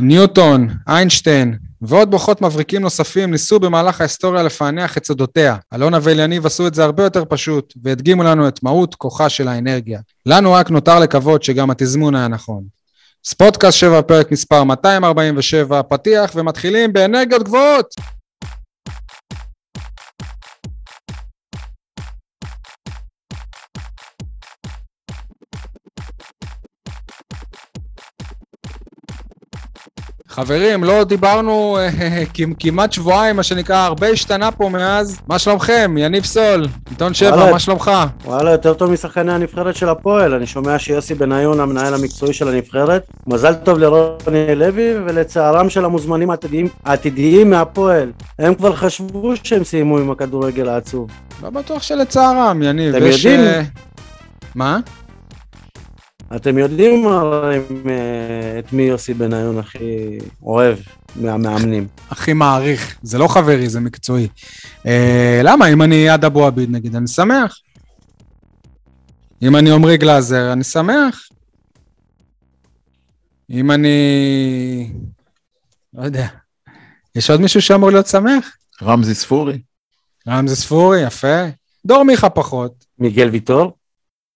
ניוטון, איינשטיין ועוד מוחות מבריקים נוספים ניסו במהלך ההיסטוריה לפענח את סודותיה. אלונה ואליניב עשו את זה הרבה יותר פשוט, והדגימו לנו את מהות כוחה של האנרגיה. לנו רק נותר לקוות שגם התזמון היה נכון. ספורטקאסט 7, פרק מספר 247, פתיח, ומתחילים באנרגיות גבוהות! חברים, לא דיברנו אה, כמעט שבועיים, מה שנקרא, הרבה השתנה פה מאז. מה שלומכם? יניב סול, עיתון שבע, מה שלומך? וואלה, יותר טוב משחקני הנבחרת של הפועל. אני שומע שיוסי בניון, המנהל המקצועי של הנבחרת, מזל טוב לרוני לוי, ולצערם של המוזמנים העתידיים, מהפועל. הם כבר חשבו שהם סיימו עם הכדורגל העצוב. לא בטוח שלצערם, יניב. אתם יודעים? אה, מה? אתם יודעים אה, את מי יוסי בניון הכי אוהב מהמאמנים. הכי מעריך. זה לא חברי, זה מקצועי. אה, למה? אם אני יד אבו עביד נגיד, אני שמח. אם אני עמרי גלאזר, אני שמח. אם אני... לא יודע. יש עוד מישהו שאמור להיות שמח? רמזי ספורי. רמזי ספורי, יפה. דור מיכה פחות. מיגל ויטור?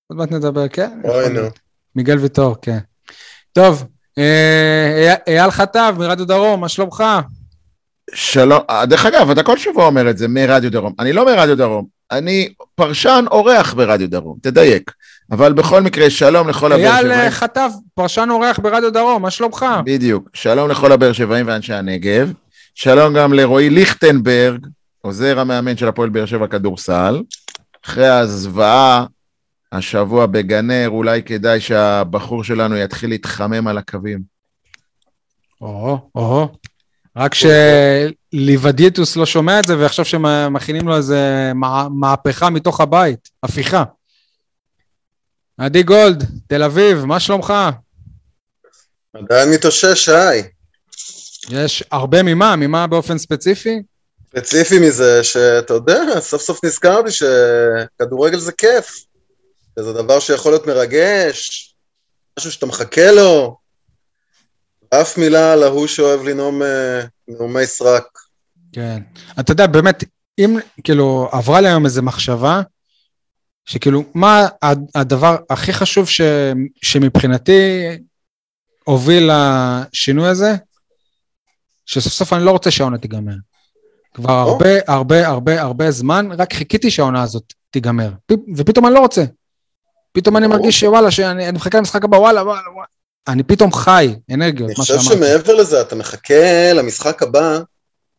עוד מעט נדבר, כן? אוי נו. מיגל ויטור, כן. טוב, אה, אייל חטב מרדיו דרום, מה שלומך? שלום, אה, דרך אגב, אתה כל שבוע אומר את זה מרדיו דרום. אני לא מרדיו דרום, אני פרשן אורח ברדיו דרום, תדייק. אבל בכל מקרה, שלום לכל הבאר אייל שבעים. אה, חטב, פרשן אורח ברדיו דרום, מה שלומך? בדיוק. שלום לכל הבאר שבעים ואנשי הנגב. שלום גם לרועי ליכטנברג, עוזר המאמן של הפועל באר שבע כדורסל. אחרי הזוועה השבוע בגנר, אולי כדאי שהבחור שלנו יתחיל להתחמם על הקווים. או, או. רק שליבדיטוס לא שומע את זה ויחשוב שמכינים לו איזה מה- מהפכה מתוך הבית, הפיכה. עדי גולד, תל אביב, מה שלומך? עדיין מתאושש, היי. יש הרבה ממה, ממה באופן ספציפי? ספציפי מזה שאתה יודע, סוף סוף נזכרתי שכדורגל זה כיף. זה דבר שיכול להיות מרגש, משהו שאתה מחכה לו. אף מילה על ההוא שאוהב לנאום אה, נאומי סרק. כן. אתה יודע, באמת, אם כאילו עברה לי היום איזו מחשבה, שכאילו, מה הד- הדבר הכי חשוב ש, שמבחינתי הוביל לשינוי הזה? שסוף סוף אני לא רוצה שהעונה תיגמר. כבר הרבה, הרבה, הרבה, הרבה זמן, רק חיכיתי שהעונה הזאת תיגמר. ופתאום אני לא רוצה. פתאום אני. מרגיש שוואלה, שאני אני מחכה למשחק הבא, וואלה, וואלה, וואלה. אני פתאום חי, אנרגיות, אני מה חושב שאמרת. שמעבר לזה, אתה מחכה למשחק הבא,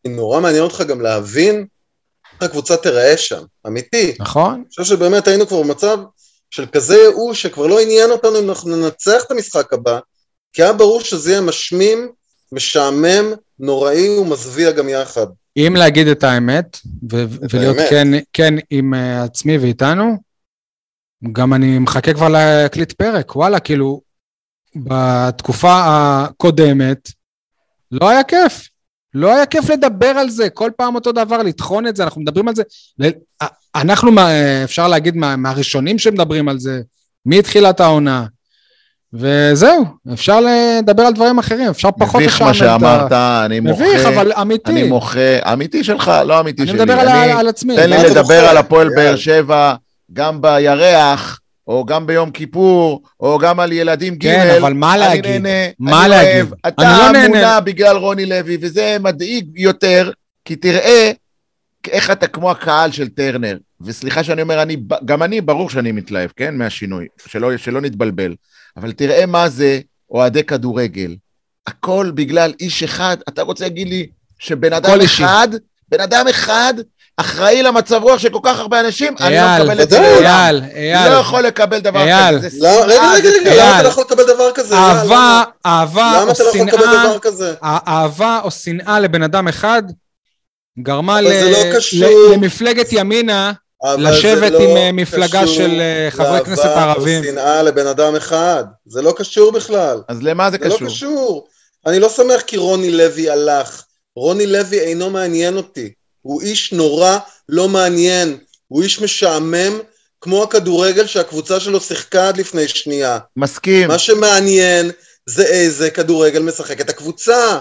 נורא מעניין אותך גם להבין איך הקבוצה תיראה שם, אמיתי. נכון? אני חושב שבאמת היינו כבר במצב של כזה ייאוש, שכבר לא עניין אותנו אם אנחנו ננצח את המשחק הבא, כי היה ברור שזה יהיה משמים, משעמם, נוראי ומזוויע גם יחד. אם להגיד את האמת, ו- ולהיות האמת. כן, כן עם uh, עצמי ואיתנו, גם אני מחכה כבר להקליט פרק, וואלה, כאילו, בתקופה הקודמת, לא היה כיף. לא היה כיף לדבר על זה, כל פעם אותו דבר, לטחון את זה, אנחנו מדברים על זה. ל- אנחנו, מה- אפשר להגיד, מה- מהראשונים שמדברים על זה, מתחילת העונה. וזהו, אפשר לדבר על דברים אחרים, אפשר פחות מביך מה לשעמם את ה- שאמרת, אני מוחה. מביך, אבל אמיתי. אני מוחה, אמיתי שלך, לא אמיתי אני שלי. מדבר על, אני- ה- על עצמי. תן לי מה לדבר? על הפועל. באר שבע, גם בירח, או גם ביום כיפור, או גם על ילדים ג' כן, אבל מה אני להגיד? נהנה, מה אני להגיד? אוהב, אני אתה לא נהנה. מונע בגלל רוני לוי, וזה מדאיג יותר, כי תראה איך אתה כמו הקהל של טרנר, וסליחה שאני אומר, אני, גם אני, ברור שאני מתלהב, כן, מהשינוי, שלא, שלא נתבלבל, אבל תראה מה זה אוהדי כדורגל. הכל בגלל איש אחד, אתה רוצה להגיד לי שבן אדם הכל אישי. אחד, בן אדם אחד, אחראי למצב רוח של כל כך הרבה אנשים, אני לא אייל, מקבל את זה. לעולם. אייל, אייל, לא יכול לקבל דבר אייל. כזה. זה לא, רגע, שנאה, רגע, רגע. למה אתה לא יכול לקבל דבר כזה? יאללה, אהבה, למה? אהבה למה או אתה לא יכול לקבל שנאה, דבר כזה? אהבה או שנאה לבן אדם אחד, גרמה לא קשור. למפלגת ימינה אבל לשבת זה לא עם, אה, מפלגה קשור של, אה, חברי כנסת לאהבה או ערבים. שנאה לבן אדם אחד. זה לא קשור בכלל. אז למה זה זה לא קשור? קשור. אני לא שמח כי רוני לוי הלך. רוני לוי אינו מעניין אותי. הוא איש נורא לא מעניין. הוא איש משעמם, כמו הכדורגל שהקבוצה שלו שיחקה עד לפני שנייה. מסכים. מה שמעניין זה איזה כדורגל משחקת הקבוצה.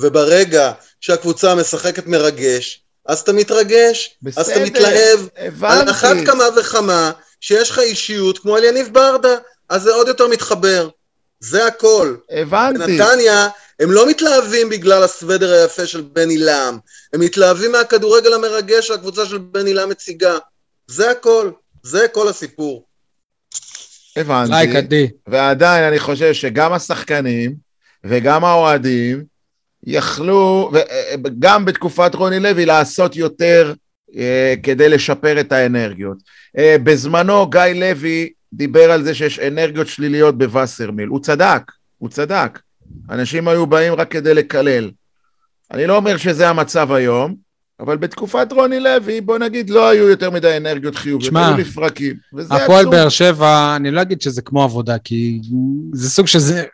וברגע שהקבוצה משחקת מרגש, אז אתה מתרגש, אז אתה בסדר, מתלהב. על הבנתי. אחת כמה וכמה שיש לך אישיות כמו על יניב ברדה, אז זה עוד יותר מתחבר. זה הכל. הבנתי. בנתניה הם לא מתלהבים בגלל הסוודר היפה של בן עילם, הם מתלהבים מהכדורגל המרגש שהקבוצה של בן עילם מציגה. זה הכל, זה כל הסיפור. הבנתי. לייק עדי. ועדיין אני חושב שגם השחקנים וגם האוהדים יכלו, גם בתקופת רוני לוי, לעשות יותר אה, כדי לשפר את האנרגיות. אה, בזמנו גיא לוי דיבר על זה שיש אנרגיות שליליות בווסרמיל. הוא צדק, הוא צדק. אנשים היו באים רק כדי לקלל. אני לא אומר שזה המצב היום, אבל בתקופת רוני לוי, בוא נגיד, לא היו יותר מדי אנרגיות חיוביות, היו לפרקים. הפועל. באר שבע, אני לא אגיד שזה כמו עבודה, כי זה סוג שזה,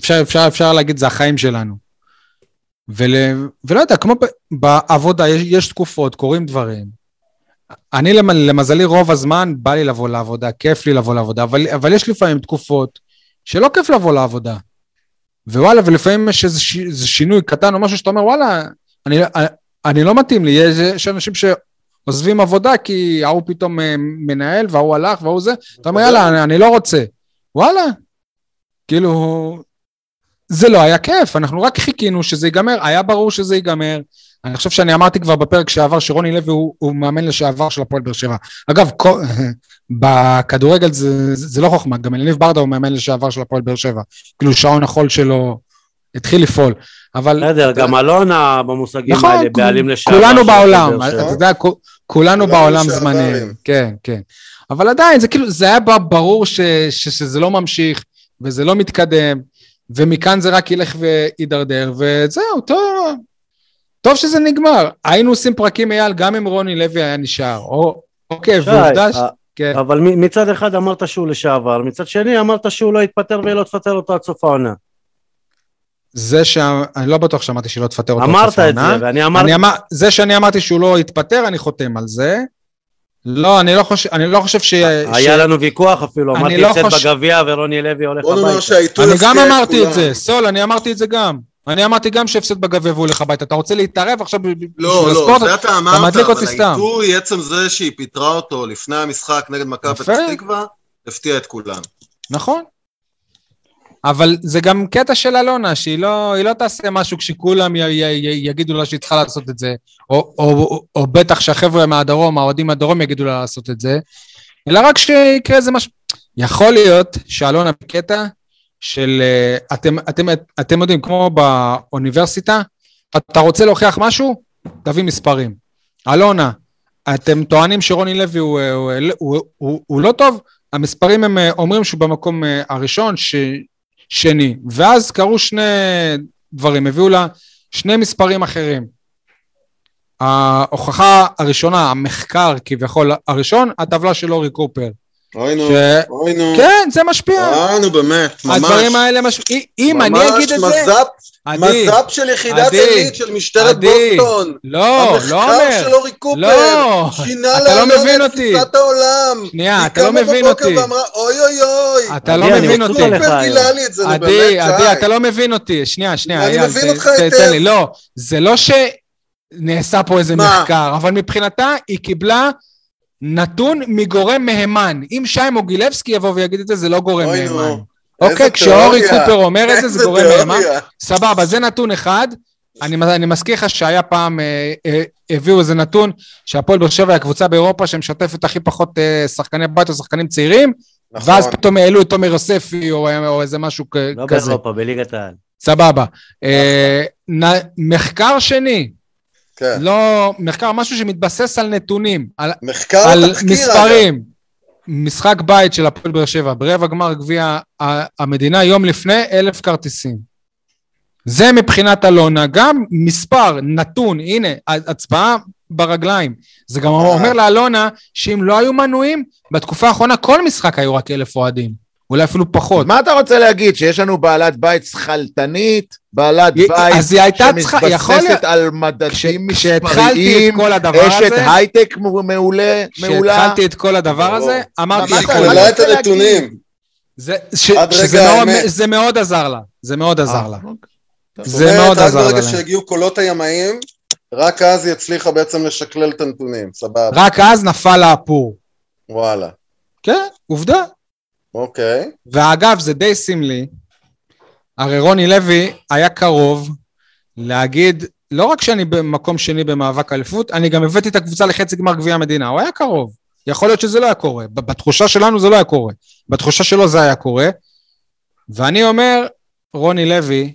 אפשר, אפשר, אפשר להגיד, זה החיים שלנו. ול, ולא יודע, כמו ב, בעבודה, יש, יש תקופות, קורים דברים. אני למ, למזלי רוב הזמן בא לי לבוא לעבודה, כיף לי לבוא לעבודה, אבל, אבל יש לפעמים תקופות שלא כיף לבוא לעבודה. ווואלה, ולפעמים יש איזה, ש, שינוי קטן או משהו שאתה אומר, וואלה, אני, אני לא מתאים לי, יש אנשים שעוזבים עבודה כי ההוא פתאום אה, מנהל וההוא הלך וההוא זה, אתה אומר יאללה, אני, אני לא רוצה. וואלה, כאילו, זה לא היה כיף, אנחנו רק חיכינו שזה ייגמר, היה ברור שזה ייגמר. אני חושב שאני אמרתי כבר בפרק שעבר שרוני לוי הוא, הוא מאמן לשעבר של הפועל באר שבע. אגב, כל, בכדורגל זה, זה, זה לא חוכמה, גם אליניב ברדה הוא מאמן לשעבר של הפועל באר שבע. כאילו שעון החול שלו התחיל לפעול, אבל... בסדר, גם אלונה במושגים נכון, האלה, בעלים לשעבר. כולנו בעולם. אתה יודע, כו- כולנו בעולם. זמניים, כן, כן. אבל עדיין, זה כאילו, זה היה ברור ש, ש, שזה לא ממשיך, וזה לא מתקדם, ומכאן זה רק ילך וידרדר, וזהו, טוב, טוב שזה נגמר. היינו עושים פרקים, אייל, גם אם רוני לוי היה נשאר, או, אוקיי, שי, ועובדה, ש... אה, כן. אבל מצד אחד אמרת שהוא לשעבר, מצד שני אמרת שהוא לא יתפטר ולא תפטר אותו עד סוף העונה. זה ש... אני לא בטוח שאמרתי שלא תפטר אותו. עד אמרת סוף את העונה. זה, ואני אמרתי... אני אמר, זה שאני אמרתי שהוא לא יתפטר, אני חותם על זה. לא, אני לא חושב, אני לא חושב ש... היה ש... לנו ויכוח אפילו, אני אמרתי לא הפסד חושב- בגביע ורוני לוי הולך בוא נאמר הביתה. שהעיתוי אני גם את אמרתי את כולם. זה, סול, אני אמרתי את זה גם. אני אמרתי גם שהפסד בגביע והוא הולך הביתה. אתה רוצה להתערב עכשיו ב- בשביל לא, לא, הספורט? זה אתה אמרת, אבל. העיתוי, עצם זה שהיא פיטרה אותו לפני המשחק נגד מכבי. פתח תקווה, הפתיע את כולם. נכון. אבל זה גם קטע של אלונה, שהיא לא, לא תעשה משהו כשכולם י, י, י, יגידו לה שהיא צריכה לעשות את זה, או, או, או, או בטח שהחבר'ה מהדרום, האוהדים מהדרום יגידו לה לעשות את זה, אלא רק שיקרה איזה משהו. יכול להיות שאלונה בקטע של, אה, אתם, אתם, אתם יודעים, כמו באוניברסיטה, אתה רוצה להוכיח משהו? תביא מספרים. אלונה, אתם טוענים שרוני לוי הוא, הוא, הוא, הוא, הוא, הוא לא טוב? המספרים הם אה, אומרים שהוא במקום אה, הראשון, ש, שני, ואז קרו שני דברים, הביאו לה שני מספרים אחרים. ההוכחה הראשונה, המחקר כביכול הראשון, הטבלה של אורי קופר. אוי נו, ש... אוי נו. כן, זה משפיע. אה, נו באמת, ממש. הדברים האלה משפיעים. אם אני אגיד את זה... ממש מז"פ, עדי, מז"פ של יחידת עילית של משטרת עדי, בוסטון. לא, לא המחקר אומר. של אורי קופר. לא, שינה אתה לא מבין את אותי. תפיסת העולם. שנייה, היא אתה לא קמה מבין בבוקר אותי. ואמרה, אוי אוי אוי. אתה לא אני מבין רוצה אותי. לך קופר היום. גילה לי את זה, עדי, באמת, עדי. אתה לא מבין אותי. שנייה, שנייה, אני מבין אותך היטב. תן לי. לא, זה לא שנעשה פה איזה מה? מחקר, אבל מבחינתה היא קיבלה נתון מגורם מהימן. אם שי מוגילבסקי יבוא ויגיד את זה, זה לא גורם אוי, נו. מהימן. איזה אוקיי, כשאורי. קופר אומר את זה, זה גורם מהימן. סבבה, זה נתון אחד. אני, אני מזכיר לך שהיה פעם, אה, אה, הביאו איזה נתון שהפועל באר שבע היא הקבוצה באירופה שמשתפת הכי פחות אה, שחקני בית או שחקנים צעירים, נכון. ואז פתאום העלו את תומר יוספי או, או איזה משהו לא כזה. באירופה, בליגת העל. סבבה. אה, נ, מחקר שני, כן. לא, מחקר, משהו שמתבסס על נתונים, על, מחקר על תחקיר, מספרים. משחק בית של הפועל באר שבע, ברבע גמר גביע המדינה, יום לפני, אלף כרטיסים. זה מבחינת אלונה, גם מספר, נתון, הנה, הצבעה ברגליים. זה גם אה. אומר לאלונה שאם לא היו מנויים, בתקופה האחרונה כל משחק היו רק אלף אוהדים. אולי אפילו פחות. מה אתה רוצה להגיד? שיש לנו בעלת בית שכלתנית, בעלת היא- בית אז היא הייתה צריכה, יכול להיות, שמתבססת על מדדים כש- כשהתחלתי מספריים, את כל הדבר אשת הייטק מעולה, מעולה. כשהתחלתי את כל הדבר. הזה, אמרתי, מה היא אתה את הנתונים. זה, ש, שזה מאוד, האמת. זה מאוד עזר לה, זה מאוד עזר לה. אה, אוקיי. זאת זה אומרת, מאוד עד עזר ברגע לה. שהגיעו קולות הימאים, רק אז היא הצליחה בעצם לשקלל את הנתונים, סבבה, רק אז נפל לה הפור. וואלה. כן, עובדה. אוקיי. ואגב, זה די סמלי, הרי רוני לוי היה קרוב להגיד, לא רק שאני במקום שני במאבק אליפות, אני גם הבאתי את הקבוצה לחצי גמר גביע המדינה, הוא היה קרוב. יכול להיות שזה לא היה קורה, בתחושה שלנו זה לא היה קורה, בתחושה שלו זה היה קורה. ואני אומר, רוני לוי,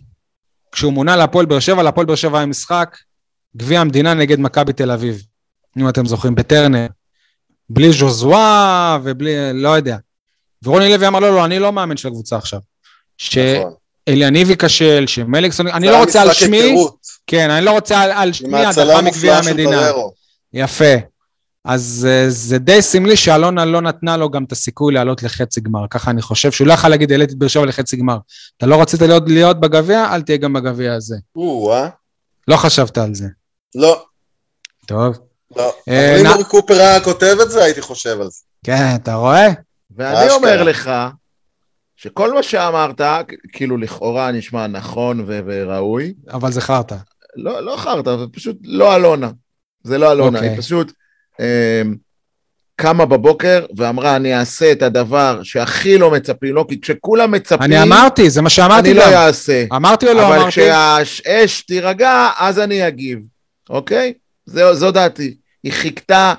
כשהוא מונה להפועל באר שבע, להפועל באר שבע היה משחק, גביע המדינה נגד מכבי תל אביב. אם אתם זוכרים, בטרנר. בלי ז'וזואה ובלי, לא יודע. ורוני לוי אמר, לא, לא, אני לא מאמן של הקבוצה עכשיו. נכון. שאליניב ייכשל, שמליקסון, אני לא רוצה על שמי, כן, אני לא רוצה על, על שמי הדחה מגביע המדינה. יפה. אז אה, זה די סמלי שאלונה לא נתנה לו גם את הסיכוי לעלות לחצי גמר, ככה אני חושב, שהוא לא יכול להגיד העליתי את באר שבע לחצי גמר. אתה לא רצית להיות, להיות בגביע, אל תהיה גם בגביע הזה. או-אה. לא חשבת על זה. לא, טוב. לא. אה, אבל אם נ- אורי קופר היה כותב את זה, הייתי חושב על זה. כן, אתה רואה? ואני. אומר לך, שכל מה שאמרת, כאילו לכאורה נשמע נכון ו- וראוי, אבל זה חרטא. לא, לא חרטא, זה פשוט לא אלונה. זה לא אלונה, אוקיי. היא פשוט אה, קמה בבוקר ואמרה, אני אעשה את הדבר שהכי לא מצפים לו, כי כשכולם מצפים, אני אמרתי, זה מה שאמרתי אני לא גם. אעשה. אמרתי או לא אבל אמרתי? כשהאש תירגע, אז אני אגיב, אוקיי? זו, זו דעתי. היא חיכתה,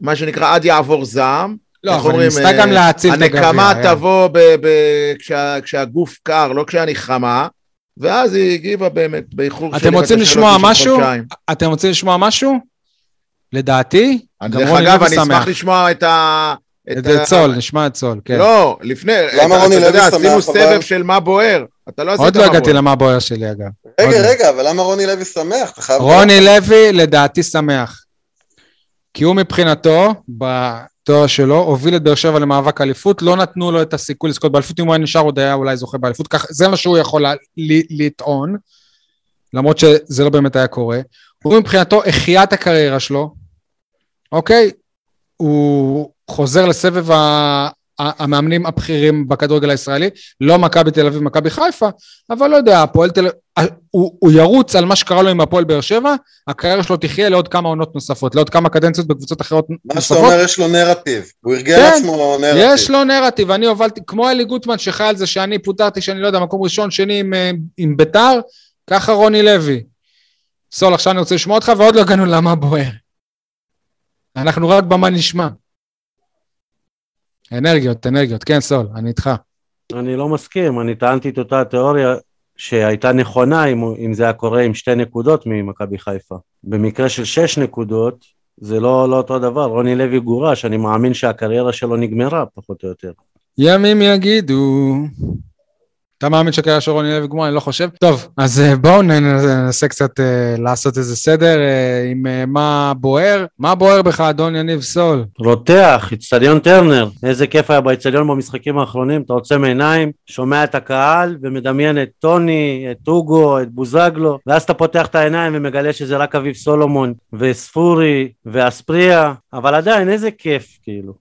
מה שנקרא, עד יעבור זעם. לא, אבל היא אומרים, ניסתה אה, גם להציל את הגביע. הנקמה. תבוא ב- ב- כשה, כשהגוף קר, לא כשאני חמה, ואז היא הגיבה באמת באיחור אתם רוצים לשמוע של משהו? חודשיים. אתם רוצים לשמוע משהו? לדעתי, גם דרך רוני אגב, לוי אני שמח. אשמח לשמוע את ה... את צול, נשמע את צול, כן. לא, לפני, למה רוני אתה לוי יודע, שמח, עשינו? סבב של מה בוער. אתה לא עשית עוד מה לא בוער. הגעתי למה בוער שלי, אגב. רגע, עוד לא. רגע, אבל למה רוני לוי שמח? רוני לוי, לדעתי, שמח. כי הוא מבחינתו, בתואר שלו, הוביל את באר שבע למאבק אליפות, לא נתנו לו את הסיכוי לזכות באליפות, אם הוא היה נשאר עוד היה אולי זוכה באליפות, כך, זה מה שהוא יכול לטעון, למרות שזה לא באמת היה קורה. הוא מבחינתו החיה את הקריירה שלו, אוקיי? הוא חוזר לסבב. ה- המאמנים הבכירים בכדורגל הישראלי, לא מכבי תל אביב, מכבי חיפה, אבל לא יודע, הפועל תל אביב, הוא, הוא ירוץ על מה שקרה לו עם הפועל באר שבע, הקריירה שלו תחיה לעוד כמה עונות נוספות, לעוד כמה קדנציות בקבוצות אחרות מה שאתה נוספות. אומר, יש לו נרטיב. הוא ארגן כן, לעצמו נרטיב. יש לו נרטיב, אני הובלתי, כמו אלי גוטמן שחי על זה שאני פוטרתי, שאני לא יודע, מקום ראשון, שני עם, אה, עם ביתר, ככה רוני לוי. סול, עכשיו אני רוצה לשמוע אותך, ועוד לא הגענו למה בוער. אנחנו רק במה נשמע. אנרגיות, אנרגיות, כן, סול, אני איתך. אני לא מסכים, אני טענתי את אותה התיאוריה שהייתה נכונה אם, אם זה היה קורה עם שתי נקודות ממכבי חיפה. במקרה של שש נקודות, זה לא, לא אותו דבר, רוני לוי גורש, אני מאמין שהקריירה שלו נגמרה, פחות או יותר. ימים יגידו. אתה מאמין שהקריירה של רוני לוי גמורה? אני לא חושב. טוב, אז אה, בואו ננסה קצת אה, לעשות איזה סדר אה, עם מה בוער. מה בוער בך, אדון יניב סול? רותח, אצטדיון טרנר, איזה כיף היה באצטדיון במשחקים האחרונים, אתה עוצם עיניים, שומע את הקהל ומדמיין את טוני, את אוגו, את בוזגלו, ואז אתה פותח את העיניים ומגלה שזה רק אביב סולומון, וספורי, ואספריה, אבל עדיין איזה כיף, כאילו.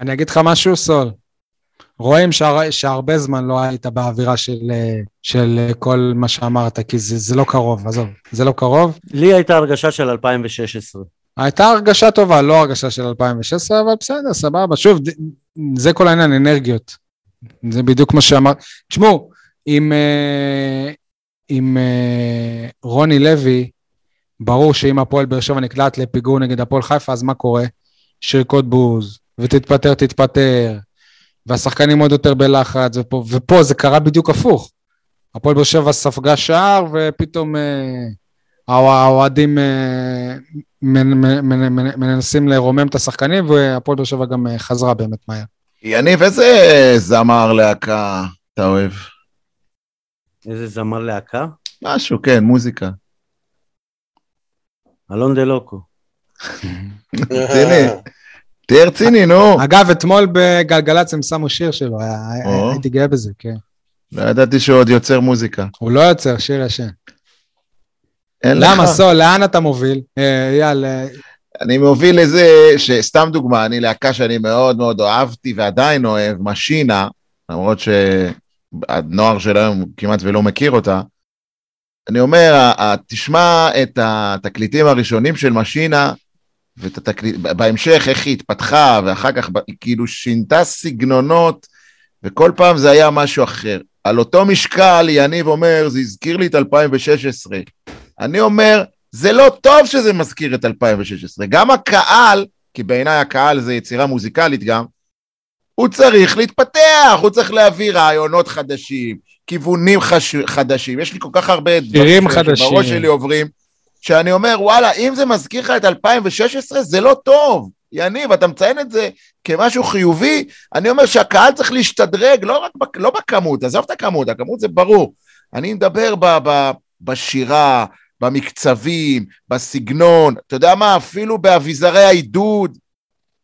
אני אגיד לך משהו, סול. רואים שהר... שהרבה זמן לא היית באווירה של, של כל מה שאמרת, כי זה, זה לא קרוב, עזוב, זה לא קרוב. לי הייתה הרגשה של 2016. הייתה הרגשה טובה, לא הרגשה של 2016, אבל בסדר, סבבה. שוב, זה כל העניין, אנרגיות. זה בדיוק מה שאמר. תשמעו, אם, אה, אם אה, רוני לוי, ברור שאם הפועל באר שבע נקלט לפיגור נגד הפועל חיפה, אז מה קורה? שריקות בוז, ותתפטר, תתפטר, והשחקנים עוד יותר בלחץ, ופה, ופה זה קרה בדיוק הפוך. הפועל באר שבע ספגה שער, ופתאום... אה, האוה- האוהדים אה, מנ- מנסים לרומם את השחקנים, והפועל באר שבע גם אה, חזרה באמת מהר. יניב, איזה זמר להקה אתה אוהב? איזה זמר להקה? משהו, כן, מוזיקה. אלון דה לוקו. רציני. תהיה רציני, נו. אגב, אתמול בגלגלצ הם שמו שיר שלו. הייתי גאה בזה, כן. לא ידעתי שהוא עוד יוצר מוזיקה. הוא לא יוצר, שיר ישן. אין לך. למה, סול, לאן אתה מוביל? אה, אייל, אה, אני מוביל לזה, שסתם דוגמה, אני להקה שאני מאוד מאוד אהבתי ועדיין אוהב, משינה, למרות שהנוער של היום כמעט ולא מכיר אותה. אני אומר, תשמע את התקליטים הראשונים של משינה, ואת התקליט, בהמשך איך היא התפתחה, ואחר כך היא כאילו שינתה סגנונות, וכל פעם זה היה משהו אחר. על אותו משקל, יניב אומר, זה הזכיר לי את 2016. אני אומר, זה לא טוב שזה מזכיר את 2016. גם הקהל, כי בעיניי הקהל זה יצירה מוזיקלית גם, הוא צריך להתפתח, הוא צריך להביא רעיונות חדשים, כיוונים חש... חדשים. יש לי כל כך הרבה שירים ש- חדשים. שבראש שלי עוברים, שאני אומר, וואלה, אם זה מזכיר לך את 2016, זה לא טוב. יניב, אתה מציין את זה כמשהו חיובי, אני אומר שהקהל צריך להשתדרג, לא רק בק... לא בכמות, עזוב את הכמות, הכמות זה ברור. אני מדבר ב... ב... בשירה, במקצבים, בסגנון, אתה יודע מה, אפילו באביזרי העידוד.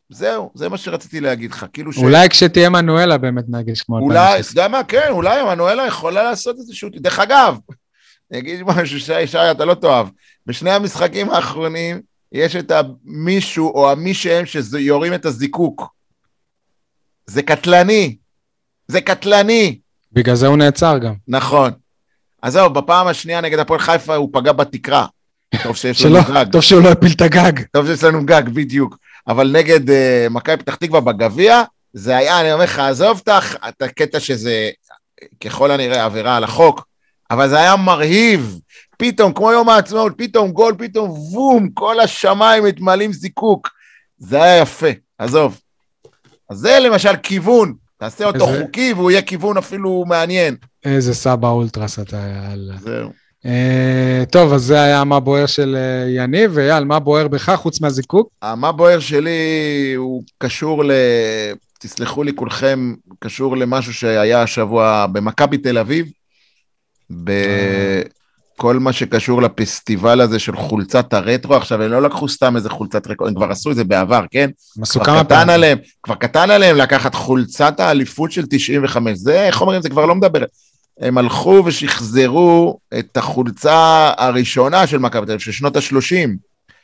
זהו, זה מה שרציתי להגיד לך. כאילו ש... אולי כשתהיה מנואלה באמת נרגיש כמו אולי, 2016. אתה יודע מה, כן, אולי מנואלה יכולה לעשות איזשהו... דרך אגב, אני אגיד משהו, שי, שי, אתה לא תאהב. בשני המשחקים האחרונים יש את המישהו או המי שהם שיורים את הזיקוק. זה קטלני. זה קטלני. בגלל זה הוא נעצר גם. נכון. אז זהו, בפעם השנייה נגד הפועל חיפה הוא פגע בתקרה. טוב שיש לנו גג. טוב שהוא לא הפיל את הגג. טוב שיש לנו גג, בדיוק. אבל נגד uh, מכבי פתח תקווה בגביע, זה היה, אני אומר לך, עזוב את הקטע שזה ככל הנראה עבירה על החוק, אבל זה היה מרהיב. פתאום, כמו יום העצמאות, פתאום גול, פתאום וום, כל השמיים מתמלאים זיקוק. זה היה יפה, עזוב. אז זה למשל כיוון, תעשה אותו איזה- חוקי והוא יהיה כיוון אפילו מעניין. איזה סבא אולטרס אתה, יאללה. זהו. אה, טוב, אז זה היה מה בוער של אה, יניב, ואייל, מה בוער בך חוץ מהזיקוק? מה בוער שלי הוא קשור ל... תסלחו לי כולכם, קשור למשהו שהיה השבוע במכבי תל אביב, בכל מה שקשור לפסטיבל הזה של חולצת הרטרו. עכשיו, הם לא לקחו סתם איזה חולצת רטרו, הם כבר עשו את זה בעבר, כן? הם עשו כבר כמה פעמים. עליהם, כבר קטן עליהם לקחת חולצת האליפות של 95. זה, איך אומרים, זה כבר לא מדבר. הם הלכו ושחזרו את החולצה הראשונה של מכבי תל אביב, של שנות ה-30,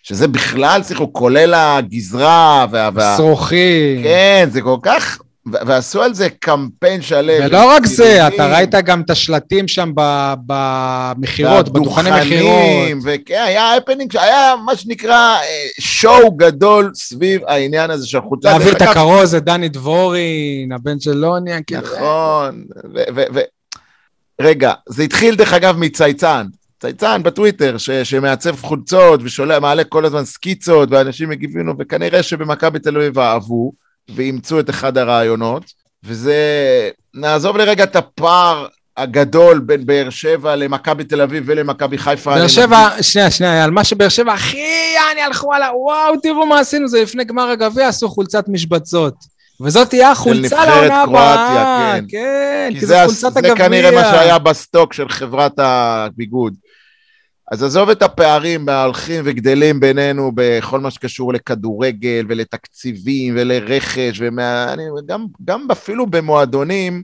שזה בכלל שיחקו, כולל הגזרה וה... וה... שרוכי. כן, זה כל כך... ועשו על זה קמפיין שלם. ולא רק זה, אתה ראית גם את השלטים שם במכירות, בדוכני מכירות. וכן, היה הפנינג, היה מה שנקרא אה, שואו גדול סביב העניין הזה של חולצה. להביא את הכרוז, את דני דבורין, הבן של לוניה, כאילו... נכון, ו- רגע, זה התחיל דרך אגב מצייצן, צייצן בטוויטר ש- שמעצב חולצות ומעלה כל הזמן סקיצות ואנשים מגיבים לו, וכנראה שבמכבי תל אביב אהבו ואימצו את אחד הרעיונות, וזה, נעזוב לרגע את הפער הגדול בין באר שבע למכבי תל אביב ולמכבי חיפה. באר שבע, שנייה, שנייה, על מה שבאר שבע הכי יעני הלכו עליו, וואו, תראו מה עשינו, זה לפני גמר הגביע, עשו חולצת משבצות. וזאת תהיה החולצה נבחרת לעונה הבאה. קרואטיה, כן. כן, כי כי זה, זו הס- חולצת זה הגביע. כנראה מה שהיה בסטוק של חברת הביגוד. אז עזוב את הפערים ההולכים וגדלים בינינו בכל מה שקשור לכדורגל ולתקציבים ולרכש, אני, גם, אפילו במועדונים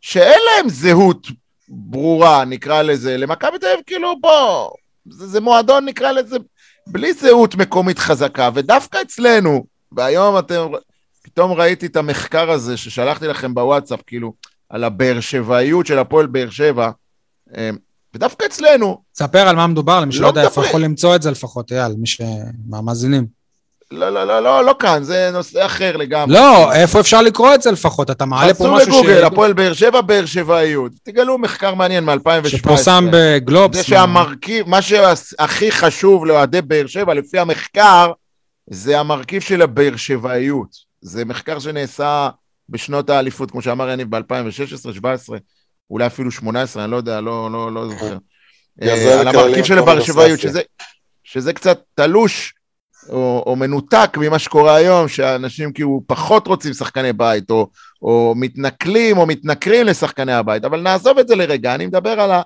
שאין להם זהות ברורה, נקרא לזה. למכבי תל אביב, כאילו, בוא, זה, זה מועדון, נקרא לזה, בלי זהות מקומית חזקה, ודווקא אצלנו, והיום אתם, פתאום ראיתי את המחקר הזה ששלחתי לכם בוואטסאפ, כאילו, על הבאר שבעיות של הפועל באר שבע, אה, ודווקא אצלנו, ספר על מה מדובר, למי שלא לא יודע איפה. יכול למצוא את זה לפחות, אייל, מי ש... מהמאזינים. לא, לא, לא, לא, לא כאן, זה נושא אחר לגמרי. לא, איפה אפשר לקרוא את זה לפחות? אתה מעלה פה משהו בגוגל, הפועל באר שבע, באר שבעיות. תגלו מחקר מעניין מ-2017. שפורסם בגלובס. זה שהמרכיב, מה שהכי חשוב לאוהדי באר שבע, לפי המחקר, זה המרכיב של הבאר שבעיות. זה מחקר שנעשה בשנות האליפות, כמו שאמר יניב, ב-2016, 17, אולי אפילו 18, אני לא יודע, לא, לא, לא זוכר. אה, על המרכיב של יוגוסלביה. שזה, שזה קצת תלוש או, או מנותק ממה שקורה היום, שאנשים כאילו פחות רוצים שחקני בית, או, או מתנכלים או מתנכרים לשחקני הבית, אבל נעזוב את זה לרגע, אני מדבר על ה...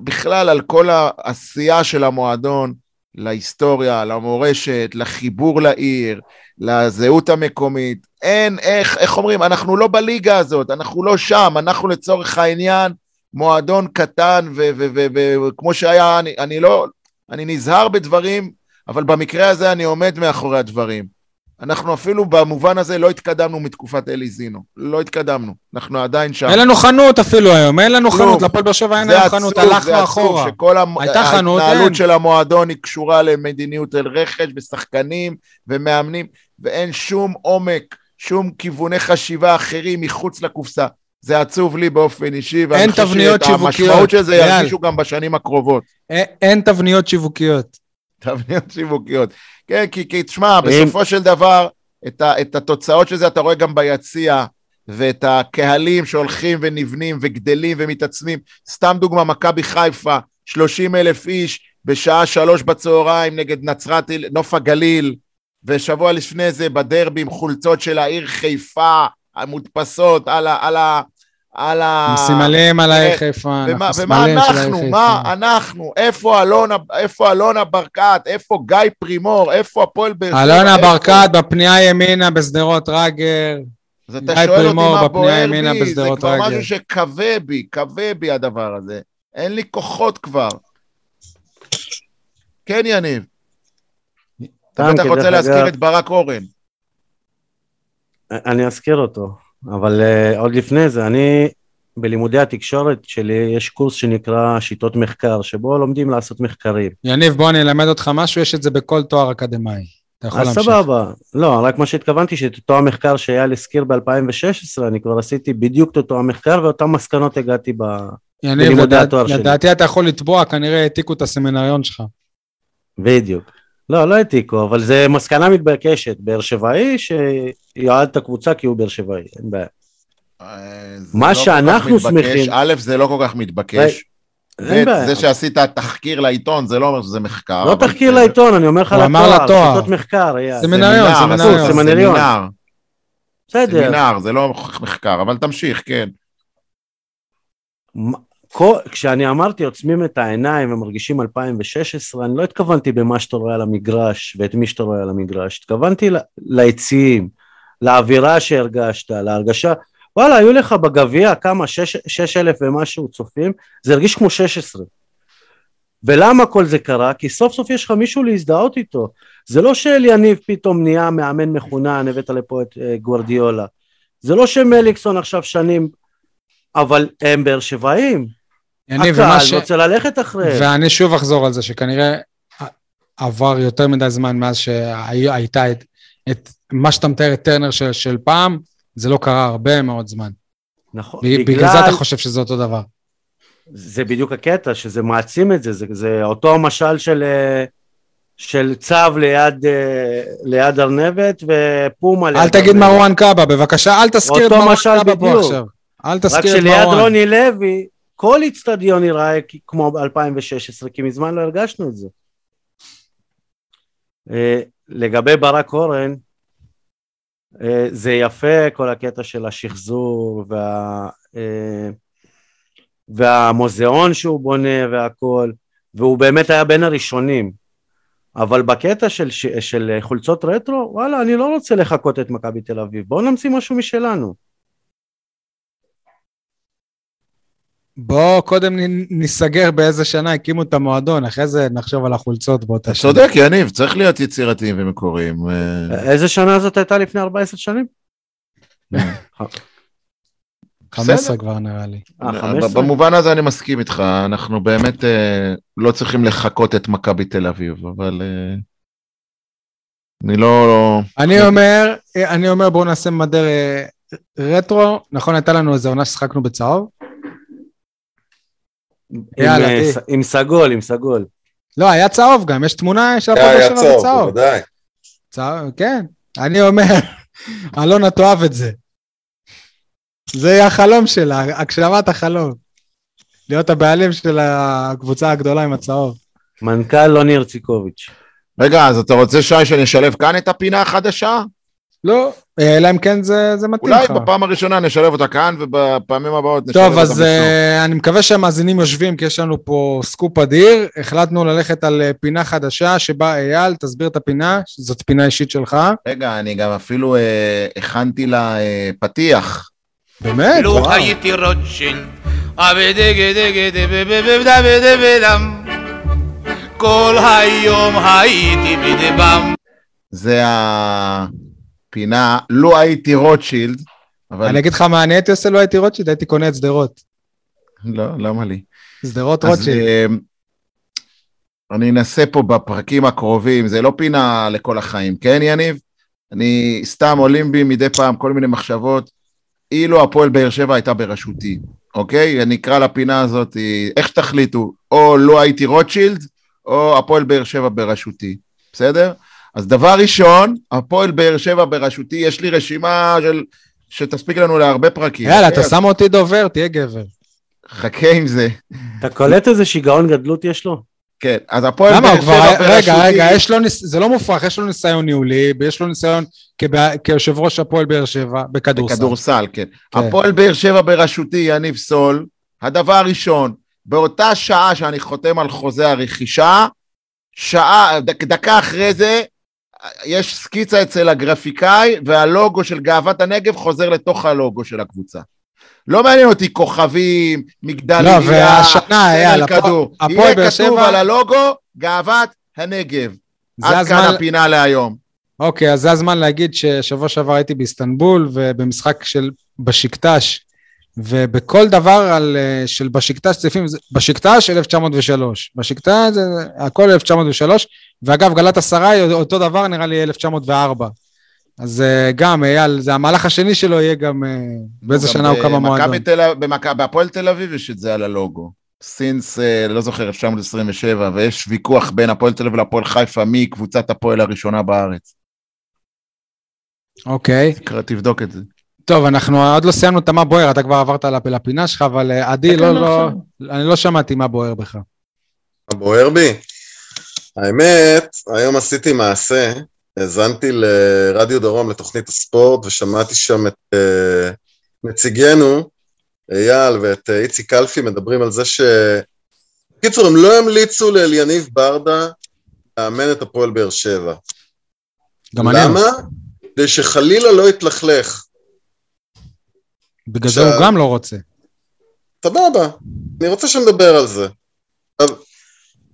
בכלל על כל העשייה של המועדון, להיסטוריה, למורשת, לחיבור לעיר, לזהות המקומית. אין, איך, איך אומרים, אנחנו לא בליגה הזאת, אנחנו לא שם, אנחנו לצורך העניין מועדון קטן, וכמו שהיה, אני, אני לא, אני נזהר בדברים, אבל במקרה הזה אני עומד מאחורי הדברים. אנחנו אפילו במובן הזה לא התקדמנו מתקופת אלי זינו. לא התקדמנו. אנחנו עדיין שם. אין לנו חנות אפילו היום, אין לנו. חנות, לפועל באר שבע אין זה היום עצוב, חנות, זה הלכנו עצוב אחורה. שכל המ... חנות, אין. ההתנהלות של המועדון היא קשורה למדיניות אל רכש ושחקנים ומאמנים, ואין שום עומק, שום כיווני חשיבה אחרים מחוץ לקופסה. זה עצוב לי באופן אישי, ואני אין חושב תבניות שאת המשמעות שיווקיות, של זה. ירגישו גם בשנים הקרובות. א- אין תבניות שיווקיות. תבניות שיווקיות. כן, כי, כי תשמע, בסופו של דבר, את, ה, את התוצאות של זה אתה רואה גם ביציע, ואת הקהלים שהולכים ונבנים וגדלים ומתעצמים. סתם דוגמה, מכבי חיפה, 30 אלף איש בשעה שלוש בצהריים נגד נצרת, נוף הגליל, ושבוע לפני זה בדרבי עם חולצות של העיר חיפה, המודפסות על ה... על ה על ה... עם סימלים על העיר חיפה, ומה, אנחנו ומה סמלים אנחנו. מה אנחנו, איפה אלונה, איפה אלונה ברקת, איפה גיא פרימור, איפה הפועל באר שבע, אלונה ברקת בפנייה ימינה בשדרות רגר. אז אתה גיא שואל אותי פרימור מה בפנייה בוער ימינה בי, זה כבר רגל. משהו שכבה בי, כבה בי הדבר הזה. אין לי כוחות כבר. כן, יניב. אתה בטח רוצה להזכיר את ברק אורן. אני אזכיר אותו, אבל uh, עוד לפני זה, אני, בלימודי התקשורת שלי, יש קורס שנקרא שיטות מחקר, שבו לומדים לעשות מחקרים. יניב, בוא אני אלמד אותך משהו, יש את זה בכל תואר אקדמאי. אתה יכול אז להמשיך. סבבה. לא, רק מה שהתכוונתי, שאת אותו המחקר שאייל הזכיר ב-2016, אני כבר עשיתי בדיוק את אותו המחקר, ואותן מסקנות הגעתי ב... יניב, בלימודי לדע- התואר שלי. לדעתי אתה יכול לתבוע, כנראה העתיקו את הסמינריון שלך. בדיוק. לא, לא העתיקו, אבל זה מסקנה מתבקשת. באר שבעי שיועד את הקבוצה כי הוא באר שבעי, אין בעיה. אה, זה מה לא שאנחנו. שמחים- א', זה לא כל כך מתבקש. ב'. זה שעשית תחקיר לעיתון, זה לא אומר שזה מחקר. לא תחקיר. לעיתון, אני אומר לך הוא אמר לתואר, לתואר. שיטות מחקר. סמינריון, סמינר, סמינריון. סמינריון. סמינר, בסדר. סמינר, זה לא מחקר, אבל תמשיך, כן. כל- כשאני אמרתי עוצמים את העיניים ומרגישים 2016, אני לא התכוונתי במה שאתה רואה על המגרש ואת מי שאתה רואה על המגרש, התכוונתי ליציעים, לאווירה שהרגשת, להרגשה, וואלה, היו לך בגביע כמה, שש- שש אלף ומשהו צופים, זה הרגיש כמו 16. ולמה כל זה קרה? כי סוף סוף יש לך מישהו להזדהות איתו. זה לא שאליניב פתאום נהיה מאמן מחונן, הבאת לפה את אה, גוורדיולה. זה לא שמליקסון עכשיו שנים, אבל הם באר שבעים. יניב, הקהל ש... רוצה ללכת אחריהם. ואני שוב אחזור על זה, שכנראה עבר יותר מדי זמן מאז שהייתה את, את מה שאתה מתאר, את טרנר של, של פעם, זה לא קרה הרבה מאוד זמן. נכון. בגלל, בגלל זה אתה חושב שזה אותו דבר. זה בדיוק הקטע, שזה מעצים את זה, זה, זה אותו המשל של, אה, של צב ליד, אה, ליד ארנבת ופומה ליד אל תגיד. מרואן קאבה, בבקשה, אל תזכיר את מרואן משל קאבה פה. עכשיו. אל רק תזכיר את שליד מרואן. רוני לוי, כל איצטדיון ייראה כמו ב-2016, כי מזמן לא הרגשנו את זה. אה, לגבי ברק אורן, אה, זה יפה כל הקטע של השחזור וה, אה, והמוזיאון שהוא בונה והכל, והוא באמת היה בין הראשונים. אבל בקטע של, של חולצות רטרו, וואלה, אני לא רוצה לחקות את מכבי תל אביב, בואו נמציא משהו משלנו. בוא קודם ניסגר באיזה שנה הקימו את המועדון, אחרי זה נחשוב על החולצות באותה שנה. צודק, יניב, צריך להיות יצירתיים ומקוריים. אה, איזה שנה זאת הייתה לפני 14 שנים? 15 כבר נראה לי. אה, 15? במובן הזה אני מסכים איתך, אנחנו באמת אה, לא צריכים לחקות את מכבי תל אביב, אבל אני לא... אני אומר, אני אומר בואו נעשה מדר רטרו, נכון הייתה לנו איזה עונה ששחקנו בצהוב? עם, יאללה, אה, תהיה. ס- עם סגול, עם סגול. לא, היה צהוב גם, יש תמונה של היה הפועל באר היה צהוב, בצהוב. בוודאי. צהוב, כן. אני אומר, אלונה תאהב את זה. זה יהיה החלום שלה, הגשמת החלום. להיות הבעלים של הקבוצה הגדולה עם הצהוב. מנכ"ל לוני הרציקוביץ'. רגע, אז אתה רוצה, שי, שנשלב כאן את הפינה החדשה? לא, אלא אם כן זה, זה מתאים אולי לך. בפעם הראשונה נשלב אותה כאן, ובפעמים הבאות נשלב אותה טוב, אז uh, אני מקווה שהמאזינים יושבים, כי יש לנו פה סקופ אדיר. החלטנו ללכת על uh, פינה חדשה שבה אייל, תסביר את הפינה, זאת פינה אישית שלך. רגע, אני גם אפילו אה, הכנתי לה אה, פתיח. באמת? לו וואו. הייתי רוטשילד, כל היום הייתי בדבם. זה ה... פינה, לו הייתי רוטשילד, אבל אני אגיד לך מה אני הייתי עושה, לא הייתי רוטשילד, הייתי קונה את שדרות. לא, למה לי? שדרות אז רוטשילד. אה, אני אנסה פה בפרקים הקרובים, זה לא פינה לכל החיים, כן יניב? אני סתם עולים בי מדי פעם כל מיני מחשבות, אילו הפועל באר שבע הייתה בראשותי, אוקיי? אני אקרא לפינה הזאת, איך שתחליטו, או לא הייתי רוטשילד, או הפועל באר שבע בראשותי, בסדר? אז דבר ראשון, הפועל באר שבע בראשותי, יש לי רשימה של... שתספיק לנו להרבה פרקים. יאללה, אוקיי? אתה שם אותי דובר, תהיה גבר. חכה עם זה. אתה קולט איזה שיגעון גדלות יש לו? כן, אז הפועל למה, באר. שבע בראשותי... רגע, רגע, יש לו ניס... זה לא מופרך, יש לו ניסיון ניהולי, ויש לו ניסיון כבא- כיושב ראש הפועל באר שבע, בכדורסל. בכדורסל, כן. כן. הפועל באר שבע בראשותי, יניב סול, הדבר הראשון, באותה שעה שאני חותם על חוזה הרכישה, שעה, דק, דקה אחרי זה, יש סקיצה אצל הגרפיקאי, והלוגו של גאוות הנגב חוזר לתוך הלוגו של הקבוצה. לא מעניין אותי כוכבים, מגדל לא, עלייה, והשנה, אייל, הפועל- כדור. יהיה כתוב על הלוגו, גאוות הנגב. עד כאן הזמן... הפינה להיום. אוקיי, אז זה הזמן להגיד ששבוע שעבר הייתי באיסטנבול, ובמשחק של בשיקטש, ובכל דבר על, אה, של בשיקטש צעיפים, בשיקטש 1903. בשיקטש זה הכל 1903, ואגב, גלת עשרה אותו דבר נראה לי 1904. אז אה, גם, אייל, זה המהלך השני שלו יהיה גם, אה, באיזה גם שנה הוא קם במכבי- בהפועל תל אביב יש את זה על הלוגו. סינס, לא זוכר, 1927, ויש ויכוח בין הפועל תל אביב להפועל חיפה מי קבוצת הפועל הראשונה בארץ. אוקיי. תקרא, תבדוק את זה. טוב, אנחנו עוד לא סיימנו את מה בוער, אתה כבר עברת לפ- לפינה שלך, אבל אה, עדי, לא, לא, לא. אני לא שמעתי מה בוער בך. מה בוער בי? האמת, היום עשיתי מעשה, האזנתי לרדיו דרום לתוכנית הספורט ושמעתי שם את uh, נציגנו, אייל ואת uh, איציק קלפי מדברים על זה ש... בקיצור, הם לא המליצו לאליניב ברדה לאמן את הפועל באר שבע. גם אני, למה? כדי שחלילה לא יתלכלך. בגלל זה הוא גם לא רוצה. סבבה, אני רוצה שנדבר על זה. עכשיו,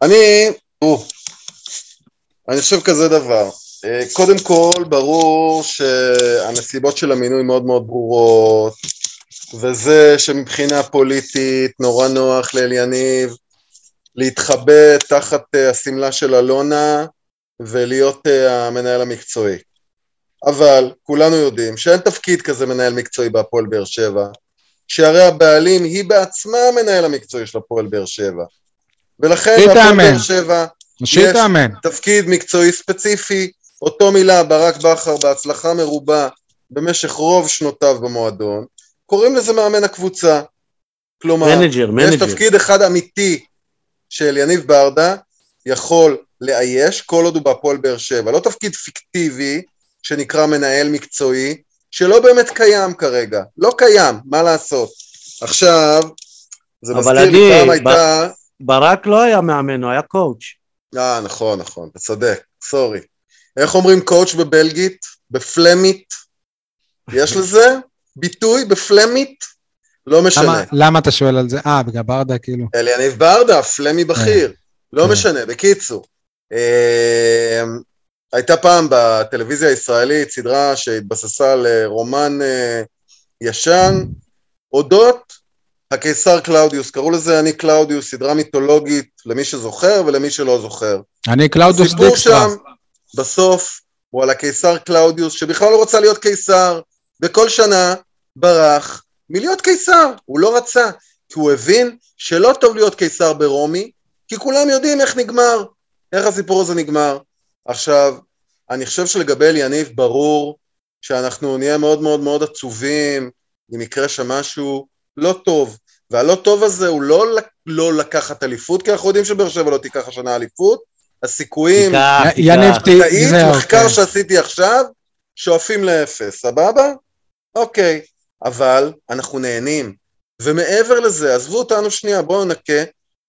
אני, תראו, אני חושב כזה דבר. אה, קודם כל, ברור שהנסיבות של המינוי מאוד מאוד ברורות, וזה שמבחינה פוליטית נורא נוח לאליניב להתחבא תחת אה, השמלה של אלונה ולהיות אה, המנהל המקצועי. אבל כולנו יודעים שאין תפקיד כזה מנהל מקצועי בהפועל באר שבע, שהרי הבעלים היא בעצמה המנהל המקצועי של הפועל באר שבע. ולכן בהפועל. באר שבע יש. תאמן. תפקיד מקצועי ספציפי, אותו מילה ברק בכר בהצלחה מרובה במשך רוב שנותיו במועדון, קוראים לזה מאמן הקבוצה. כלומר, מנג'ר, יש מנג'ר. תפקיד אחד אמיתי של יניב ברדה יכול לאייש כל עוד הוא בהפועל באר שבע. לא תפקיד פיקטיבי שנקרא מנהל מקצועי, שלא באמת קיים כרגע. לא קיים, מה לעשות. עכשיו, זה מזכיר לי עדי, פעם ב- הייתה... ברק לא היה מאמן, הוא היה coach. אה, נכון, נכון, אתה צודק, sorry. איך אומרים coach בבלגית? בפלמית? יש לזה ביטוי בפלמית? לא משנה. למה- למה אתה שואל על זה? אה, בגלל ברדה, כאילו. יניב ברדה, פלמי בכיר. לא כן. משנה, בקיצור. הייתה פעם בטלוויזיה הישראלית סדרה שהתבססה על אה, רומן אה, ישן, אודות הקיסר קלאודיוס. קראו לזה אני קלאודיוס, סדרה מיתולוגית למי שזוכר ולמי שלא זוכר. אני קלאודיוס הסיפור דיקסטרה. שם, בסוף, הוא על הקיסר קלאודיוס, שבכלל לא רצה להיות קיסר, וכל שנה ברח מלהיות קיסר. הוא לא רצה, כי הוא הבין שלא טוב להיות קיסר ברומי, כי כולם יודעים איך נגמר, איך הסיפור הזה נגמר. עכשיו, אני חושב שלגבי אליניב ברור שאנחנו נהיה מאוד מאוד מאוד עצובים אם יקרה שם משהו לא טוב. והלא טוב הזה הוא לא, לא לקחת אליפות, כי אנחנו יודעים שבאר שבע לא תיקח השנה אליפות, הסיכויים, יניב, תיקח. ת- תאית, זהו, מחקר כן. שעשיתי עכשיו, שואפים לאפס, סבבה? אוקיי, אבל אנחנו נהנים. ומעבר לזה, עזבו אותנו שנייה, בואו נקה,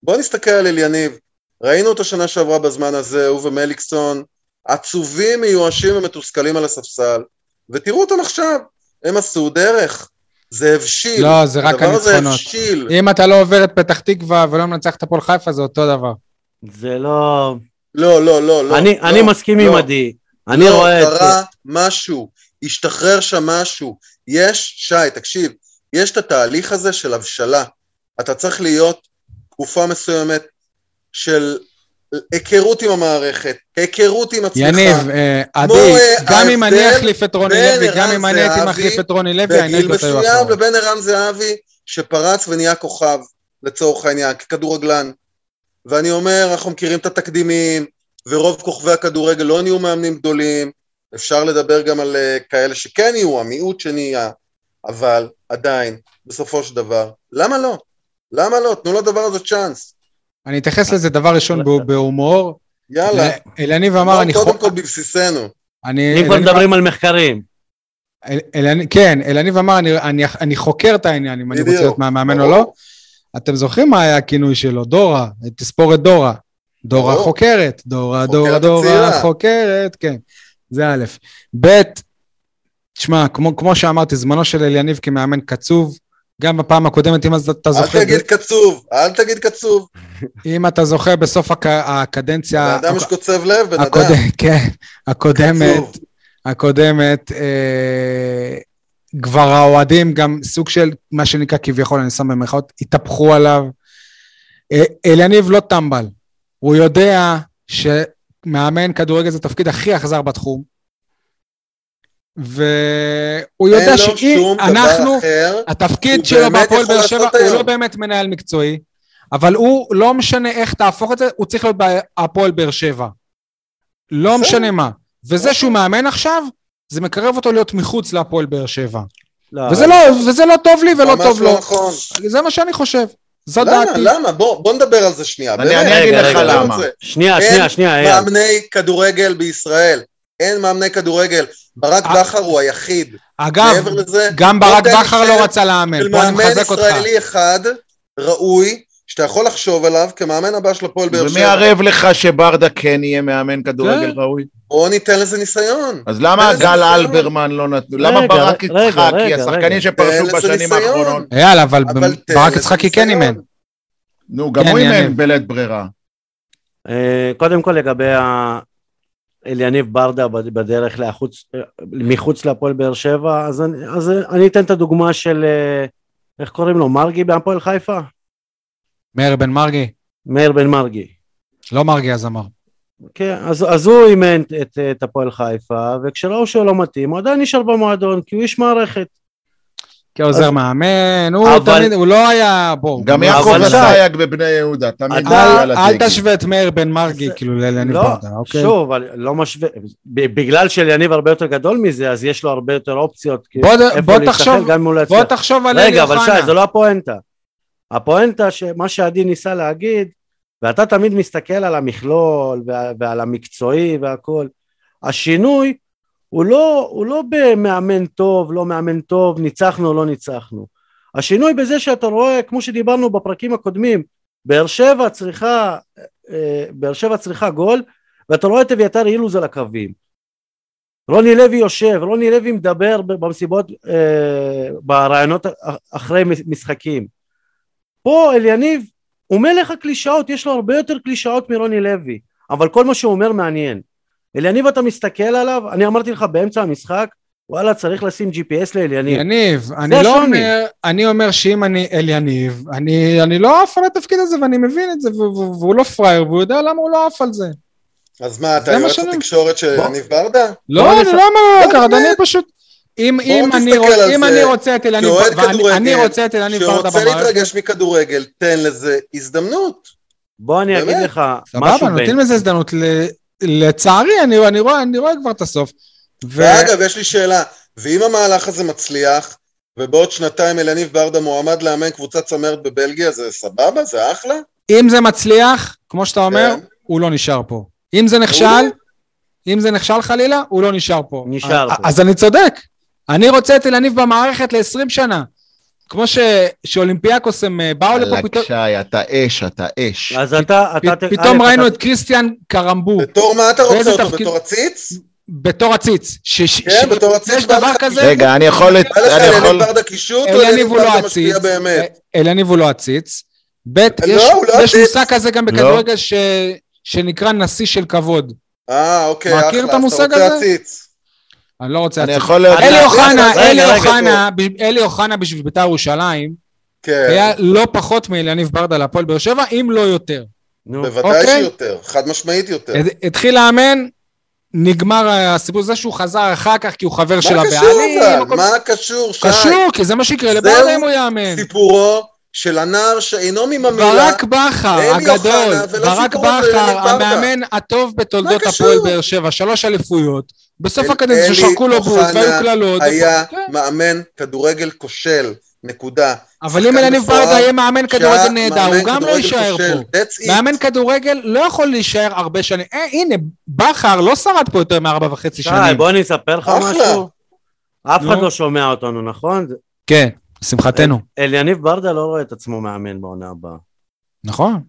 בואו נסתכל על אליניב. ראינו אותו שנה שעברה בזמן הזה, הוא ומליקסון, עצובים, מיואשים ומתוסכלים על הספסל, ותראו אותם עכשיו, הם עשו דרך. זה הבשיל. לא, זה רק הדבר הזה הניצחונות. הבשיל. אם אתה לא עובר את פתח תקווה ולא מנצח את הפועל חיפה, זה אותו דבר. זה לא... לא, לא, לא, לא. אני לא, אני מסכים לא. עם עדי. אני לא, רואה את... קרה משהו. השתחרר שם משהו. יש, שי, תקשיב, יש את התהליך הזה של הבשלה. אתה צריך להיות תקופה מסוימת של היכרות עם המערכת, היכרות עם עצמך. יניב, אה, עדי, אה, גם אם אני אחליף את רוני לוי, גם אם אני הייתי מחליף את רוני לוי, בגיל האנרגיות היו מסוים אחרות. לבין ערן זהבי שפרץ ונהיה כוכב לצורך העניין ככדורגלן ואני אומר אנחנו מכירים את התקדימים ורוב כוכבי הכדורגל לא נהיו מאמנים גדולים אפשר לדבר גם על אה, כאלה שכן יהיו המיעוט שנהיה אבל עדיין בסופו של דבר למה לא? למה לא? תנו לדבר הזה צ'אנס אני אתייחס לזה דבר ראשון בה- בהומור. יאללה אליניב אמר, אני קודם חו- כל בבסיסנו אני... אם כבר מדברים על מחקרים. אל- אלניב- כן, אלניב אמר, אני, אני, אני חוקר את העניין, אם אני רוצה. להיות מאמן או. לא. אתם זוכרים מה היה הכינוי שלו? דורה, תספורת דורה. דורה. חוקרת, דורה, חוקרת דורה, דורה, צעירה. חוקרת, כן. זה א'. ב', תשמע, כמו, כמו שאמרתי, זמנו של אליניב כמאמן קצוב. גם בפעם הקודמת, אם אתה אל זוכר, תגיד קצוב אל תגיד קצוב אם אתה זוכר בסוף הק, הקדנציה, בן אדם יש קוצב לב בן אדם הקודם, כן, הקודמת, קצוב. הקודמת, אה, כבר האוהדים גם סוג של מה שנקרא כביכול, אני שם במרכאות, התהפכו עליו. אה, אליניב לא טמבל, הוא יודע שמאמן כדורגל זה התפקיד הכי אכזר בתחום. והוא יודע אין שאם אנחנו, אחר התפקיד שלו בהפועל באר שבע הוא. לא באמת מנהל מקצועי, אבל הוא, לא משנה איך תהפוך את זה, הוא צריך להיות בהפועל באר שבע. לא. משנה מה. וזה שהוא מאמן עכשיו, זה מקרב אותו להיות מחוץ להפועל באר שבע. לא, וזה לא, וזה לא טוב לי ולא ממש טוב לא לו. נכון. זה מה שאני חושב. זו למה? דעתי. למה? בוא בוא נדבר על זה שנייה. אני- אגיד רגע, לך רגע, למה. שנייה, אין שנייה, שנייה, אייל. מאמני כדורגל בישראל. אין מאמני כדורגל. ברק אה. בכר הוא היחיד. אגב, לזה, גם בוא ברק בכר לא רצה לאמן. פה אני מאמן מחזק אותך. ישראלי אחד ראוי, שאתה יכול לחשוב עליו כמאמן הבא של הפועל באר ומי שבע. ערב לך שברדה כן יהיה מאמן כדורגל כן. ראוי? בוא ניתן לזה ניסיון. אז למה גל? אלברמן לא נתנו? למה ברק יצחקי, השחקנים. שפרשו בשנים. האחרונות? אייל, אבל ברק יצחקי כן. אימן. נו, גם כן, הוא. אימן בלית ברירה. אה, קודם כל לגבי אליניב ברדה בד- בדרך לחוץ, מחוץ להפועל באר שבע, אז אני, אז אני אתן את הדוגמה של, אה, איך קוראים לו, מרגי בהפועל חיפה? מאיר בן מרגי. מאיר בן מרגי. לא מרגי הזמר. כן, אז, אז הוא אימן את, את, את הפועל חיפה, וכשראו שהוא לא מתאים, הוא עדיין נשאר במועדון, כי הוא איש מערכת. כעוזר אז- מאמן, הוא אבל- תמיד, הוא לא היה, בוא. גם הוא- יעקב אסייג בבני יהודה, תמיד היה על אל הדגל. תשווה את מאיר בן מרגי, זה- כאילו, לאליניב לא, ברדה, אוקיי? שוב, אני לא משווה, בגלל שאליניב הרבה יותר גדול מזה, אז יש לו הרבה יותר אופציות. כי בוא- איפה תחשוב- גם אם הוא לא בוא. תחשוב על אלי רגע, אבל. שי, זה לא הפואנטה. הפואנטה, שמה שעדי ניסה להגיד, ואתה תמיד מסתכל על המכלול ועל המקצועי והכל, השינוי הוא לא, הוא לא במאמן טוב, לא מאמן טוב, ניצחנו לא ניצחנו. השינוי בזה שאתה רואה, כמו שדיברנו בפרקים הקודמים, באר שבע צריכה, אה, באר שבע צריכה גול, ואתה רואה את אביתר אילוז על הקווים. רוני לוי יושב, רוני לוי מדבר במסיבות, אה, ברעיונות אחרי משחקים. פה אליניב הוא מלך הקלישאות, יש לו הרבה יותר קלישאות מרוני לוי, אבל כל מה שהוא אומר מעניין. אליניב אתה מסתכל עליו, אני אמרתי לך באמצע המשחק, וואלה צריך לשים GPS לאליניב. יניב, אני לא. אומר, אני אומר שאם אני אל יניב, אני, אני לא עף על התפקיד הזה ואני מבין את זה, והוא- לא פראייר, והוא יודע למה הוא לא עף על זה. אז מה, אתה יועץ התקשורת של בוא. יניב ברדה? לא, אני לא אומר ככה. אני פשוט... אם, אם, אני, רוצ, אם אני רוצה את אליניב, אני רוצה את אליניב ברדה שרוצה במערכת, להתרגש מכדורגל, תן לזה הזדמנות. בוא אני אגיד? לך משהו סבבה, בין... נותנים לזה הזדמנות. לצערי, אני, אני, רואה, אני רואה כבר את הסוף. ו... ואגב, יש לי שאלה, ואם המהלך הזה מצליח, ובעוד שנתיים אלניב ברדה מועמד לאמן קבוצת צמרת בבלגיה, זה סבבה? זה אחלה? אם זה מצליח, כמו שאתה אומר, כן. הוא לא נשאר פה. אם זה נכשל, מעולה. אם זה נכשל חלילה, הוא לא נשאר פה. נשאר אז- פה. אז אני צודק. אני רוצה את אלניב במערכת ל-20 שנה. כמו ש... שאולימפיאקוס הם אה, באו לפה, פתאום, שי, אתה אש, אתה אש. אז אתה... אתה פ- פתאום א', ראינו אתה- את קריסטיאן קרמבו בתור מה אתה רוצה אותו? תפקיד? בתור עציץ? בתור עציץ. ש- ש- כן, ש- בתור עציץ יש דבר כזה, רגע, אני יכול... אני אלניב יכול... ברדה קישוט, או אליניב אלניב הוא לא עציץ. אלניב הוא לא עציץ. ב', לא, יש הוא לא יש עציץ. מושג כזה גם בכדורגל ש- שנקרא נשיא של כבוד. אה, אוקיי, מכיר אחלה. את המושג אז אתה רוצה הזה? אני לא רוצה... אני להציג. יכול להגיד... אלי אוחנה, אלי אוחנה, אלי אוחנה בשביל בית"ר ירושלים, כן, היה לא פחות מאליניב ברדה להפועל באר שבע, אם לא יותר. נו, בוודאי אוקיי. שיותר, חד משמעית יותר. הת- התחיל לאמן, נגמר הסיפור הזה שהוא חזר אחר כך כי הוא חבר של מה קשור הבעלים. מה קשור, שי? קשור, כי זה מה שיקרה לברדה אם הוא יאמן. סיפורו של הנער שאינו מן המילה, ברק בכר הגדול, ברק בכר. המאמן הטוב בתולדות קשור? הפועל באר שבע, שלוש אליפויות. בסוף הקדנציה שרקו לו בוז והיו קללות. היה כן. מאמן כדורגל כושל, נקודה. אבל אם אלניב ברדה יהיה מאמן כדורגל נהדר, הוא גם לא יישאר. פה. מאמן כדורגל לא יכול להישאר הרבה שנים. אה, הנה, בכר לא שרד פה יותר מארבע וחצי שי, שנים. בוא אני אספר לך. משהו. אף אחד. לא שומע אותנו, נכון? כן, לשמחתנו. אליניב ברדה לא רואה את עצמו מאמן בעונה הבאה. נכון.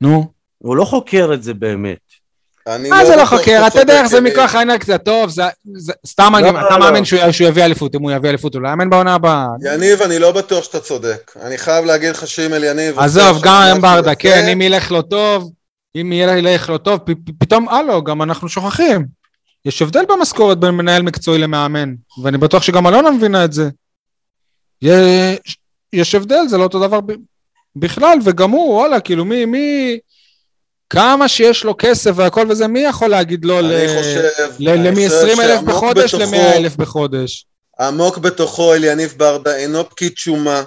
נו. הוא לא חוקר את זה באמת. אני מה זה לא חוקר? אתה יודע איך זה אלי. מכוח קצת טוב, זה- זה- סתם לא, אני, לא, אתה לא. מאמין שהוא יביא אליפות, אם הוא יביא אליפות, הוא לא יאמן בעונה הבאה. יניב, אני לא בטוח שאתה צודק. אני חייב להגיד לך שאם אליניב... עושה עזוב, גם ברדה, כן, אם ילך לו טוב, אם ילך לו טוב, פתאום, הלו, גם אנחנו שוכחים. יש הבדל במשכורת בין מנהל מקצועי למאמן, ואני בטוח שגם אלונה מבינה את זה. יש, יש הבדל, זה לא אותו דבר בכלל, וגם הוא, וואלה, כאילו, מי, מי, כמה שיש לו כסף והכל וזה, מי יכול להגיד לו אני חושב... אני חושב מ-20 אלף בחודש בתוכו- ל-100 אלף בחודש? עמוק בתוכו אליניב ברדה אינו פקיד שומה,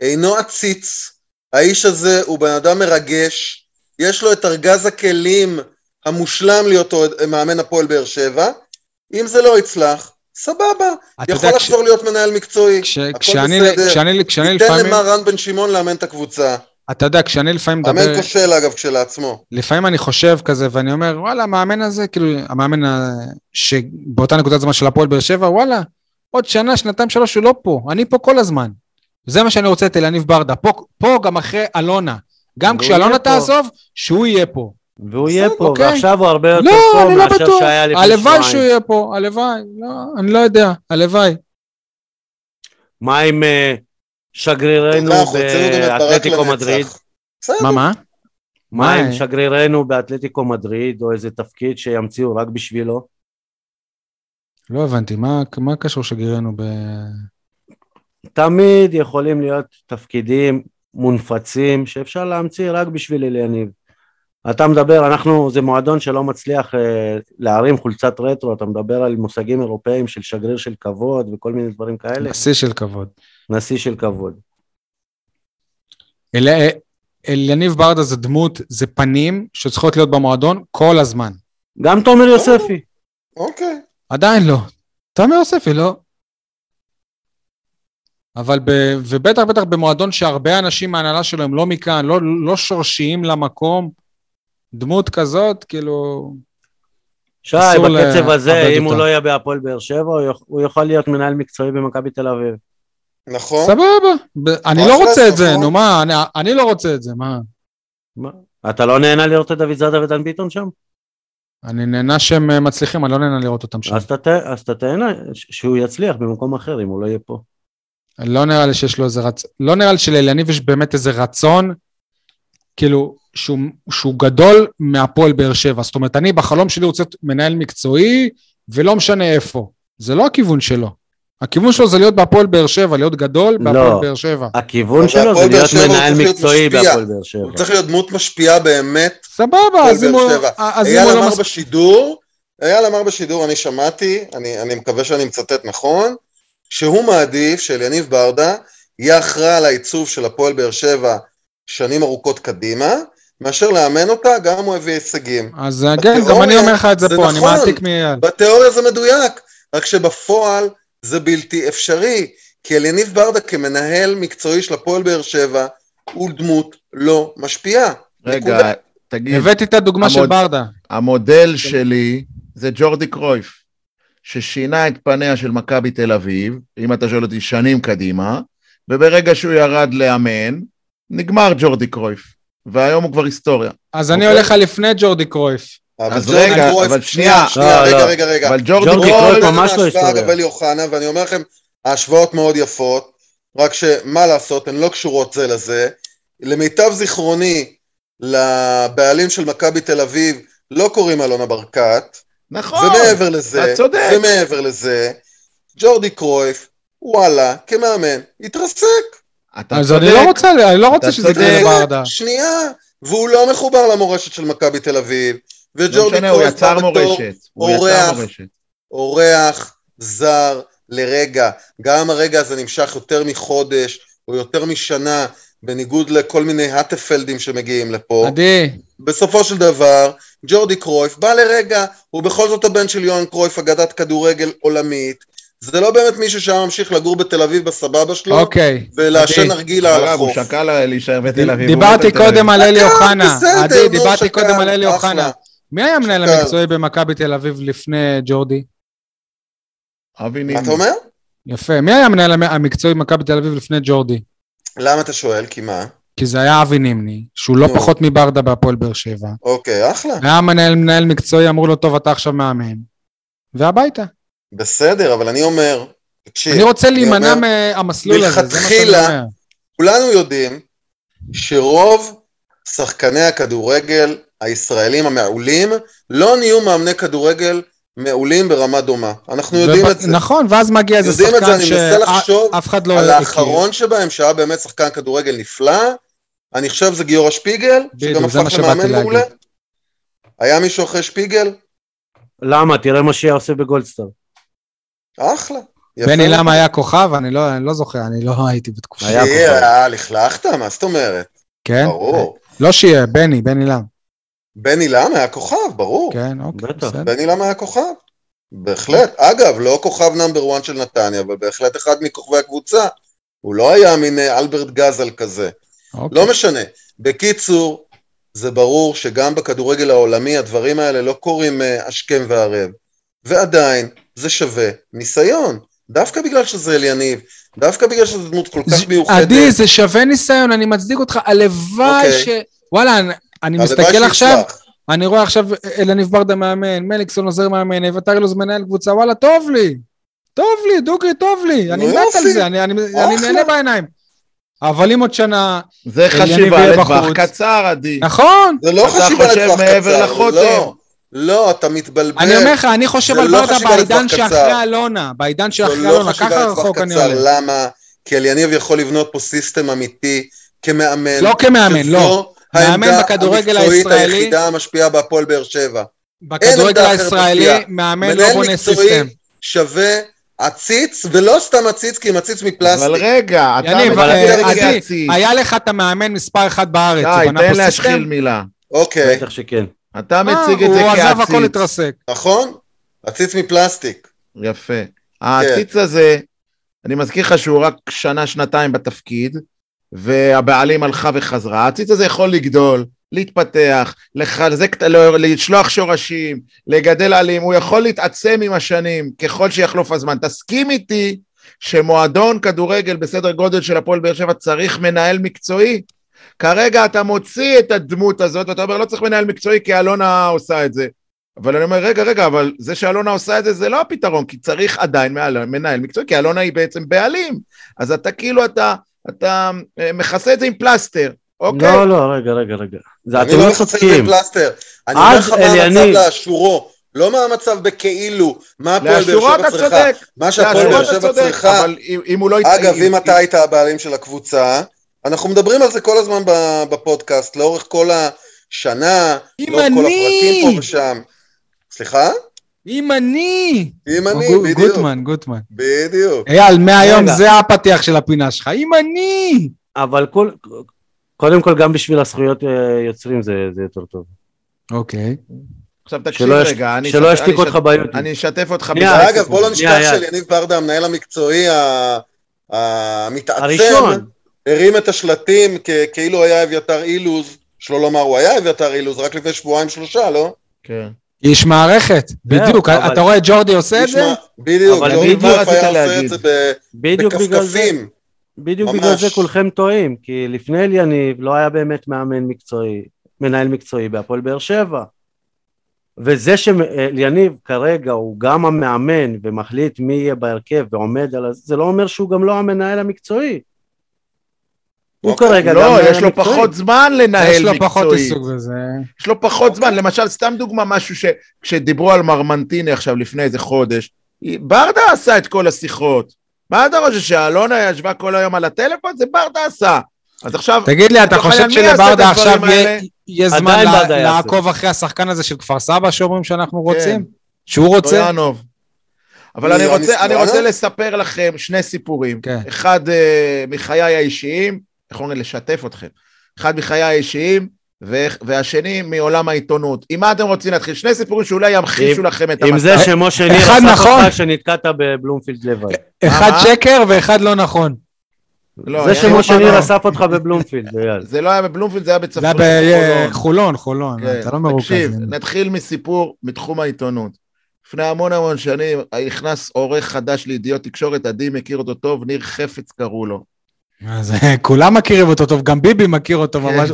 אינו עציץ. האיש הזה הוא בן אדם מרגש, יש לו את ארגז הכלים המושלם להיות מאמן הפועל באר שבע. אם זה לא יצלח, סבבה, יכול יודע, כש- לחזור להיות מנהל מקצועי. כש- הכל כשאני בסדר. כשאני- כשאני ניתן לפעמים, למר רן בן שמעון לאמן את הקבוצה. אתה יודע, כשאני לפעמים מדבר... מאמן כושל אגב כשלעצמו. לפעמים אני חושב כזה, ואני אומר, וואלה, המאמן הזה, כאילו, המאמן ה- שבאותה נקודת זמן של הפועל באר שבע, וואלה, עוד שנה, שנתיים, שלוש, הוא לא פה, אני פה כל הזמן. זה מה שאני רוצה את אליניב ברדה, פה, פה גם אחרי אלונה. גם כשאלונה. תעזוב, שהוא יהיה פה. והוא יהיה פה, אוקיי. ועכשיו הוא הרבה יותר לא, פה אני לא מאשר בטוח. שהיה לפני הלוואי שהוא שבועיים. יהיה פה, הלוואי. לא, אני לא יודע, הלוואי. מה עם אה, שגרירנו באתלטיקו. מדריד? מה, מה? מה עם? שגרירנו באתלטיקו מדריד, או איזה תפקיד שימציאו רק בשבילו? לא הבנתי, מה, מה קשור שגרירנו ב... תמיד יכולים להיות תפקידים מונפצים שאפשר להמציא רק בשביל אליניב. אתה מדבר, אנחנו, זה מועדון שלא מצליח אה, להרים חולצת רטרו, אתה מדבר על מושגים אירופאיים של שגריר של כבוד וכל מיני דברים כאלה, שיא של כבוד. נשיא של כבוד. אל... אליניב ברדה זה דמות, זה פנים שצריכות להיות במועדון כל הזמן. גם תומר יוספי. אוקיי. עדיין לא. תומר יוספי לא. אבל ב... ובטח בטח במועדון שהרבה אנשים מההנהלה שלו הם לא מכאן, לא, לא שורשיים למקום, דמות כזאת, כאילו... שי, בקצב הזה, אם הוא אותה. לא יהיה בהפועל באר שבע, הוא יכ- הוא יכול להיות מנהל מקצועי במכבי תל אביב. נכון. סבבה. ב... אני לא רוצה את זה. נו מה, אני, אני לא רוצה את זה, מה? מה? אתה לא נהנה לראות את דוד זאדה ודן ביטון שם? אני נהנה שהם אה, מצליחים, אני לא נהנה לראות אותם שם. אז אתה ת- אז אתה תהנה ש- שהוא יצליח במקום אחר אם הוא לא יהיה פה. לא נראה לי שיש לו איזה רצון, לא נראה לי שלאליניב יש באמת איזה רצון, כאילו, שהוא, שהוא גדול מהפועל באר שבע. זאת אומרת, אני בחלום שלי רוצה להיות מנהל מקצועי, ולא משנה איפה. זה לא הכיוון שלו. הכיוון שלו זה להיות בהפועל באר שבע, להיות גדול בהפועל לא. באר שבע. הכיוון שלו זה להיות מנהל מקצועי. בהפועל באר שבע. הוא צריך להיות דמות משפיעה באמת. סבבה, אז אם הוא... אייל לא אמר מס... בשידור, אייל אמר בשידור, אני שמעתי, אני, אני מקווה שאני מצטט נכון, שהוא מעדיף שאליניב ברדה יהיה אחראי על העיצוב של הפועל באר שבע שנים ארוכות קדימה, מאשר לאמן אותה, גם אם הוא הביא הישגים. אז כן, גם אני אומר לך את זה זה פה, אני נכון. מעתיק מאייל. בתיאוריה זה מדויק, רק שבפועל זה בלתי אפשרי, כי אליניב ברדה כמנהל מקצועי של הפועל באר שבע, הוא דמות לא משפיעה. נקודה. רגע, תגיד, הבאתי את הדוגמה של המוד- ברדה. המודל שלי זה ג'ורדי קרויף, ששינה את פניה של מכבי תל אביב, אם אתה שואל אותי שנים קדימה, וברגע שהוא ירד לאמן, נגמר ג'ורדי קרויף, והיום הוא כבר היסטוריה. אז אני אוקיי. הולך על לפני ג'ורדי קרויף. אז רגע, אבל שנייה, שנייה. רגע. רגע, רגע. אבל ג'ורדי ג'ורדי קרויף, ממש לא היסטוריה. אגב אלי אוחנה, ואני אומר לכם, ההשוואות מאוד יפות, רק שמה לעשות, הן לא קשורות זה לזה. למיטב זיכרוני, לבעלים של מכבי תל אביב לא קוראים אלונה ברקת, נכון. ומעבר לזה, אתה צודק. ומעבר לזה, ג'ורדי קרויף, וואלה, כמאמן, התרסק. אתה אז צודק. אני לא רוצה, אני לא רוצה שזה יקרה. לברדה. שנייה, והוא לא מחובר למורשת של מכבי תל אביב, לא וג'ורדי קרויף יצר בא בתור אורח. אורח זר לרגע, גם הרגע הזה נמשך יותר מחודש או יותר משנה, בניגוד לכל מיני האטפלדים שמגיעים לפה. עדי, בסופו של דבר, ג'ורדי קרויף בא לרגע, הוא בכל זאת הבן של יוהאן קרויף, אגדת כדורגל עולמית. זה לא באמת מישהו שהיה ממשיך לגור בתל אביב בסבבה שלו, אוקיי. ולעשן נרגילה על אגב, הוא החוף. שקל להישאר בתל אביב. דיברתי בתל קודם. על אלי אוחנה. עדי, דיברתי קודם על אלי. אוחנה. מי היה המנהל. המקצועי במכבי תל אביב לפני ג'ורדי? אבי מה נימני. אתה אומר? יפה. מי היה המנהל המ- המקצועי במכבי תל אביב לפני ג'ורדי? למה אתה שואל? כי מה? כי זה היה אבי נימני, שהוא לא. פחות מברדה בהפועל באר שבע. אוקיי, אחלה. היה מנהל מקצועי, אמרו לו, טוב, אתה עכשיו מאמן. והביתה. בסדר, אבל אני אומר, תקשיב, אני רוצה להימנע מהמסלול הזה, זה מה שאני מלכתחילה, אומר. כולנו יודעים שרוב שחקני הכדורגל הישראלים המעולים לא נהיו מאמני כדורגל מעולים ברמה דומה. אנחנו יודעים וב- את זה. נכון, ואז מגיע איזה יודעים את זה, שחקן אני מנסה לחשוב שאף אחד לא על הכיר. האחרון שבהם, שהיה באמת שחקן כדורגל נפלא, אני חושב זה גיורא שפיגל, שגם זה מה הפך למאמן. מעולה. היה מישהו אחרי שפיגל? למה? תראה מה שהיה עושה בגולדסטאר. אחלה. בני. למה היה כוכב? אני לא אני לא זוכר, אני לא הייתי בתקופה. היה כוכב. שיהיה, אה, לכלכת? מה זאת אומרת? כן? ברור. לא שיהיה, בני, בני לם. בני לם היה כוכב, ברור. כן, אוקיי, בטח. בסדר. בני למה היה כוכב? בהחלט. אגב, לא כוכב נאמבר 1 של נתניה, אבל בהחלט אחד מכוכבי הקבוצה. הוא לא היה מין אה, אלברט גזל כזה. אוקיי. לא משנה. בקיצור, זה ברור שגם בכדורגל העולמי הדברים האלה לא קורים אה, השכם והערב. ועדיין, זה שווה ניסיון. דווקא בגלל שזה אליניב, דווקא בגלל שזו דמות כל כך מיוחדת. עדי, זה שווה ניסיון, אני מצדיק אותך. הלוואי אוקיי. ש... וואלה, אני- אני מסתכל עכשיו, שיצלח. אני רואה עכשיו אלניב ברדה מאמן, מליקסון עוזר מאמן, אביתר אילוז מנהל קבוצה, וואלה, טוב לי. טוב לי, דוגרי, טוב לי. אני מת על. זה, אני- אני אני. נהנה בעיניים. אבל אם עוד שנה... זה חשיבה לטווח. קצר, עדי. נכון. זה לא אתה חשיבה חושב לטווח קצר, לחותם. לא, לא, אתה מתבלבל. אני אומר לך, אני חושב על לא ברדה בעידן שאחרי. אלונה, בעידן שאחרי לא אלונה, ככה רחוק אני הולך. למה? כי אליניב יכול לבנות פה סיסטם אמיתי כמאמן. לא כמאמן, לא. מאמן העמדה בכדורגל המקצועית הישראלי. היחידה המשפיעה בהפועל באר שבע. בכדורגל הישראלי. מאמן לא מנהל בונה מקצועי סיסטם. שווה עציץ, ולא סתם עציץ, כי אם עציץ אבל מפלסטיק. רגע, אתה מדבר אה. עדי, היה לך את המאמן מספר אחת בארץ, די, תן להשחיל? מילה. אוקיי, בטח שכן. אתה מציג את זה הוא עזב הכל כעציץ. התרסק. נכון? עציץ מפלסטיק. יפה. העציץ הזה, אני מזכיר לך שהוא רק שנה, שנתיים בתפקיד, והבעלים הלכה וחזרה. העציץ הזה יכול לגדול, להתפתח, לחזק, לא- לשלוח שורשים, לגדל עלים, הוא יכול להתעצם עם השנים, ככל שיחלוף הזמן. תסכים איתי שמועדון כדורגל בסדר גודל של הפועל באר שבע צריך מנהל מקצועי? כרגע אתה מוציא את הדמות הזאת, ואתה אומר, לא צריך מנהל מקצועי כי אלונה עושה את זה. אבל אני אומר, רגע, רגע, אבל זה שאלונה עושה את זה, זה לא הפתרון, כי צריך עדיין מנהל מקצועי, כי אלונה היא בעצם בעלים. אז אתה כאילו, אתה, אתה אה, מכסה את זה עם פלסטר, אוקיי? לא, לא, רגע, רגע, רגע. זה אני אתם לא לא מכסה את זה צודקים. עם פלסטר. אני אומר לך מה המצב אליניב. לאשורו. לא מה המצב בכאילו, מה הפועל באר לאשורו שבע אתה צריכה. צודק, מה שהפועל באר אתה שבע צריכה, אבל אם אם הוא לא... אגב, אם אם- אתה היית הבעלים של הקבוצה, אנחנו מדברים על זה כל הזמן ב- בפודקאסט, לאורך כל השנה, אם לאורך כל הפרקים פה ושם. סליחה? אם אני... אם אני, בדיוק. גוטמן, גוטמן. בדיוק. אייל, מהיום. זה הפתיח של הפינה שלך. אם אני... אבל כל... קודם כל, גם בשביל הזכויות אה, יוצרים זה זה יותר טוב. אוקיי. עכשיו תקשיב רגע, אני שלא אשת- ישתיק אני אותך ביוטיוב. אני אשתף אותך בזה. אגב, בוא לא נשכח יאללה. שיניב ברדה, המנהל המקצועי המתעצם, הראשון. הרים את השלטים כ- כאילו היה אביתר אילוז, שלא לומר הוא היה אביתר אילוז, רק לפני שבועיים שלושה, לא? כן. איש מערכת, בדיוק. אבל- אתה רואה את ג'ורדי עושה את זה? בדיוק, ג'ורדי קרויף היה עושה את. זה בכפכפים. בדיוק ממש. בגלל זה כולכם טועים, כי לפני אליניב לא היה באמת מאמן מקצועי, מנהל מקצועי בהפועל באר שבע. וזה שאליניב כרגע הוא גם המאמן ומחליט מי יהיה בהרכב ועומד על זה, זה לא אומר שהוא גם לא המנהל המקצועי. הוא אוקיי. כרגע גם לא, יש לו מקצועי. פחות זמן יש לנהל לו פחות מקצועית. עיסוק בזה. יש לו פחות זמן. למשל, סתם דוגמה, משהו שכשדיברו על מרמנטיני עכשיו לפני איזה חודש, ברדה עשה את כל השיחות. מה אתה חושב, שאלונה ישבה כל היום על הטלפון? זה ברדה עשה. אז עכשיו, תגיד לי, אתה חושב שלברדה עכשיו יהיה-? יהיה זמן לה-. לעקוב אחרי השחקן הזה של כפר סבא שאומרים שאנחנו רוצים? כן. שהוא רוצה? טויאנוב. אבל אני רוצה, אני? רוצה לספר לכם שני סיפורים. כן. אחד אה, מחיי האישיים, איך אומרים? לשתף אתכם. אחד מחיי האישיים, והשני מעולם העיתונות. עם מה אתם רוצים להתחיל? שני סיפורים שאולי ימחישו לכם את עם זה המצב. שמשה ניר אחד אסף נכון. שנתקעת בבלומפילד לבד. אחד מה? שקר ואחד לא נכון. לא, זה שמשה ניר. אסף אותך בבלומפילד, אייל. זה לא היה בבלומפילד, זה היה זה היה בצפון. בחולון, חולון, כן, אתה לא מרוכז. תקשיב, נתחיל מסיפור מתחום העיתונות. לפני המון המון שנים נכנס עורך חדש לידיעות תקשורת, עדי מכיר אותו טוב, ניר חפץ קראו לו. אז אה, כולם מכירים אותו טוב, גם ביבי מכיר אותו כן. ממש.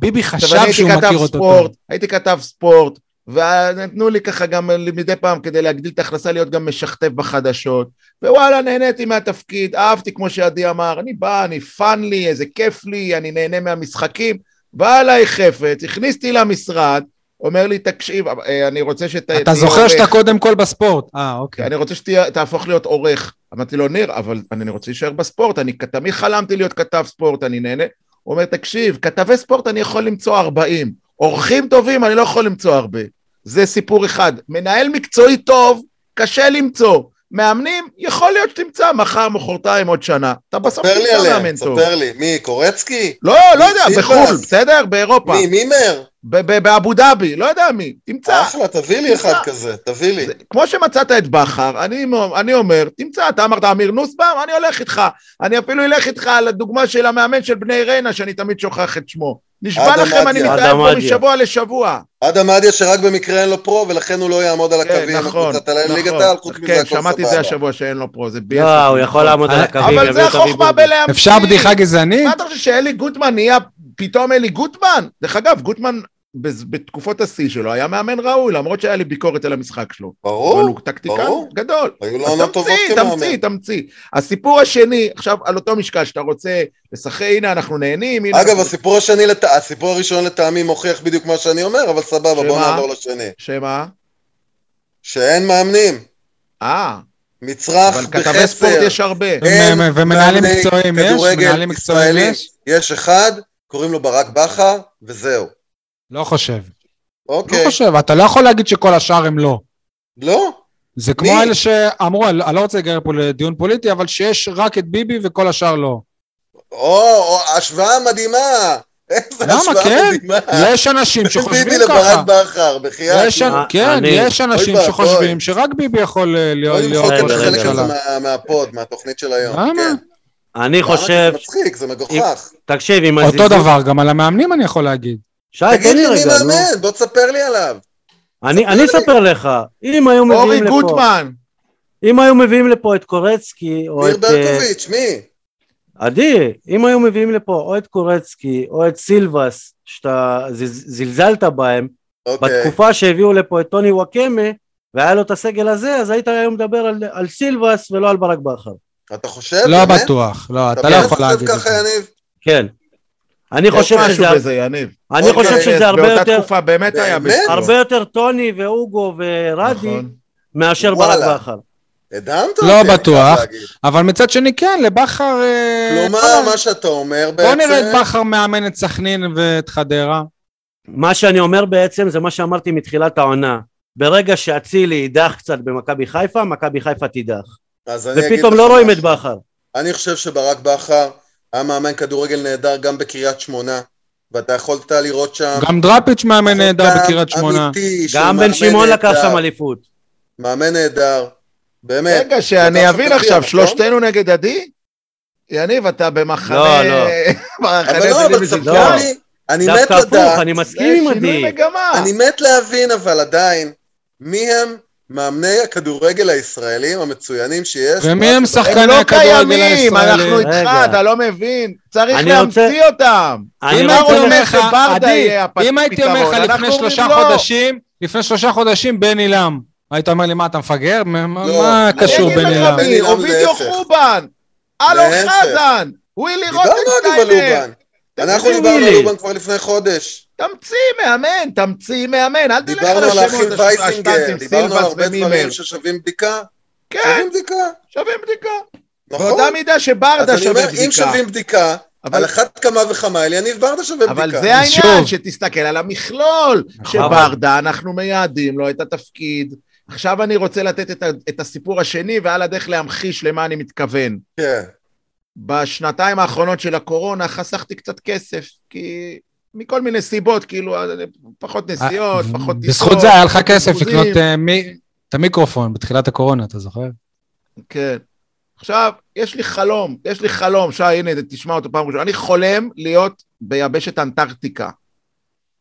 ביבי- חשב שהוא מכיר אותו ספורט, טוב. הייתי כתב ספורט, ונתנו לי ככה גם מדי פעם כדי להגדיל את ההכנסה להיות גם משכתב בחדשות, ווואלה, נהניתי מהתפקיד, אהבתי כמו שעדי אמר, אני בא, אני fun לי, איזה כיף לי, אני נהנה מהמשחקים, בא אליי חפץ, הכניס אותי למשרד, אומר לי, תקשיב, אה, אני רוצה שת... אתה זוכר עורך." שאתה קודם כל בספורט. אה, אוקיי. אני רוצה שתהפוך להיות עורך. אמרתי לו, ניר, אבל אני רוצה להישאר בספורט, אני תמיד חלמתי להיות כתב ספורט, אני נהנה. הוא אומר, תקשיב, כתבי ספורט אני יכול למצוא 40, עורכים טובים אני לא יכול למצוא הרבה. זה סיפור אחד. מנהל מקצועי טוב, קשה למצוא. מאמנים, יכול להיות שתמצא מחר, מחרתיים, עוד שנה. אתה בסוף ספר לי תמצא עליהם, מאמן טוב. ספר לי. מי, קורצקי? לא, לא יודע. בחו"ל, בסדר? באירופה. מי, מימר? באבו דאבי, לא יודע מי. תמצא. אחלה, תביא לי אחד כזה, תביא לי. כמו שמצאת את בכר, אני אומר, תמצא, אתה אמרת אמיר נוסבאום, אני הולך איתך. אני אפילו אלך איתך על הדוגמה של המאמן של בני ריינה, שאני תמיד שוכח את שמו. נשבע לכם, אני. מתאר פה. משבוע לשבוע. אדם מדיה שרק במקרה אין לו פרו, ולכן הוא לא יעמוד על כן, הקווים. נכון, נכון. כן, שמעתי את זה. השבוע שאין לו פרו, זה ביאס. לא. הוא יכול לעמוד על הקווים, אבל זה החוכמה. בלהמציא. אפשר בדיחה גזענית? מה אתה חושב שאלי גוטמן נהיה פתאום אלי גוטמן? דרך אגב, גוטמן בתקופות השיא שלו היה מאמן ראוי, למרות שהיה לי ביקורת על המשחק שלו. אבל ברור, הוא טקטיקן ברור. גדול. היו לו אז עונות טובות תמציא, כמאמן. תמציא, תמציא. הסיפור השני, עכשיו על אותו משקל שאתה רוצה לשחק, הנה אנחנו נהנים, הנה... אגב, אנחנו- הסיפור השני, לט- הסיפור הראשון לטעמי מוכיח בדיוק מה שאני אומר, אבל סבבה, בוא שמה? נעבור לשני. שמה? שאין מאמנים, אה, מצרך אבל כתבי ספורט בחסר. יש הרבה. ומנהלים מקצועיים יש? מנהלים מקצועיים ישראלים. יש? יש אחד, קוראים לו ברק בכר, וזהו. לא חושב. לא אוקיי. חושב, אתה לא יכול להגיד שכל השאר הם לא. לא, זה כמו מי? אלה שאמרו, אני לא רוצה להיגרר פה לדיון פוליטי, אבל שיש רק את ביבי וכל השאר לא. או, או, השוואה מדהימה. איזה למה? השוואה כן. מדהימה. יש אנשים שחושבים ביבי ככה. לברק בכר, בחייאת. יש, נו. אה, כן, אני- יש אנשים ואבוי. שחושבים שרק ביבי יכול אה, להיות בוא להיות ראש החלק רגע. הזה הממשלה. מה- מהפוד, מהתוכנית של היום. למה? כן. אני למה? חושב, זה מצחיק, זה מגוחך. תקשיב, עם אותו. דבר, גם על המאמנים אני יכול להגיד. שי, תגיד תן לי לי מי רגע, נו. מאמן, בוא תספר לי עליו. אני אני לי. אספר לך, אם היו אורי מביאים לפה... גוטמן. אם היו מביאים לפה את קורצקי, או ניר את... אה, ברקוביץ', מי? עדי, אם היו מביאים לפה או את קורצקי או את סילבס, שאתה זלזלת בהם, אוקיי. בתקופה שהביאו לפה את טוני וואקמה, והיה לו את הסגל הזה, אז היית היום מדבר על, על סילבס ולא על ברק בכר. אתה חושב? לא באמת? בטוח, לא, אתה לא באמת יכול חושב להגיד את ככה, זה. יניב? כן. אני יש חושב משהו שזה, בזה, יניב. אני חושב שזה הרבה באותה יותר, תקופה באמת היה? בסדר. הרבה יותר טוני ואוגו ורדי נכון. מאשר. ברק בכר. הדהמת לא אותי, חייב בטוח. אבל מצד שני, כן, לבכר... אה, כלומר, בוא- מה שאתה אומר בוא בעצם... נראה את בכר מאמן את סכנין ואת חדרה. מה שאני אומר בעצם זה מה שאמרתי מתחילת העונה. ברגע שאצילי יידח קצת במכבי חיפה, מכבי חיפה תידח. אז אני אגיד ופתאום לא רואים את משהו. בכר. אני חושב שברק בכר היה מאמן כדורגל נהדר גם בקריית שמונה, ואתה יכולת לראות שם... גם דראפיץ' מאמן נהדר בקריית שמונה. גם בן שמעון לקח. שם אליפות. מאמן נהדר, באמת. רגע, שאני אבין עכשיו, נכון? שלושתנו נגד עדי? יניב, אתה במחנה... לא, לא. אבל לא, אבל. שי. לי, אני מת דווקא הפוך, לדעת, אני מסכים עם עדי. אני מת להבין אבל עדיין, מי הם מאמני הכדורגל הישראלים המצוינים שיש? ומי הם הם שחקני לא הכדורגל קיימים, אנחנו? איתך. אתה לא מבין. צריך אני להמציא אותם. אני אם הייתי אומר אומר לך, עדי, אם הייתי אומר לך לפני שלושה לא. חודשים, לפני שלושה חודשים בן עילם, היית אומר לי, מה, אתה מפגר? מה- מה לא, מה לא. קשור אני בן אגיד עילם? לך מי, בן עילם אובידיו. חובן, אלון להפך. חזן, ווילי רוטנשטיינר. אנחנו דיברנו על. ליבלובן כבר לפני חודש. תמציא מאמן, תמציא מאמן, אל תלך דיברנו על השמות וייזינגר, השטנצים, דיברנו על הרבה. דברים ששווים בדיקה. כן, שווים בדיקה. שווים בדיקה. נכון. באותה מידה אז שברדה אני אומר, שווה אם בדיקה. שווים בדיקה, אבל- על אחת כמה וכמה אליניב ברדה שווה אבל בדיקה. זה העניין, שוב. שתסתכל על המכלול. נכון. שברדה, אנחנו מייעדים לו את התפקיד. עכשיו אני רוצה לתת את, ה- את הסיפור השני, ועל הדרך להמחיש למה אני מתכוון. כן. בשנתיים האחרונות של הקורונה חסכתי קצת כסף, כי מכל מיני סיבות, כאילו, פחות נסיעות, אה, פחות טיסות. בזכות זה היה לך פחות כסף. לקנות אה, את המיקרופון בתחילת הקורונה, אתה זוכר? כן. עכשיו, יש לי חלום, יש לי חלום, שי, הנה, תשמע אותו פעם ראשונה. אני חולם להיות ביבשת אנטארקטיקה.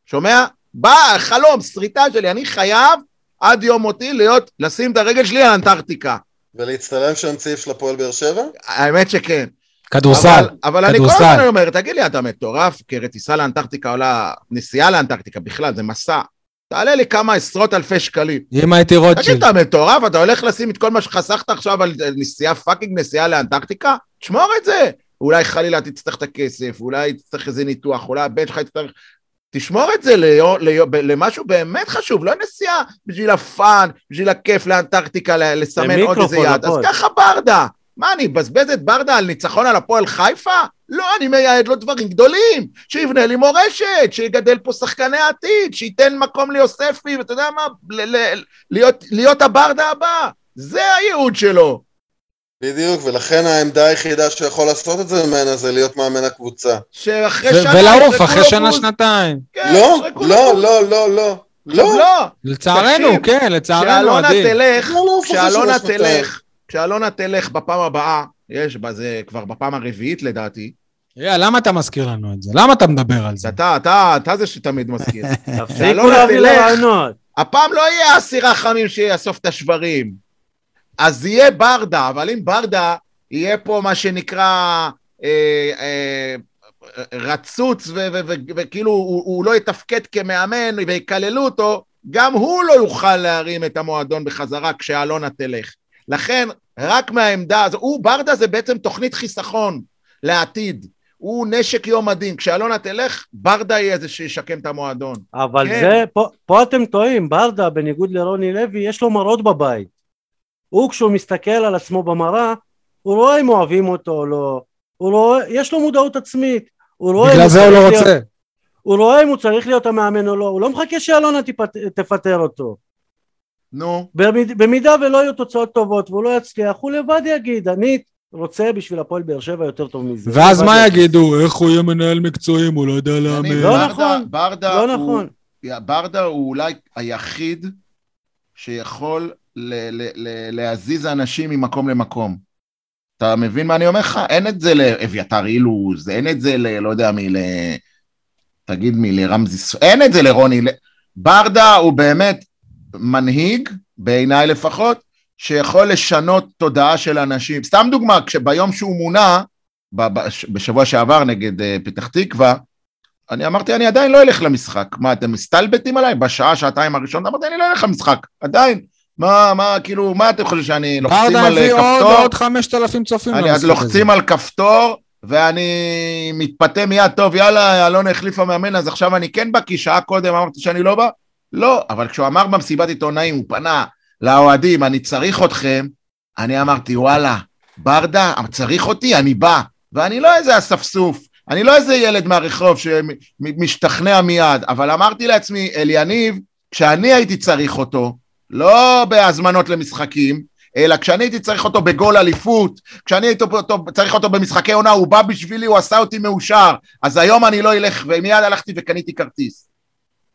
שומע? בא, חלום, שריטה שלי, אני חייב עד יום מותי להיות, לשים את הרגל שלי על אנטארקטיקה. ולהצטלם שם צעיף של הפועל באר שבע? האמת שכן. כדורסל. אבל, אבל אני כל. הזמן אומר, תגיד לי, אתה מטורף? כי הרי טיסה לאנטארקטיקה עולה, נסיעה לאנטארקטיקה בכלל, זה מסע. תעלה לי כמה עשרות אלפי שקלים. אם הייתי תגיד, רוטשילד. אתה מטורף? אתה הולך לשים את כל מה שחסכת עכשיו על נסיעה, fucking נסיעה לאנטארקטיקה? תשמור את זה. אולי חלילה תצטרך את הכסף, אולי תצטרך איזה ניתוח, אולי הבן שלך יצטרך... תשמור את זה ליו, ליו, ב- למשהו באמת חשוב, לא נסיעה בשביל ה fun, בשביל הכיף לאנטארקטיקה, ל- לסמן עוד איזה יד. אז. ככה ברדה. מה, אני אבזבז את ברדה על ניצחון על הפועל חיפה? לא, אני מייעד לו דברים גדולים. שיבנה לי מורשת, שיגדל פה שחקני עתיד, שייתן מקום ליוספי, ואתה יודע מה, ל- ל- להיות, להיות הברדה הבא. זה הייעוד שלו. בדיוק, ולכן העמדה היחידה שיכול לעשות את זה ממנה זה להיות מאמן הקבוצה. שאחרי ו- שנה... ולעוף אחרי שנה, בוז. שנתיים. כן, לא, לא. לא, לא, לא. לא. לא. לצערנו, תקשיב, כן, לצערנו, כשאלונה עדי. תלך, לא, לא, כשאלונה. תלך, כשאלונה תלך בפעם הבאה, יש בה, זה כבר בפעם הרביעית לדעתי, יא, למה אתה מזכיר לנו את זה? למה אתה מדבר על זה? אתה, אתה, אתה זה שתמיד מזכיר. תפסיקו להביא לרעיונות. הפעם לא יהיה אסיר רחמים שיאסוף את השברים. אז יהיה ברדה, אבל אם ברדה, יהיה פה מה שנקרא אה, אה, רצוץ, וכאילו הוא, הוא לא יתפקד כמאמן ויקללו אותו, גם הוא לא יוכל להרים את המועדון בחזרה כשאלונה תלך. לכן, רק מהעמדה הזו, הוא, ברדה זה בעצם תוכנית חיסכון לעתיד. הוא נשק יום הדין. כשאלונה תלך, ברדה יהיה זה שישקם את המועדון. אבל כן. זה, פה, פה אתם טועים, ברדה, בניגוד לרוני לוי, יש לו מראות בבית. הוא, כשהוא מסתכל על עצמו במראה, הוא רואה אם אוהבים אותו או לא. הוא רואה, יש לו מודעות עצמית. הוא רואה בגלל זה הוא לא צריך להיות- רוצה. הוא רואה אם הוא צריך להיות המאמן או לא. הוא לא מחכה שאלונה תפט, תפטר אותו. נו. במיד, במידה ולא יהיו תוצאות טובות והוא לא יצליח, הוא לבד יגיד, אני רוצה בשביל הפועל באר שבע יותר טוב מזה. ואז מה יגיד. יגידו? איך הוא יהיה מנהל מקצועי אם הוא לא יודע לאמן? לא ברדה- נכון, ברדה לא הוא- נכון. ברדה הוא אולי היחיד שיכול ל- ל- ל- להזיז אנשים ממקום למקום. אתה מבין מה אני אומר לך? אין את זה לאביתר אילוז, אין את זה ל... לא יודע מי, ל... תגיד מי, לרמזי... אין את זה לרוני. ברדה הוא באמת מנהיג, בעיניי לפחות, שיכול לשנות תודעה של אנשים. סתם דוגמה, כשביום שהוא מונה, בשבוע שעבר נגד אה, פתח תקווה, אני אמרתי, אני עדיין לא אלך למשחק. מה, אתם מסתלבטים עליי? בשעה, שעתיים הראשונות? אמרתי, אני לא אלך למשחק, עדיין. מה, מה, כאילו, מה אתם חושבים, שאני לוחצים על הביא אה, עוד כפתור? עוד 5,000 צופים אני, אז הזה. לוחצים על כפתור, ואני מתפתה מיד, טוב, יאללה, אלונה החליפה מאמן, אז עכשיו אני כן בא, כי שעה קודם אמרתי שאני לא בא? לא, אבל כשהוא אמר במסיבת עיתונאים, הוא פנה לאוהדים, אני צריך אתכם, אני אמרתי, וואלה, ברדה, צריך אותי, אני בא. ואני לא איזה אספסוף, אני לא איזה ילד מהרחוב שמשתכנע מיד, אבל אמרתי לעצמי, אליניב, כשאני הייתי צריך אותו, לא בהזמנות למשחקים, אלא כשאני הייתי צריך אותו בגול אליפות, כשאני הייתי אותו, צריך אותו במשחקי עונה, הוא בא בשבילי, הוא עשה אותי מאושר. אז היום אני לא אלך, ומיד הלכתי וקניתי כרטיס.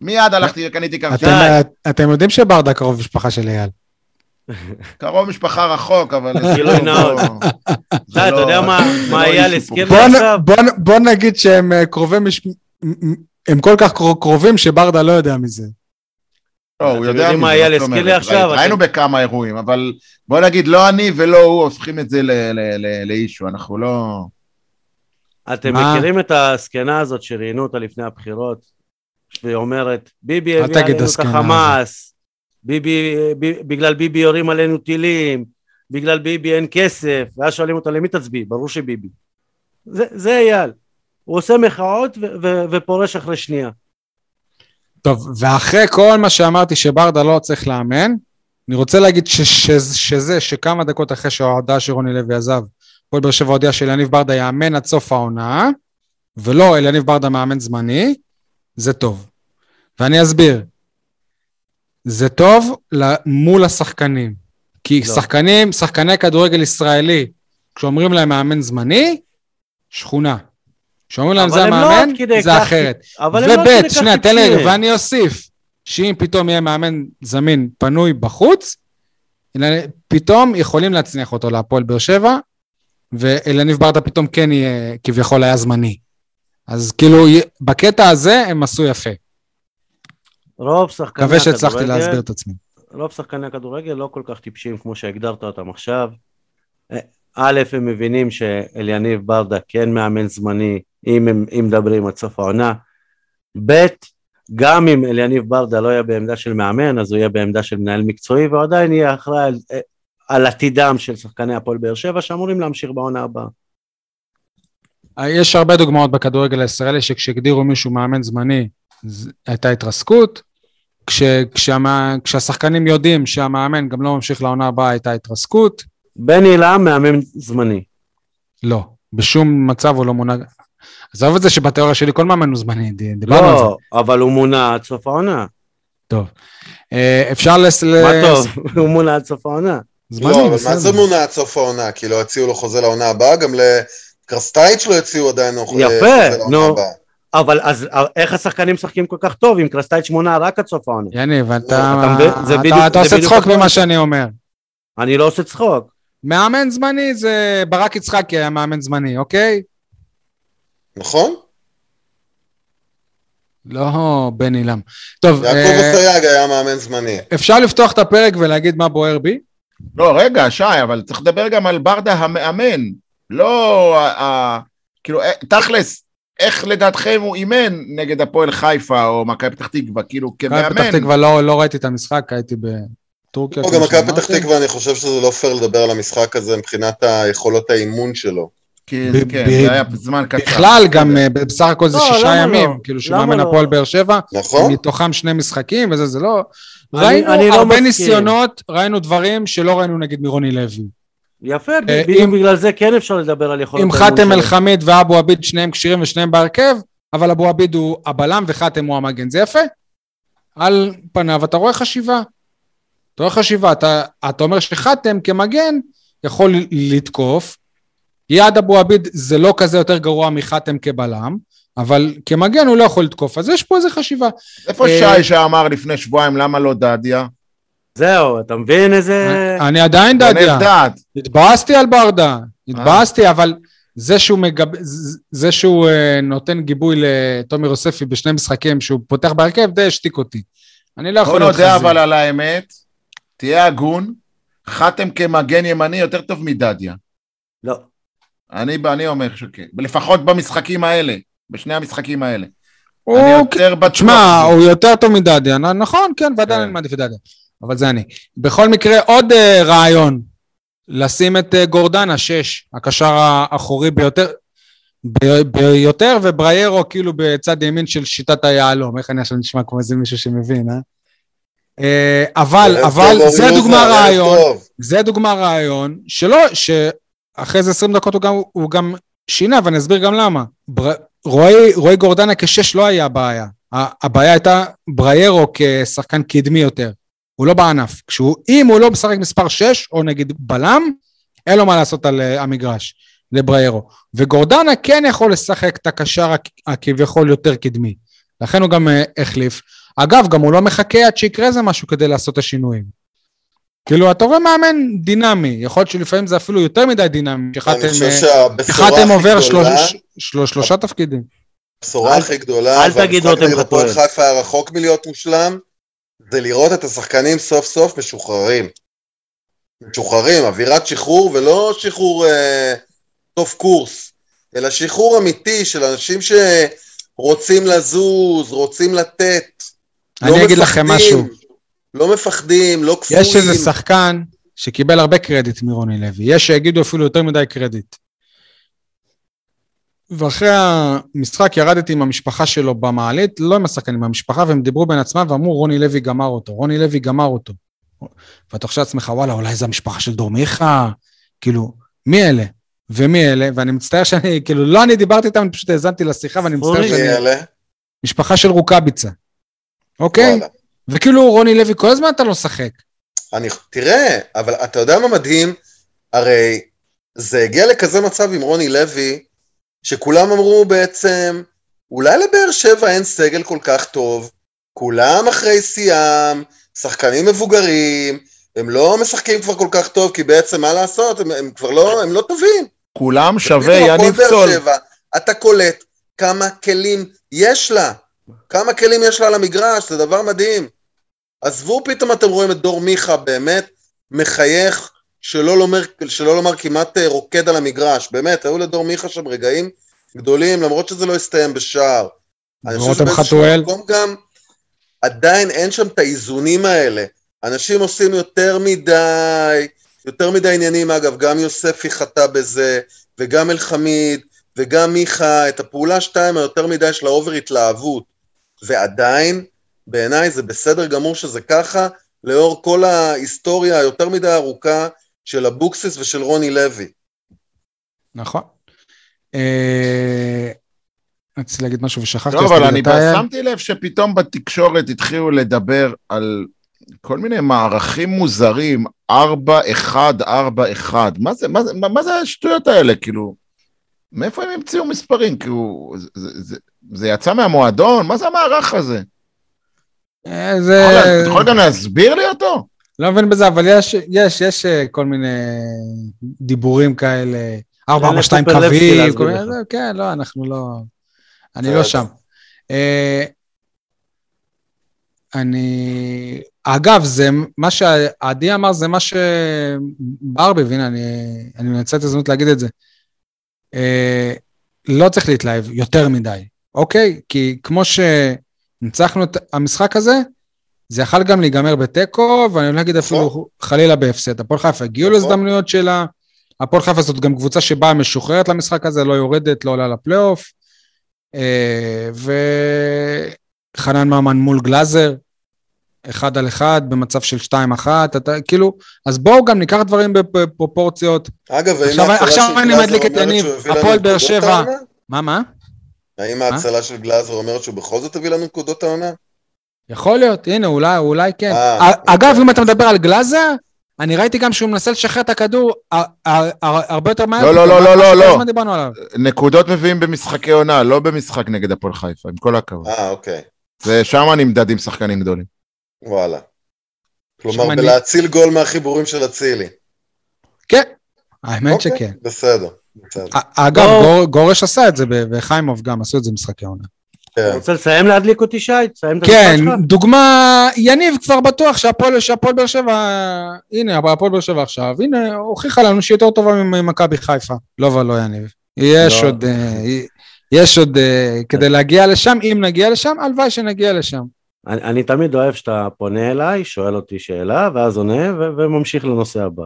מיד הלכתי וקניתי כרטיס. אתם- אתם יודעים שברדה קרוב משפחה של אייל. קרוב משפחה רחוק, אבל... זה גילוי לא- נאות. אתה לא- יודע מה לא אייל נ- עכשיו? בוא נגיד שהם אה, קרובי מש... הם כל כך קרו- קרובים שברדה לא יודע מזה. לא, הוא יודע מה הזכיר לי. עכשיו? אתם- בכמה אירועים, אבל בוא נגיד, לא אני ולא הוא הופכים את זה ל- ל- ל- לאישו, אנחנו לא... אתם? מכירים את הזקנה הזאת שראיינו אותה לפני הבחירות? והיא אומרת, ביבי הביא עלינו את החמאס, ביבי, בגלל ביבי יורים עלינו טילים, בגלל ביבי אין כסף, ואז שואלים אותה למי תצביעי, ברור שביבי. זה, זה אייל. הוא עושה מחאות ו- ו- ופורש אחרי שנייה. טוב, ואחרי כל מה שאמרתי שברדה לא צריך לאמן, אני רוצה להגיד ש- ש- שזה שכמה דקות אחרי שההודעה שרוני לוי עזב, הפועל באר שבע הודיע שאליניב ברדה יאמן עד סוף העונה, ולא אליניב ברדה מאמן זמני, זה טוב. ואני אסביר. זה טוב מול השחקנים. כי לא. שחקנים, שחקני כדורגל ישראלי, כשאומרים להם מאמן זמני, שכונה. כשאומרים להם זה לא המאמן, כדי זה כך- אחרת. אבל הם לא עד כדי כך שנייה, תן לי רגע. ואני אוסיף, שאם פתאום יהיה מאמן זמין פנוי בחוץ, פתאום יכולים להצניח אותו להפועל באר שבע, ואלניב ברדה פתאום כן יהיה, כביכול היה זמני. אז כאילו, בקטע הזה הם עשו יפה. רוב שחקני מקווה שהצלחתי הכדורגל- להסביר את עצמי. רוב שחקני הכדורגל לא כל כך טיפשים כמו שהגדרת אותם עכשיו. אה, א', הם מבינים שאליניב ברדה כן מאמן זמני, אם הם אם מדברים עד סוף העונה. ב', גם אם אליניב ברדה לא יהיה בעמדה של מאמן, אז הוא יהיה בעמדה של מנהל מקצועי, והוא עדיין יהיה אחראי על, אה, על עתידם של שחקני הפועל באר שבע, שאמורים להמשיך בעונה הבאה. יש הרבה דוגמאות בכדורגל הישראלי שכשהגדירו מישהו מאמן זמני, ז- הייתה התרסקות. כש, כשהמא, כשהשחקנים יודעים שהמאמן גם לא ממשיך לעונה הבאה, הייתה התרסקות. בני לם מאמן זמני. לא, בשום מצב הוא לא מונה... עזוב את זה שבתיאוריה שלי כל מאמן הוא זמני, דיברנו על זה. לא, אבל הוא מונה עד סוף העונה. טוב. אה, אפשר לס... מה לס- טוב, הוא מונה עד סוף העונה. זמני, לא, אבל מה בסדר. זה מונה עד סוף העונה? כי לא הציעו לו חוזה לעונה הבאה, גם לקרסטייץ' לא הציעו עדיין לו חוזה יפה, לעונה נו. אבל אז איך השחקנים משחקים כל כך טוב אם קרסטייץ' מונה רק עד סוף העונה? יניב, אתה, אתה עושה צחוק. ממה שאני אומר. אני לא עושה צחוק. מאמן זמני זה ברק יצחקי היה מאמן זמני, אוקיי? נכון? לא בני לם. טוב, יעקב אה, אסייג היה מאמן זמני. אפשר לפתוח את הפרק ולהגיד מה בוער בי? לא, רגע, שי, אבל צריך לדבר גם על ברדה המאמן. לא, כאילו, אה, תכלס, איך לדעתכם הוא אימן נגד הפועל חיפה או מכבי פתח תקווה, כאילו, מכבי כמאמן? פתח תקווה לא לא ראיתי את המשחק, הייתי בטורקיה. גם מכבי פתח. תקווה, אני חושב שזה לא פייר לדבר על המשחק הזה מבחינת היכולות האימון שלו. כן, ב- זה היה זמן קצר. בכלל, גם אה, בסך הכל זה לא, שישה ימים, לא? כאילו למה שמאמן לא? הפועל באר שבע, נכון? מתוכם שני משחקים וזה, זה לא... אני- ראינו אני הרבה. ניסיונות, ראינו דברים שלא ראינו נגיד מרוני לוי. יפה, אה, בדיוק אם- בגלל זה כן אפשר לדבר על יכולת האימון חאתם. אל-חמיד ואבו עביד שניהם כשירים ושניהם בהרכב, אבל אבו עביד הוא הבלם וחאתם הוא המגן, זה יפה. על פניו אתה רואה חשיבה. אתה רואה חשיבה, אתה, אתה אומר שחאתם כמגן יכול לתקוף, יעד אבו עביד זה לא כזה יותר גרוע מחאתם כבלם, אבל כמגן הוא לא יכול לתקוף, אז יש פה איזה חשיבה. איפה אה, שי שאמר לפני שבועיים, למה לא דדיה? זהו, אתה מבין איזה... אני עדיין דדיה. התבאסתי על ברדה, התבאסתי, אבל זה שהוא, מגב... זה שהוא אה, נותן גיבוי לתומר יוספי בשני משחקים שהוא פותח בהרכב, די השתיק אותי. אני לא בוא יכול להיות נודה חזיר. אבל על האמת, תהיה הגון, חתם כמגן ימני יותר טוב מדדיה. לא. אני, אני אומר שכן, לפחות במשחקים האלה, בשני המשחקים האלה. הוא, אני יותר בטוח. תשמע. הוא יותר טוב מדדיה, נכון, כן, ועדיין כן. אני מעדיף את דדיה, אבל זה אני. בכל מקרה, עוד אה, רעיון, לשים את אה, גורדנה, שש, הקשר האחורי ביותר, ב- ביותר, ובריירו כאילו בצד ימין של שיטת היהלום, איך אני עכשיו נשמע כמו איזה מישהו שמבין, אה? אה, אבל, אבל טוב, זה דוגמה רעיון, טוב. זה דוגמה רעיון, שלא, שאחרי איזה 20 דקות הוא גם, הוא גם שינה, ואני אסביר גם למה. בר... רועי, רועי גורדנה כשש לא היה הבעיה. הבעיה הייתה בריירו כשחקן קדמי יותר. הוא לא בענף. כשהוא, אם הוא לא משחק מספר 6, או נגיד בלם, אין לו מה לעשות על uh, המגרש, לבריירו. וגורדנה כן יכול לשחק את הקשר הכ- הכביכול יותר קדמי. לכן הוא גם uh, החליף. אגב, גם הוא לא מחכה עד שיקרה איזה משהו כדי לעשות את השינויים. כאילו, אתה רואה מאמן דינמי, יכול להיות שלפעמים זה אפילו יותר מדי דינמי, שחתם אה, עובר גדולה, שלוש- של- שלושה תפקידים. הבשורה הכי גדולה, אל תגיד רותם הפועל חתואל. חיפה היה רחוק מלהיות מושלם, זה לראות את השחקנים סוף סוף משוחררים. משוחררים, אווירת שחרור, ולא שחרור אה, סוף קורס, אלא שחרור אמיתי של אנשים שרוצים לזוז, רוצים לתת. לא אני אגיד לכם מפחדים, משהו, לא מפחדים, לא כפויים. יש איזה שחקן שקיבל הרבה קרדיט מרוני לוי, יש שיגידו אפילו יותר מדי קרדיט. ואחרי המשחק ירדתי עם המשפחה שלו במעלית, לא עם השחקנים, עם המשפחה, והם דיברו בין עצמם ואמרו, רוני לוי גמר אותו, רוני לוי גמר אותו. ואתה חושב לעצמך, וואלה, אולי זה המשפחה של דור מיכה? כאילו, מי אלה? ומי אלה? ואני מצטער שאני, כאילו, לא אני דיברתי איתם, אני פשוט האזנתי לשיחה, ואני מצטער שאני... אלה? משפחה של רוקאביצה, אוקיי? וואלה. וכאילו, רוני לוי, כל הזמן אתה לא משחק. אני, תראה, אבל אתה יודע מה מדהים? הרי זה הגיע לכזה מצב עם רוני לוי, שכולם אמרו בעצם, אולי לבאר שבע אין סגל כל כך טוב, כולם אחרי שיאם, שחקנים מבוגרים, הם לא משחקים כבר כל כך טוב, כי בעצם מה לעשות, הם, הם כבר לא, הם לא טובים. כולם שווה יניב סול. שבע, אתה קולט כמה כלים יש לה, כמה כלים יש לה על המגרש, זה דבר מדהים. עזבו פתאום אתם רואים את דור מיכה באמת מחייך, שלא לומר, שלא לומר כמעט אה, רוקד על המגרש, באמת, היו לדור מיכה שם רגעים גדולים, למרות שזה לא הסתיים בשער. אני חושב שבאיזשהו? מקום גם, עדיין אין שם את האיזונים האלה. אנשים עושים יותר מדי, יותר מדי עניינים, אגב, גם יוספי חטא בזה, וגם אלחמיד, וגם מיכה, את הפעולה שתיים היותר מדי של ה over התלהבות. ועדיין, בעיניי זה בסדר גמור שזה ככה, לאור כל ההיסטוריה היותר מדי ארוכה של אבוקסיס ושל רוני לוי. נכון. אה, רציתי להגיד משהו ושכחתי. לא, אבל אני שמתי לב שפתאום בתקשורת התחילו לדבר על כל מיני מערכים מוזרים, 4-1, 4-1. מה זה, מה זה, מה, מה זה השטויות האלה, כאילו? מאיפה הם המציאו מספרים? כאילו, זה, זה, זה, זה יצא מהמועדון? מה זה המערך הזה? אה, זה... אתה יכול גם להסביר לי אותו? לא מבין בזה, אבל יש, יש, יש אה, כל מיני דיבורים כאלה, ארבע, ארבע, שתיים לפופלבסקי קרבי, להסביר כל מיני- כן, לא, אנחנו לא... אני. לא שם. אה, אני... אגב, זה מה שעדי אמר, זה מה שברבי, והנה, אני, אני מנצל את ההזדמנות להגיד את זה. אה, לא צריך להתלהב יותר מדי, אוקיי? כי כמו שניצחנו את המשחק הזה, זה יכל גם להיגמר בתיקו, ואני לא אגיד אפילו חלילה בהפסד. הפועל חיפה הגיעו נכון. להזדמנויות שלה, הפועל חיפה זאת גם קבוצה שבאה משוחררת למשחק הזה, לא יורדת, לא עולה לפלייאוף. אה, וחנן ממן מול גלאזר, אחד על אחד, במצב של שתיים אחת, אתה כאילו, אז בואו גם ניקח דברים בפרופורציות. אגב, האם עכשיו- ההצלה של אני גלאזר מדליק את אומרת שהוא הביא לנו נקודות שבע. העונה? מה, מה? האם ההצלה של גלאזר אומרת שהוא בכל זאת הביא לנו נקודות העונה? יכול להיות, הנה, אולי, אולי כן. אה, א- אגב, אוקיי. אם אתה מדבר על גלאזר, אני ראיתי גם שהוא מנסה לשחרר את הכדור הרבה יותר מהר. לא, לא, לא, לא, לא. דיברנו עליו. נקודות מביאים במשחקי עונה, לא במשחק נגד הפועל חיפה, עם כל הכבוד. אה, אוקיי. זה שם נמדדים שחקנים גדולים. וואלה. כלומר, בלהציל גול מהחיבורים של אצילי. כן, האמת אוקיי, שכן. בסדר, אגב, גור- גורש עשה את זה, וחיימוב גם עשו את זה במשחקי עונה. כן. רוצה לסיים להדליק אותי, שי? תסיים את כן? דוגמה, יניב כבר בטוח שהפועל באר שבע, הנה, הפועל באר שבע עכשיו, הנה, הוכיחה לנו שהיא יותר טובה ממכבי חיפה. לא ולא יניב. יש לא. עוד, אה, יש עוד, אה, כדי להגיע לשם, אם נגיע לשם, הלוואי שנגיע לשם. אני, אני תמיד אוהב שאתה פונה אליי, שואל אותי שאלה, ואז עונה, ו- וממשיך לנושא הבא.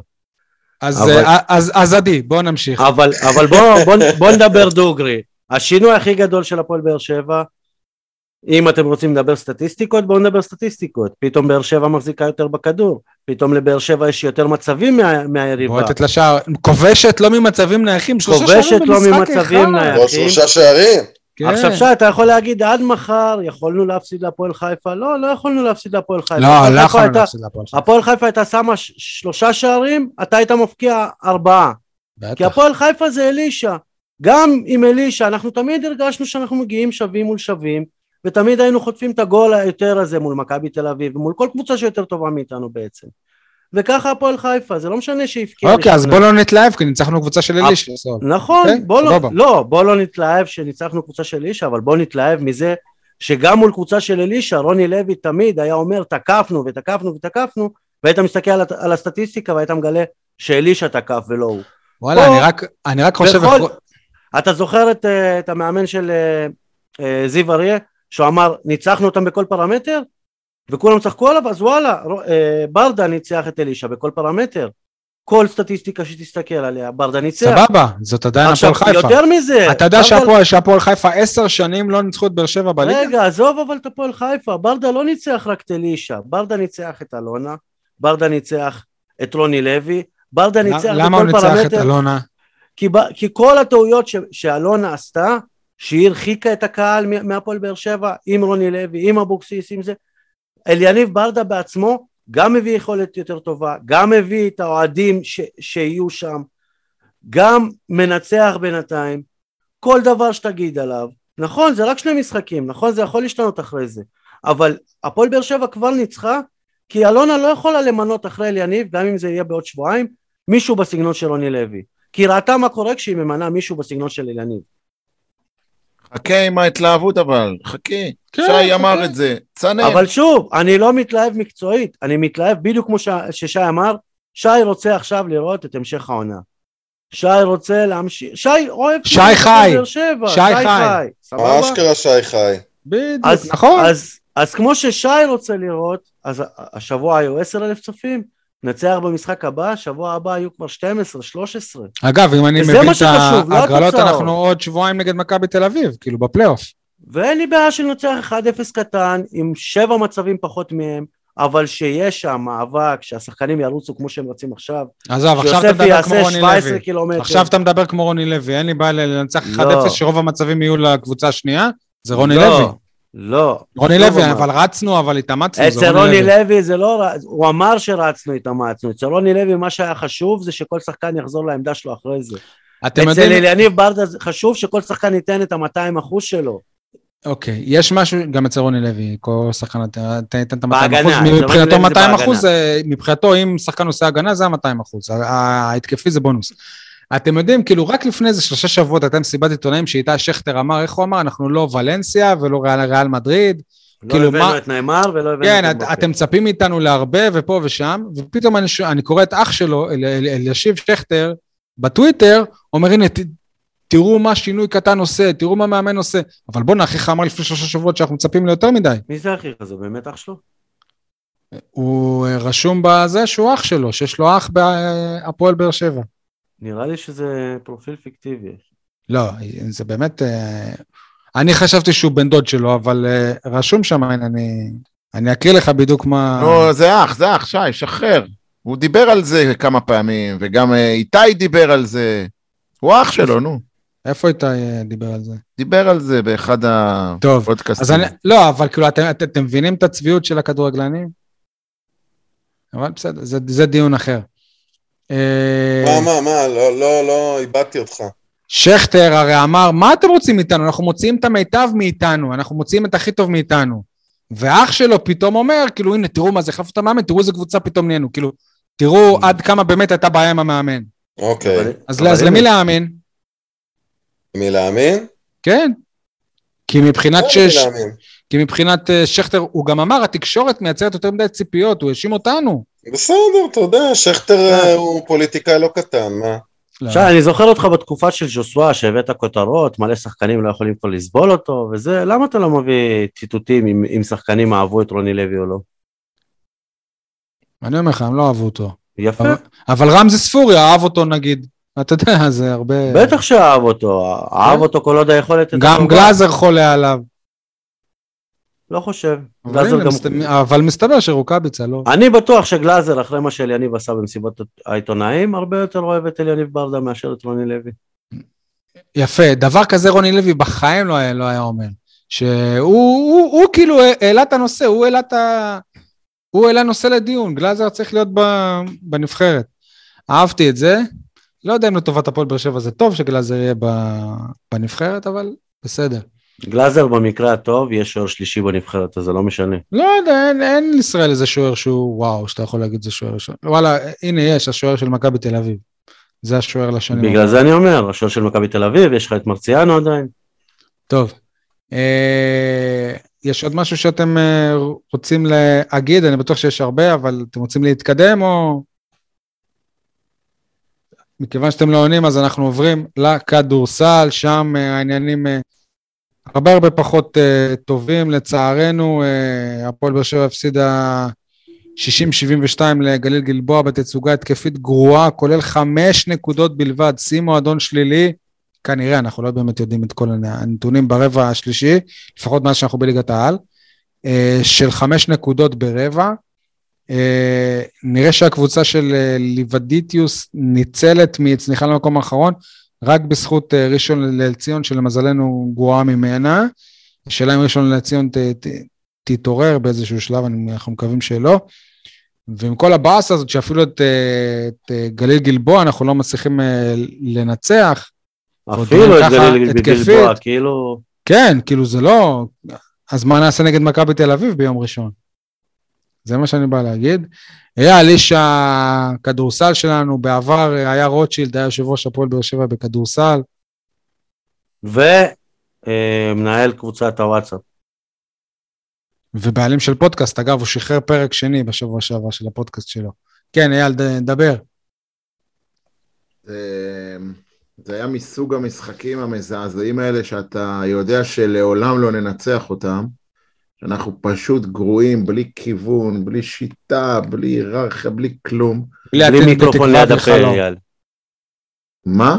אז, אבל- אה, אז, אז עדי, בוא נמשיך. אבל, אבל בוא, בוא, בוא נדבר דוגרי. השינוי הכי גדול של הפועל באר שבע, אם אתם רוצים לדבר סטטיסטיקות, בואו נדבר סטטיסטיקות. פתאום באר שבע מחזיקה יותר בכדור, פתאום לבאר שבע יש יותר מצבים מה, מהיריבה. בועטת לשער, כובשת לא ממצבים נייחים, שלושה כובשת שערים לא במשחק ממצבים אחד. נייחים. עוד שלושה שערים. כן. עכשיו שי, אתה יכול להגיד עד מחר יכולנו להפסיד להפועל חיפה? לא, לא יכולנו להפסיד להפועל חיפה. לא, לא יכולנו הייתה- להפסיד להפועל חיפה. הפועל חיפה הייתה שמה ש- שלושה שערים, אתה היית מפקיע ארבעה. כי בטח. הפועל חיפה זה אלישע. גם עם אלישע, אנחנו תמיד הרגשנו שאנחנו מגיעים שווים מול שווים, ותמיד היינו חוטפים את הגול היותר הזה מול מכבי תל אביב, ומול כל קבוצה שיותר טובה מאיתנו בעצם. וככה הפועל חיפה, זה לא משנה שהבקיע... אוקיי, אז. בוא לא נתלהב, כי ניצחנו קבוצה של אלישע. נכון, אוקיי, בוא לא. לא, בוא לא נתלהב שניצחנו קבוצה של אלישע, אבל בוא נתלהב מזה שגם מול קבוצה של אלישע, רוני לוי תמיד היה אומר תקפנו ותקפנו ותקפנו, והיית מסתכל על, על הסטטיסטיקה והיית מגלה שאלישע תקף ולא הוא. וואלה, פה- אני רק- אני רק חושב... בכל- אתה זוכר את, אה, את המאמן של אה, אה, זיו אריה, שהוא אמר ניצחנו אותם בכל פרמטר? וכולם צחקו עליו, אז וואלה, אה, ברדה ניצח את אלישע בכל פרמטר. כל סטטיסטיקה שתסתכל עליה, ברדה ניצח. סבבה, זאת עדיין הפועל חיפה. יותר מזה, אתה יודע ברדה- שהפועל- חיפה עשר שנים לא ניצחו את באר שבע בליגה? רגע, עזוב אבל את הפועל חיפה, ברדה לא ניצח רק את אלישע, ברדה ניצח את אלונה, ברדה ניצח את רוני לוי, ברדה ניצח למה הוא ניצח את אלונה? כי, כי כל הטעויות ש, שאלונה עשתה, שהיא הרחיקה את הקהל מהפועל באר שבע, עם רוני לוי, עם אבוקסיס, עם זה, אליניב ברדה בעצמו גם מביא יכולת יותר טובה, גם מביא את האוהדים שיהיו שם, גם מנצח בינתיים, כל דבר שתגיד עליו, נכון זה רק שני משחקים, נכון זה יכול להשתנות אחרי זה, אבל הפועל באר שבע כבר ניצחה, כי אלונה לא יכולה למנות אחרי אליניב, גם אם זה יהיה בעוד שבועיים, מישהו בסגנון של רוני לוי, כי היא ראתה מה קורה כשהיא ממנה מישהו בסגנון של אליניב. חכה עם ההתלהבות אבל, חכי. כן, שי אמר חכה. את זה, צנן. אבל שוב, אני לא מתלהב מקצועית, אני מתלהב בדיוק כמו ש- ששי אמר, שי רוצה עכשיו לראות את המשך העונה. שי רוצה להמשיך, שי אוהב... שי חי. שי שי חי. חי, סבבה? אשכרה שי חי. בדיוק, אז, נכון. אז, אז כמו ששי רוצה לראות, אז השבוע היו עשר אלף צופים, נצח במשחק הבא, שבוע הבא היו כבר 12, 13. אגב, אם אני מבין את לא ההגרלות, התוצאות. אנחנו עוד שבועיים נגד מכבי תל אביב, כאילו בפלייאוף. ואין לי בעיה שננצח 1-0 קטן, עם שבע מצבים פחות מהם, אבל שיש שם מאבק, שהשחקנים ירוצו כמו שהם רצים עכשיו, עזוב, עכשיו אתה מדבר כמו רוני 17 לוי. קילומטר. עכשיו אתה מדבר כמו רוני לוי, אין לי בעיה לנצח 1-0 לא. שרוב המצבים יהיו לקבוצה השנייה, זה רוני לא, לוי. לא. רוני שוב לוי. אבל רצנו, אבל התאמצנו, אצל רוני לוי זה לא, הוא אמר שרצנו התאמצנו, אצל רוני לוי מה שהיה חשוב זה שכל שחקן יחזור לעמדה שלו אחרי זה. אתם אצל יודעים, אליניב ברדה חשוב שכל שחקן ייתן את ה-200 אחוז שלו. אוקיי, יש משהו, גם אצל רוני לוי, כל שחקן ייתן את ה-200 בהגנה, אחוז, אצל מבחינתו לוי זה 200 אחוז, מבחינתו אם שחקן עושה הגנה זה ה-200 אחוז, ההתקפי זה בונוס. אתם יודעים, כאילו רק לפני איזה שלושה שבועות הייתה מסיבת עיתונאים שאיתי שכטר אמר, איך הוא אמר, אנחנו לא ולנסיה ולא ריאל ריאל מדריד, לא כאילו, הבאנו מה- את נאמר ולא הבאנו כן, את את, אמבפה. אתם מצפים מאיתנו להרבה ופה ושם, ופתאום אני, ש- אני קורא את אח שלו, אל, אל, אלישיב שכטר, בטוויטר, אומר הנה, ת, תראו מה שינוי קטן עושה, תראו מה מאמן עושה. אבל בואנה, אחיך אמר לפני שלושה שבועות שאנחנו מצפים ליותר מדי. מי זה אחיך? זה באמת אח שלו? הוא אה, רשום בזה שהוא אח שלו, שיש לו אח בהפועל באר שבע. נראה לי שזה פרופיל פיקטיבי. לא, זה באמת... אה, אני חשבתי שהוא בן דוד שלו, אבל אה, רשום שם, אני, אני אקריא לך בדיוק מה... נו, זה אח, זה אח, שי, שחרר. הוא דיבר על זה כמה פעמים, וגם אה, איתי דיבר על זה. הוא אח שלו, נו. איפה איתי דיבר על זה? דיבר על זה באחד טוב, הפודקאסטים. אז אני, לא, אבל כאילו, אתם, אתם, אתם מבינים את הצביעות של הכדורגלנים? אבל בסדר, זה, זה דיון אחר. אה, מה, מה, מה, לא, לא, לא, איבדתי אותך. שכטר הרי אמר, מה אתם רוצים מאיתנו? אנחנו מוציאים את המיטב מאיתנו, אנחנו מוציאים את הכי טוב מאיתנו. ואח שלו פתאום אומר, כאילו, הנה, תראו מה זה, החלפנו את המאמן, תראו איזה קבוצה פתאום נהיינו. כאילו, תראו עד כמה באמת הייתה בעיה עם המאמן. אוקיי. אז, אז למי להאמין? מי להאמין? כן. כי מבחינת שש. כי מבחינת אה, שכטר, הוא גם אמר, התקשורת מייצרת יותר מדי ציפיות, הוא האשים אותנו. בסדר, אתה יודע, שכטר אה, הוא פוליטיקאי לא קטן, מה? לא. שי, אני זוכר אותך בתקופה של ז'וסווה, שהבאת כותרות, מלא שחקנים לא יכולים כבר לסבול אותו, וזה, למה אתה לא מביא ציטוטים אם, אם שחקנים אהבו את רוני לוי או לא? אני אומר לך, הם לא אהבו אותו. יפה, אבל- אבל רמזי ספורי אהב אותו נגיד. אתה יודע, זה הרבה... בטח שאהב אותו, אהב אותו כל עוד היכולת... גם. גלאזר חולה עליו. לא חושב. אבל, גם... מסת... אבל מסתבר שרוקאביצה לא. אני בטוח שגלאזר, אחרי מה שאליניב עשה במסיבות העיתונאים, הרבה יותר אוהב את אליניב ברדה מאשר את רוני לוי. יפה, דבר כזה רוני לוי בחיים לא היה, לא היה אומר. שהוא הוא, הוא כאילו העלה את הנושא, הוא העלה את ה... הוא העלה נושא לדיון, גלאזר צריך להיות ב... בנבחרת. אהבתי את זה. לא יודע אם לטובת הפועל באר שבע זה טוב שגלאזר יהיה. בנבחרת, אבל בסדר. גלאזר במקרה הטוב יהיה שוער שלישי בנבחרת, אז זה לא משנה. לא יודע, אין, אין לישראל איזה שוער שהוא וואו, שאתה יכול להגיד זה שוער ראשון. וואלה, הנה יש, השוער של מכבי תל אביב. זה השוער לשנים. בגלל זה אני אומר, השוער של מכבי תל אביב, יש לך את מרציאנו עדיין. טוב. אה, יש עוד משהו שאתם אה, רוצים להגיד? אני בטוח שיש הרבה, אבל אתם רוצים להתקדם או... מכיוון שאתם לא עונים, אז אנחנו עוברים לכדורסל, שם אה, העניינים אה, הרבה הרבה פחות אה, טובים, לצערנו. אה, הפועל באר שבע הפסידה 60-72 לגליל גלבוע בתצוגה התקפית גרועה, כולל חמש נקודות בלבד, שיא מועדון שלילי, כנראה, אנחנו לא באמת יודעים את כל הנתונים ברבע השלישי, לפחות מאז שאנחנו בליגת העל, אה, של חמש נקודות ברבע. אה, נראה שהקבוצה של אה, ליבדיטיוס ניצלת מצניחה למקום האחרון, רק בזכות ראשון לציון, שלמזלנו גרועה ממנה. השאלה אם ראשון לציון ת, ת, תתעורר באיזשהו שלב, אנחנו מקווים שלא. ועם כל הבאסה הזאת, שאפילו את, את גליל גלבוע אנחנו לא מצליחים לנצח, אפילו את גליל גלבוע, כאילו... כן, כאילו זה לא... אז מה נעשה נגד מכבי תל אביב ביום ראשון? זה מה שאני בא להגיד. אייל, איש הכדורסל שלנו, בעבר היה רוטשילד, היה יושב ראש הפועל באר שבע בכדורסל. ומנהל קבוצת הוואטסאפ. ובעלים של פודקאסט, אגב, הוא שחרר פרק שני בשבוע שעבר של הפודקאסט שלו. כן, אייל, דבר. זה היה מסוג המשחקים המזעזעים האלה שאתה יודע שלעולם לא ננצח אותם, שאנחנו פשוט גרועים, בלי כיוון, בלי שיטה, בלי היררכיה, בלי כלום. בלי מיקרופון ליד הפה, אייל. מה?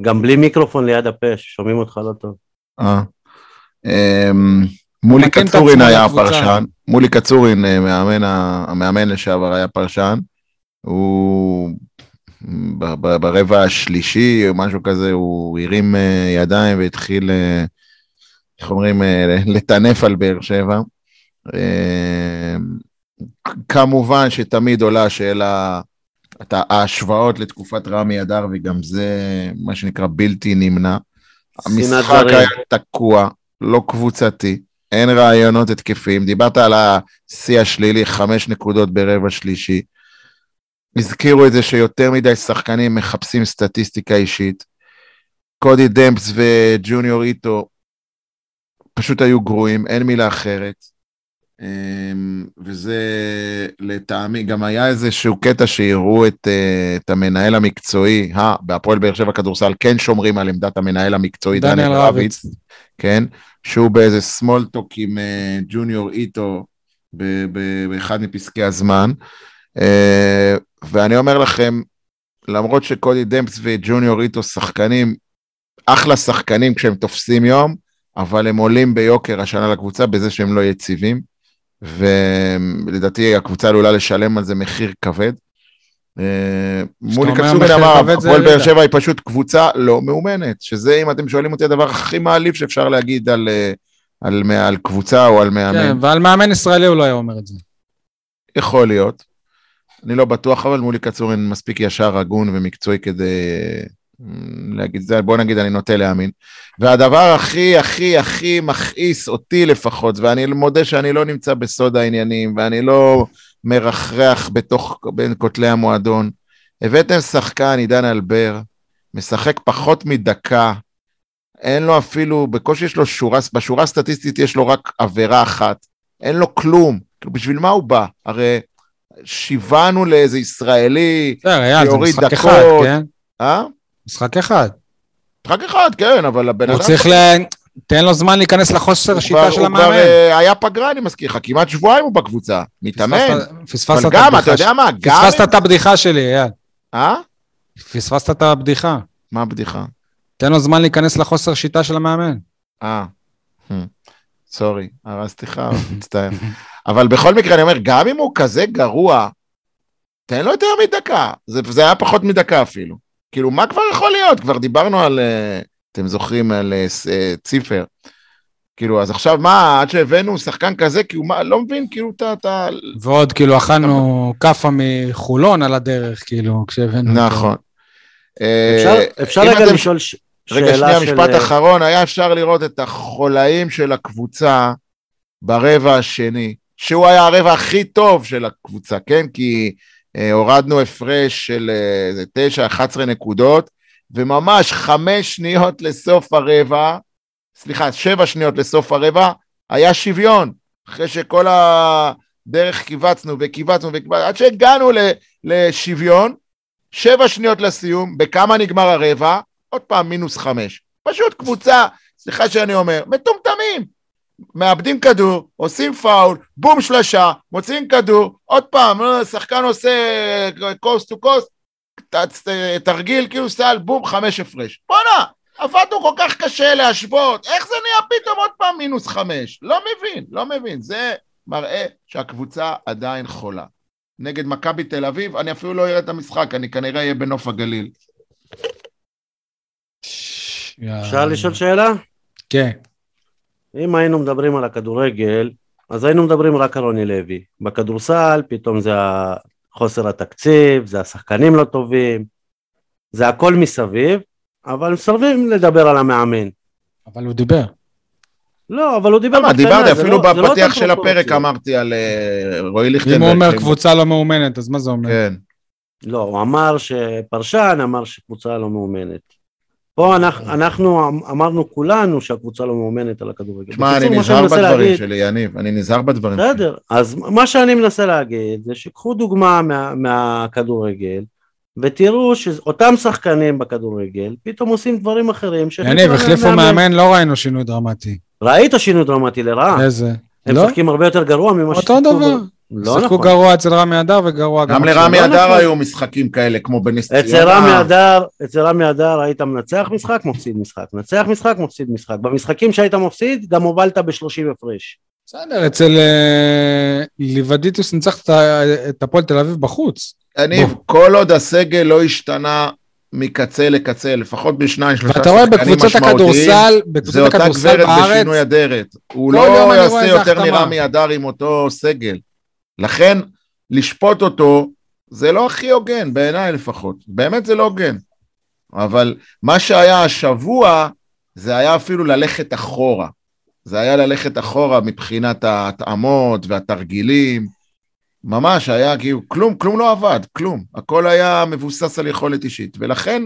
גם בלי מיקרופון ליד הפה, שומעים אותך לא טוב. אה. אמ, מולי קצורין היה הפרשן, מולי קצורין, אה, המאמן לשעבר היה פרשן. הוא ברבע השלישי או משהו כזה, הוא הרים אה, ידיים והתחיל, אה, איך אומרים, אה, לטנף על באר שבע. כמובן שתמיד עולה השאלה, ההשוואות לתקופת רמי אדר, וגם זה מה שנקרא בלתי נמנע. המשחק היה תקוע, לא קבוצתי, אין רעיונות התקפיים. דיברת על השיא השלילי, חמש נקודות ברבע שלישי. הזכירו את זה שיותר מדי שחקנים מחפשים סטטיסטיקה אישית. קודי דמפס וג'וניור איטו פשוט היו גרועים, אין מילה אחרת. אמ, וזה לטעמי, גם היה איזשהו קטע שיראו את, אה, את המנהל המקצועי, אה, בהפועל באר שבע כדורסל כן שומרים על עמדת המנהל המקצועי דניאל רביץ, כן, שהוא באיזה סמולטוק עם אה, ג'וניור איטו באחד מפסקי הזמן. אה, ואני אומר לכם, למרות שקודי דמפס וג'וניור ריטו שחקנים, אחלה שחקנים כשהם תופסים יום, אבל הם עולים ביוקר השנה לקבוצה בזה שהם לא יציבים, ולדעתי הקבוצה עלולה לשלם על זה מחיר כבד. אה, מולי קצובין אמר, הפועל באר שבע היא פשוט קבוצה לא מאומנת, שזה אם אתם שואלים אותי הדבר הכי מעליב שאפשר להגיד על, אה, על, על, על קבוצה או על מאמן. כן, ועל מאמן ישראלי הוא לא היה אומר את זה. יכול להיות. אני לא בטוח, אבל מולי קצורין מספיק ישר, הגון ומקצועי כדי להגיד זה, בוא נגיד אני נוטה להאמין. והדבר הכי הכי הכי מכעיס אותי לפחות, ואני מודה שאני לא נמצא בסוד העניינים, ואני לא מרחרח בתוך, בין כותלי המועדון, הבאתם שחקן, עידן אלבר, משחק פחות מדקה, אין לו אפילו, בקושי יש לו שורה, בשורה הסטטיסטית יש לו רק עבירה אחת, אין לו כלום. כאילו, בשביל מה הוא בא? הרי שיוונו לאיזה ישראלי, שיוריד דקות. אחד, כן? אה? משחק אחד. משחק אחד, כן, אבל הבן אדם... הוא צריך ל... תן לו זמן להיכנס לחוסר השיטה של המאמן. הוא כבר אה, היה פגרה, אני מזכיר לך, כמעט שבועיים הוא בקבוצה, מתאמן. פספסת את הבדיחה. גם... פספסת את הבדיחה שלי, אייל. אה? פספסת את הבדיחה. מה הבדיחה? תן לו זמן להיכנס לחוסר שיטה של המאמן. אה. סורי, הרסתי לך, מצטער. אבל בכל מקרה, אני אומר, גם אם הוא כזה גרוע, תן לו יותר מדקה. זה היה פחות מדקה אפילו. כאילו, מה כבר יכול להיות? כבר דיברנו על, uh, אתם זוכרים, על uh, ציפר. כאילו, אז עכשיו מה, עד שהבאנו שחקן כזה, כי הוא מה, לא מבין, כאילו, אתה... אתה... ועוד, כאילו, אכלנו כאפה מחולון על הדרך, כאילו, כשהבאנו... נכון. אפשר, אפשר רגע אתם... לשאול ש... רגע, שנייה, של... משפט אחרון, היה אפשר לראות את החולאים של הקבוצה ברבע השני, שהוא היה הרבע הכי טוב של הקבוצה, כן? כי אה, הורדנו הפרש של אה, 9-11 נקודות, וממש חמש שניות לסוף הרבע, סליחה, שבע שניות לסוף הרבע, היה שוויון, אחרי שכל הדרך קיבצנו וקיבצנו וקיבצנו, עד שהגענו לשוויון, שבע שניות לסיום, בכמה נגמר הרבע? עוד פעם מינוס חמש. פשוט קבוצה, סליחה שאני אומר, מטומטמים. מאבדים כדור, עושים פאול, בום שלשה, מוציאים כדור, עוד פעם, אה, שחקן עושה coast to coast, תרגיל כאילו סל, בום, חמש הפרש. בואנה, עבדנו כל כך קשה להשוות, איך זה נהיה פתאום עוד פעם מינוס חמש? לא מבין, לא מבין. זה מראה שהקבוצה עדיין חולה. נגד מכבי תל אביב, אני אפילו לא אראה את המשחק, אני כנראה אהיה בנוף הגליל. אפשר לשאול שאלה? כן. אם היינו מדברים על הכדורגל, אז היינו מדברים רק על רוני לוי. בכדורסל, פתאום זה חוסר התקציב, זה השחקנים לא טובים, זה הכל מסביב, אבל מסרבים לדבר על המאמן. אבל הוא דיבר. לא, אבל הוא דיבר בקטנה, דיברתי, זה אפילו לא- לא בפתיח אותה של הפרק. אמרתי על אה, רועי ליכטנברג. אם הוא אומר קבוצה לא מאומנת, אז מה זה אומר? כן. לא, הוא אמר שפרשן אמר שקבוצה לא מאומנת. פה אנחנו, אנחנו אמרנו כולנו שהקבוצה לא מאומנת על הכדורגל. שמע, אני נזהר בדברים להגיד- שלי, יניב, אני נזהר בדברים שלי. בסדר, אז מה שאני מנסה להגיד זה שקחו דוגמה מה, מהכדורגל ותראו שאותם שחקנים בכדורגל פתאום עושים דברים אחרים. יניב, להם החליפו מאמן, לא ראינו שינוי דרמטי. ראית שינוי דרמטי לרעה, איזה? הם לא? משחקים הרבה יותר גרוע ממה אותו ששיחקו דבר. לא שיחקו נכון. גרוע אצל רמי אדר וגרוע גם גם. לרמי לא אדר נכון. היו משחקים כאלה, כמו בנס אצל ציונה. רמי אדר, אצל רמי אדר היית מנצח משחק, מפסיד משחק, מנצח משחק, מפסיד משחק. במשחקים שהיית מפסיד, גם הובלת ב-30 הפרש. בסדר, אצל אה, ליבדיטוס ניצח את ה- את הפועל תל אביב בחוץ. יניב, כל עוד הסגל לא השתנה מקצה לקצה, לפחות בשניים, שלושה ואתה רואה שחקנים בקבוצות משמעותיים, הכדורסל, זה בקבוצות אותה הכדורסל גברת בארץ, בשינוי אדרת. הוא לא יעשה יותר. מרמי אדר עם אותו סגל. לכן, לשפוט אותו, זה לא הכי הוגן, בעיניי לפחות. באמת זה לא הוגן. אבל מה שהיה השבוע, זה היה אפילו ללכת אחורה. זה היה ללכת אחורה מבחינת ההתאמות והתרגילים. ממש היה כאילו, כלום, כלום לא עבד, כלום. הכל היה מבוסס על יכולת אישית. ולכן,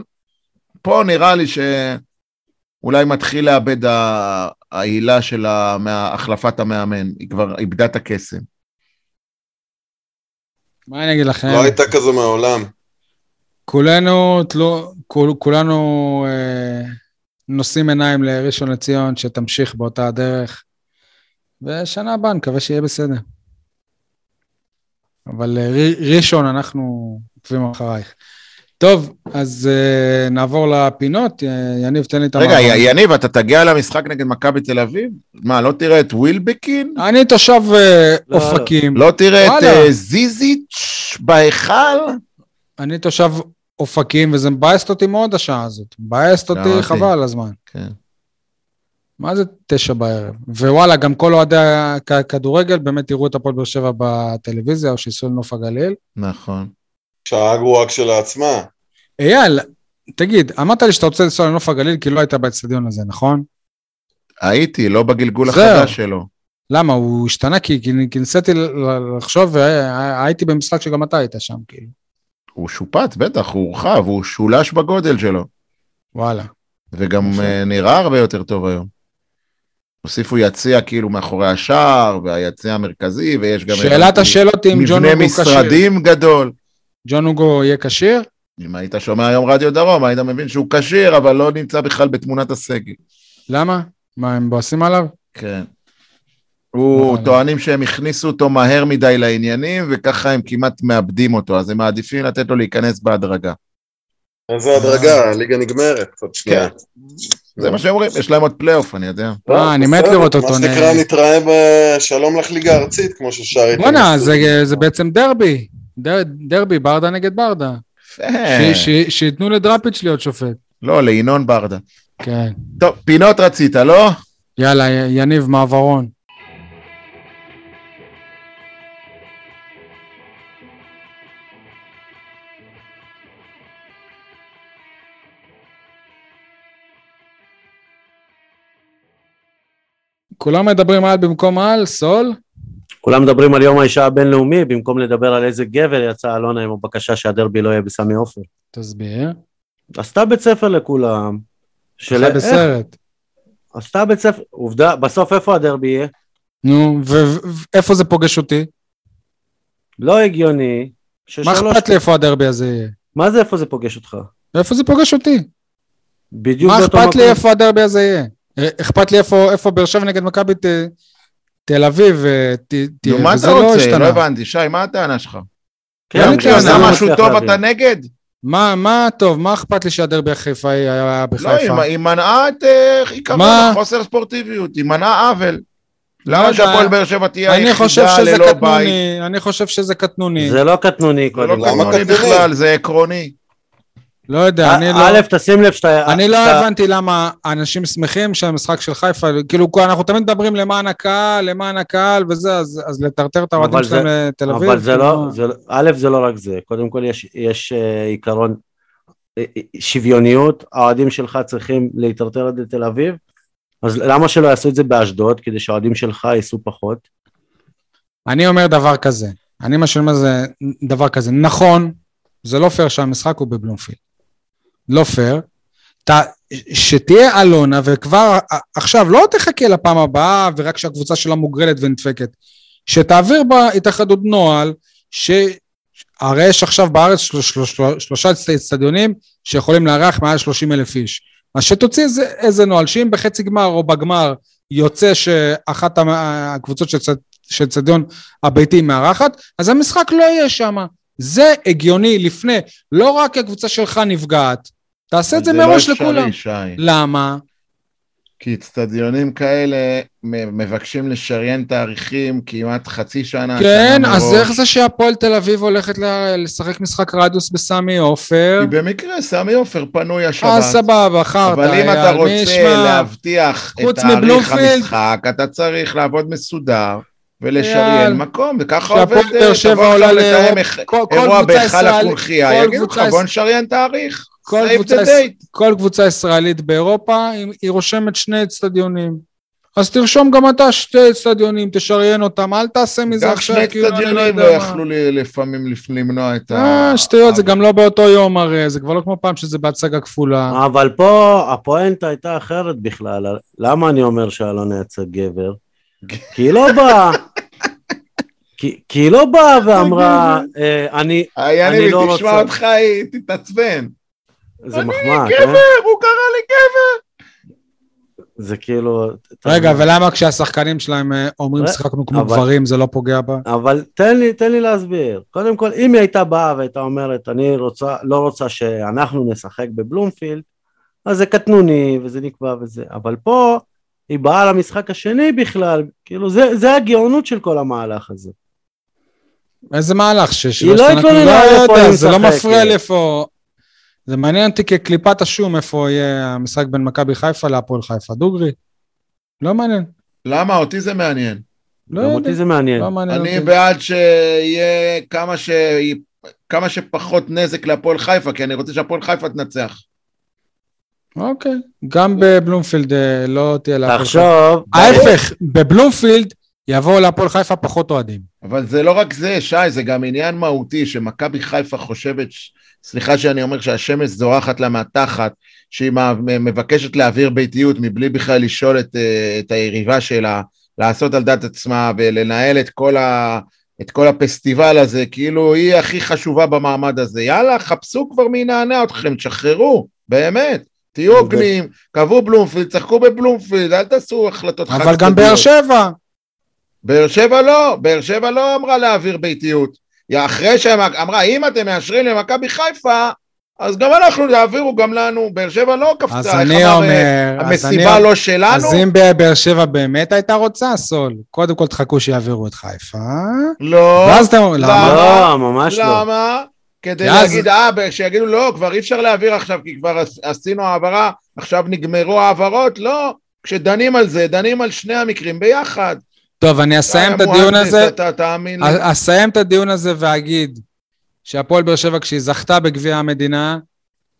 פה נראה לי שאולי מתחיל לאבד ה- העילה של ה- מה- החלפת המאמן. היא כבר איבדה את הקסם. מה אני אגיד לכם? לא הייתה כזו מעולם. כולנו, תלו, כול, כולנו אה, נושאים עיניים לראשון לציון, שתמשיך באותה הדרך, ושנה הבאה נקווה שיהיה בסדר. אבל אה, ראשון, אנחנו עוקבים אחרייך. טוב, אז אה, נעבור לפינות. אה, יניב, תן לי את רגע, המעבר. י- יניב, אתה תגיע למשחק נגד מכבי תל אביב? מה, לא תראה את ווילבקין? אני תושב אה, לא, אופקים. לא תראה את. אה, זיזיץ' בהיכל? אני תושב אופקים, וזה מבאסת אותי מאוד השעה הזאת. מבאסת אותי אותי. חבל על הזמן. כן. מה זה תשע בערב? ווואלה, גם כל אוהדי הכדורגל באמת יראו את הפועל באר שבע בטלוויזיה, או שייסעו לנוף הגליל. נכון. שעה גרועה כשלעצמה. אייל, תגיד, אמרת לי שאתה רוצה לנסוע לנוף הגליל כי לא היית באצטדיון הזה, נכון? הייתי, לא בגלגול. החדש שלו. למה? הוא השתנה כי, כי, ניסיתי לחשוב, והייתי במשחק שגם אתה היית שם, כאילו. הוא שופץ, בטח, הוא הורחב, הוא שולש בגודל שלו. וואלה. וגם. אה, נראה הרבה יותר טוב היום. הוסיפו יציע כאילו מאחורי השער, והיציע המרכזי, ויש גם... שאלת השאלות אם ג'ון מבנה אוגו כשיר. משרדים גדול. ג'ון אוגו יהיה כשיר? אם היית שומע היום רדיו דרום, היית מבין שהוא כשיר, אבל לא נמצא בכלל בתמונת הסגל. למה? מה, הם בועסים עליו? כן. הוא וואלה. טוענים שהם הכניסו אותו מהר מדי לעניינים, וככה הם כמעט מאבדים אותו, אז הם מעדיפים לתת לו להיכנס בהדרגה. איזה הדרגה, הליגה נגמרת. עוד שנייה. זה מה שאומרים, יש להם עוד פלייאוף, אני יודע. אה, אני מת לראות אותו, מה שנקרא. נתראה בשלום לך ליגה ארצית, כמו ששר איתן. בואנה, זה, זה בעצם דרבי. דר, דרבי, ברדה נגד ברדה. יפה. שייתנו לדראפיץ' להיות שופט. לא, לינון ברדה. כן. טוב, פינות רצית, לא? יאללה, יניב, מעברון. כולם מדברים על במקום על, סול? כולם מדברים על יום האישה הבינלאומי, במקום לדבר על איזה גבר יצא אלונה עם הבקשה שהדרבי לא יהיה בסמי עופר. תסביר. עשתה בית ספר לכולם. של איך? בסרט. עשתה בית ספר, עובדה, בסוף איפה הדרבי יהיה? נו, ואיפה זה פוגש אותי? לא הגיוני. מה אכפת לי איפה הדרבי הזה יהיה? מה זה איפה זה פוגש אותך? איפה זה פוגש אותי? בדיוק מה באותו אכפת מקום. לי איפה הדרבי הזה יהיה? אה, אכפת לי איפה, באר שבע נגד מכבי תל אביב אה, ת- תהיה, נו, מה וזה אתה לא רוצה? השתנה. לא הבנתי. שי, מה הטענה שלך? כן, לא משהו טוב. אתה נגד? מה, מה טוב, מה אכפת לי שהדרבי חיפה היה לא, בחיפה? היא- היא מנעה את אה, עיקרון מה? החוסר ספורטיביות, היא מנעה עוול. לא למה יודע. שהפועל באר שבע תהיה היחידה ללא בית? אני חושב שזה קטנוני. זה לא קטנוני זה קודם לא כל. למה קטנוני קטנוני? בכלל, זה עקרוני. לא יודע, אני לא... א', תשים לב שאתה... אני לא הבנתי למה אנשים שמחים שהמשחק של חיפה, כאילו אנחנו תמיד מדברים למען הקהל, למען הקהל וזה, אז, לטרטר את האוהדים שלהם לתל אביב. אבל זה לא? זה, לא- א', זה לא רק זה, קודם כל יש, אה, עיקרון אה, אה, שוויוניות, האוהדים שלך צריכים להיטרטר עד לתל אביב, אז למה שלא יעשו את זה באשדוד, כדי שהאוהדים שלך ייסעו פחות? אני אומר דבר כזה, אני מה שאומר זה דבר כזה, נכון, זה לא פייר שהמשחק הוא בבלומפילד. לא פייר. שתהיה אלונה וכבר עכשיו לא תחכה לפעם הבאה ורק שהקבוצה שלה מוגרלת ונדפקת. שתעביר בהתאחדות נוהל שהרי יש עכשיו בארץ של, של, של, שלושה אצטדיונים שיכולים לארח מעל 30 אלף איש. אז שתוציא איזה, איזה נוהל שאם בחצי גמר או בגמר יוצא שאחת הקבוצות של אצטדיון הביתי מארחת, אז המשחק לא יהיה שם. זה הגיוני לפני, לא רק הקבוצה שלך נפגעת, תעשה את זה מראש לא לכולם. שי. למה? כי אצטדיונים כאלה מבקשים לשריין תאריכים כמעט חצי שנה, כן, שנה אז מראש. איך זה שהפועל תל אביב הולכת לשחק משחק רדיוס בסמי עופר? כי במקרה סמי עופר פנוי השבת. אה, סבבה, חרטא. אבל אם אתה רוצה ישמע? להבטיח את תאריך? המשחק, אתה צריך לעבוד מסודר ולשריין. מקום, וככה שהפועל עובד, שבע תבוא עולה עכשיו לתאם אירוע בהיכל הקונכייה, כל יגידו לך בוא נשריין תאריך, כל קבוצה. כל קבוצה ישראלית באירופה, היא, היא רושמת שני אצטדיונים. אז תרשום גם אתה שתי אצטדיונים, תשריין אותם, אל תעשה מזה גם עכשיו שני כאילו אני לא אצטדיונים לא. יכלו ל- לפעמים לפ- למנוע את ה... אה, שטויות, זה גם לא באותו יום הרי, זה כבר לא כמו פעם שזה בהצגה כפולה. אבל פה הפואנטה הייתה אחרת בכלל, למה אני אומר שאלונה יצא גבר? כי היא לא באה, כי, כי היא לא באה ואמרה, אה, אני, אה, אני יניב, לא תשמע רוצה. אותך, היא תתעצבן. זה מחמאה, כן? גבר, הוא קרא לי גבר. זה כאילו... רגע, ולמה כשהשחקנים שלהם אה, אומרים ר- שיחקנו כמו אבל- גברים, זה לא פוגע בה? אבל תן לי, תן לי להסביר. קודם כל, אם היא הייתה באה והייתה אומרת, אני רוצה, לא רוצה שאנחנו נשחק בבלומפילד, אז זה קטנוני וזה נקבע וזה. אבל פה, היא באה למשחק השני בכלל, כאילו, זה, זה הגאונות של כל המהלך הזה. איזה מהלך? ש- שלא לא? התלוננה לא איפה היא זה לא משחקת. מפריע לי איפה... זה מעניין אותי כקליפת השום איפה יהיה המשחק בין מכבי חיפה להפועל חיפה. דוגרי? לא מעניין. למה? אותי זה מעניין. לא גם יודע. אותי זה מעניין. לא מעניין אני אותי. בעד שיהיה כמה ש... כמה שפחות נזק להפועל חיפה, כי אני רוצה שהפועל חיפה תנצח. אוקיי. גם בבלומפילד אה, לא תהיה להפועל חיפה. תחשוב, ההפך, בבלומפילד יבואו להפועל חיפה פחות אוהדים. אבל זה לא רק זה, שי, זה גם עניין מהותי שמכבי חיפה חושבת, ש- סליחה שאני אומר שהשמש זורחת לה מהתחת, שהיא מבקשת להעביר ביתיות מבלי בכלל לשאול את, אה, את היריבה שלה, לעשות על דעת עצמה ולנהל את כל, ה, את כל הפסטיבל הזה, כאילו היא הכי חשובה במעמד הזה. יאללה, חפשו כבר מי ינענע אתכם, תשחררו, באמת. תהיו הוגנים, קבעו בלומפילד, צחקו בבלומפילד, אל תעשו החלטות חד אבל גם באר שבע. באר שבע לא, באר שבע לא אמרה להעביר ביתיות. היא אחרי שאמרה, אם אתם מאשרים למכבי חיפה, אז גם אנחנו, יעבירו גם לנו. באר שבע לא קפצה, אז איך אני אמר, אומר... אה, אז המסיבה אני- לא שלנו. אז אם בבאר שבע באמת הייתה רוצה, סול, קודם כל תחכו שיעבירו את חיפה, לא. ואז אתם אומרים, למה? לא, ממש לא. למה? כדי אז- להגיד, אה, שיגידו, לא, כבר אי אפשר להעביר עכשיו, כי כבר עש- עשינו העברה, עכשיו נגמרו ההעברות, לא. כשדנים על זה, דנים על שני המקרים ביחד. טוב, אני אסיים את אה, הדיון הזה, אתה תאמין לי. א- אסיים את הדיון הזה ואגיד שהפועל באר שבע, כשהיא זכתה בגביע המדינה,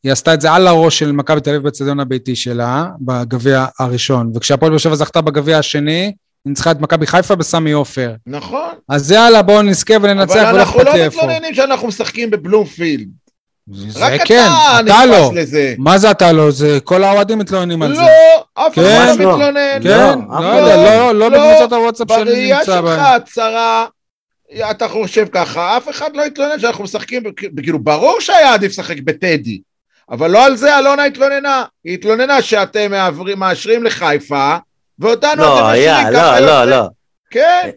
היא עשתה את זה על הראש של מכבי תל אביב באצטדיון הביתי שלה, בגביע הראשון, וכשהפועל באר שבע זכתה בגביע השני, היא ניצחה את מכבי חיפה בסמי עופר. נכון. אז יאללה, בואו נזכה וננצח, אבל ולא אנחנו אכפת לא לי איפה. מתלוננים שאנחנו משחקים בבלומפילד. זה רק כן, אתה אתה לא. לזה. מה זה אתה לא? זה כל האוהדים מתלוננים על זה. לא, אף אחד כן? לא לא. מתלונן. כן, לא, לא אף יודע, אחד לא- לא לא. בקבוצות הוואטסאפ שאני בראייה נמצא שלך בהן. הצרה, אתה חושב ככה, אף אחד לא יתלונן שאנחנו משחקים, כאילו ברור שהיה עדיף לשחק בטדי, אבל לא על זה אלונה התלוננה. היא התלוננה שאתם מעברים- מאשרים לחיפה, ואותנו לא, אתם משאירים לא, ככה לא, יוצא. לא. כן,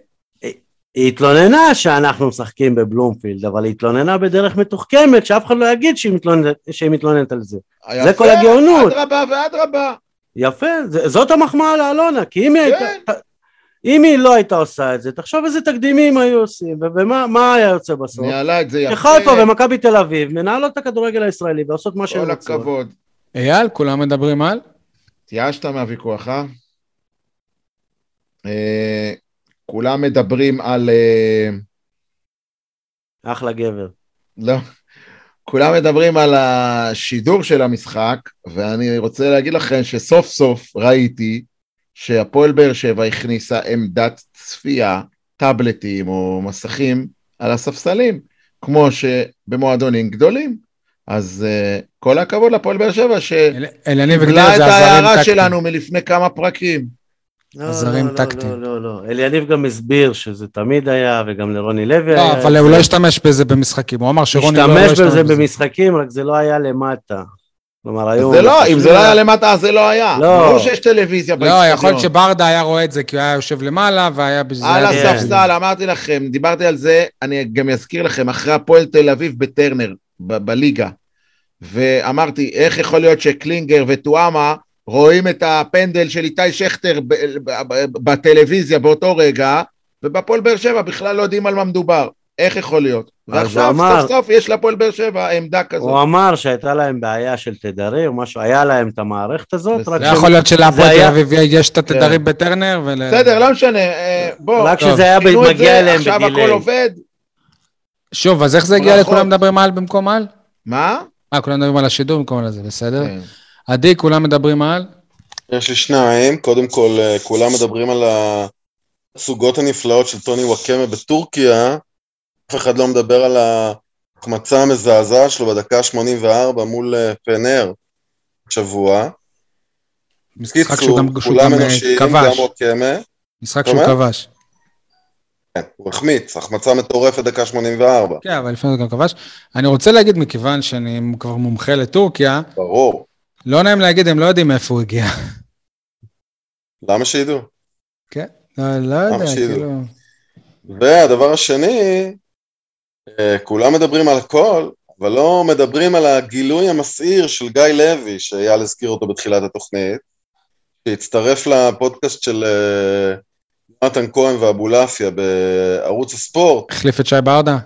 היא התלוננה שאנחנו משחקים בבלומפילד, אבל היא התלוננה בדרך מתוחכמת, שאף אחד לא יגיד שהיא מתלוננת, שהיא מתלוננת על זה. יפה, כל הגאונות. אדרבה ואדרבה. יפה, זה, זאת המחמאה לאלונה, כי אם היא כן. הייתה... אם היא לא הייתה עושה את זה, תחשוב איזה תקדימים היו עושים, ומה מה היה יוצא בסוף? ניהלה את זה יפה. שחיפה ומכבי תל אביב מנהלות את הכדורגל הישראלי ועושות מה שהן כל רוצות. הכבוד. אייל, כולם מדברים על? התייאשת מהוויכוח, אה? כולם מדברים על... אה, אחלה גבר. לא. כולם מדברים על השידור של המשחק, ואני רוצה להגיד לכם שסוף סוף ראיתי שהפועל באר שבע הכניסה עמדת צפייה, טאבלטים או מסכים על הספסלים, כמו שבמועדונים גדולים. אז uh, כל הכבוד לפועל באר שבע שקיבלה את ההערה. שלנו מלפני כמה פרקים. לא, עזרים לא, לא, טקטיים. לא, לא, לא. אליניב גם הסביר שזה תמיד היה, וגם לרוני לוי לא, היה. אבל את הוא זה. לא השתמש בזה במשחקים, הוא אמר שרוני לא לא השתמש השתמש בזה בזה. במשחקים, רק זה לא היה למטה. כלומר, היו... זה לא, אם זה לא היה למטה אז זה לא היה. לא. ברור שיש טלוויזיה לא, יכול להיות. שברדה היה רואה את זה כי הוא היה יושב למעלה והיה בזה... על כן. הספסל, אמרתי לכם, דיברתי על זה, אני גם אזכיר לכם, אחרי הפועל תל אביב בטרנר, בליגה, ואמרתי, איך יכול להיות שקלינגר וטואמה רואים את הפנדל של איתי שכטר ב- ב- ב- בטלוויזיה באותו רגע, ובפועל באר שבע בכלל לא יודעים על מה מדובר. איך יכול להיות? ועכשיו הוא אמר- סוף סוף יש לפועל באר שבע עמדה כזאת. הוא אמר שהייתה להם בעיה של תדרים, משהו, היה להם את המערכת הזאת, לא יכול להיות שלהפועל תל אביב יש את התדרים בטרנר ול... בסדר, לא משנה, אה, בוא, רק טוב. שזה היה מגיע אליהם עכשיו בדיליי. הכל עובד. שוב, אז איך זה הגיע ברכות. לכולם מדברים על במקום על? מה? אה, כולם מדברים על השידור במקום על זה, בסדר? עדי, כולם מדברים על? יש לי שניים, קודם כל אה, כולם מדברים על הסוגות הנפלאות של טוני וואקמה בטורקיה, אף אחד לא מדבר על ההחמצה המזעזעת שלו בדקה 84 מול אה, פנר שבוע. משחק שהוא גם שהוא גם, אה, גם כבש. וואקמה. משחק שהוא? כבש. כן, הוא החמיץ, החמצה מטורפת דקה 84, כן, אבל לפני זה גם כבש. אני רוצה להגיד, מכיוון שאני כבר מומחה לטורקיה, ברור. לא נעים להגיד, הם לא יודעים מאיפה הוא הגיע. למה שידעו? לא, לא יודע? כאילו... והדבר השני, אה, כולם מדברים על הכל, אבל לא מדברים על הגילוי המסעיר של גיא לוי, שאייל הזכיר אותו בתחילת התוכנית, שהצטרף לפודקאסט של אה, נתן כהן ואבולעפיה בערוץ הספורט. החליף את שי ברדה?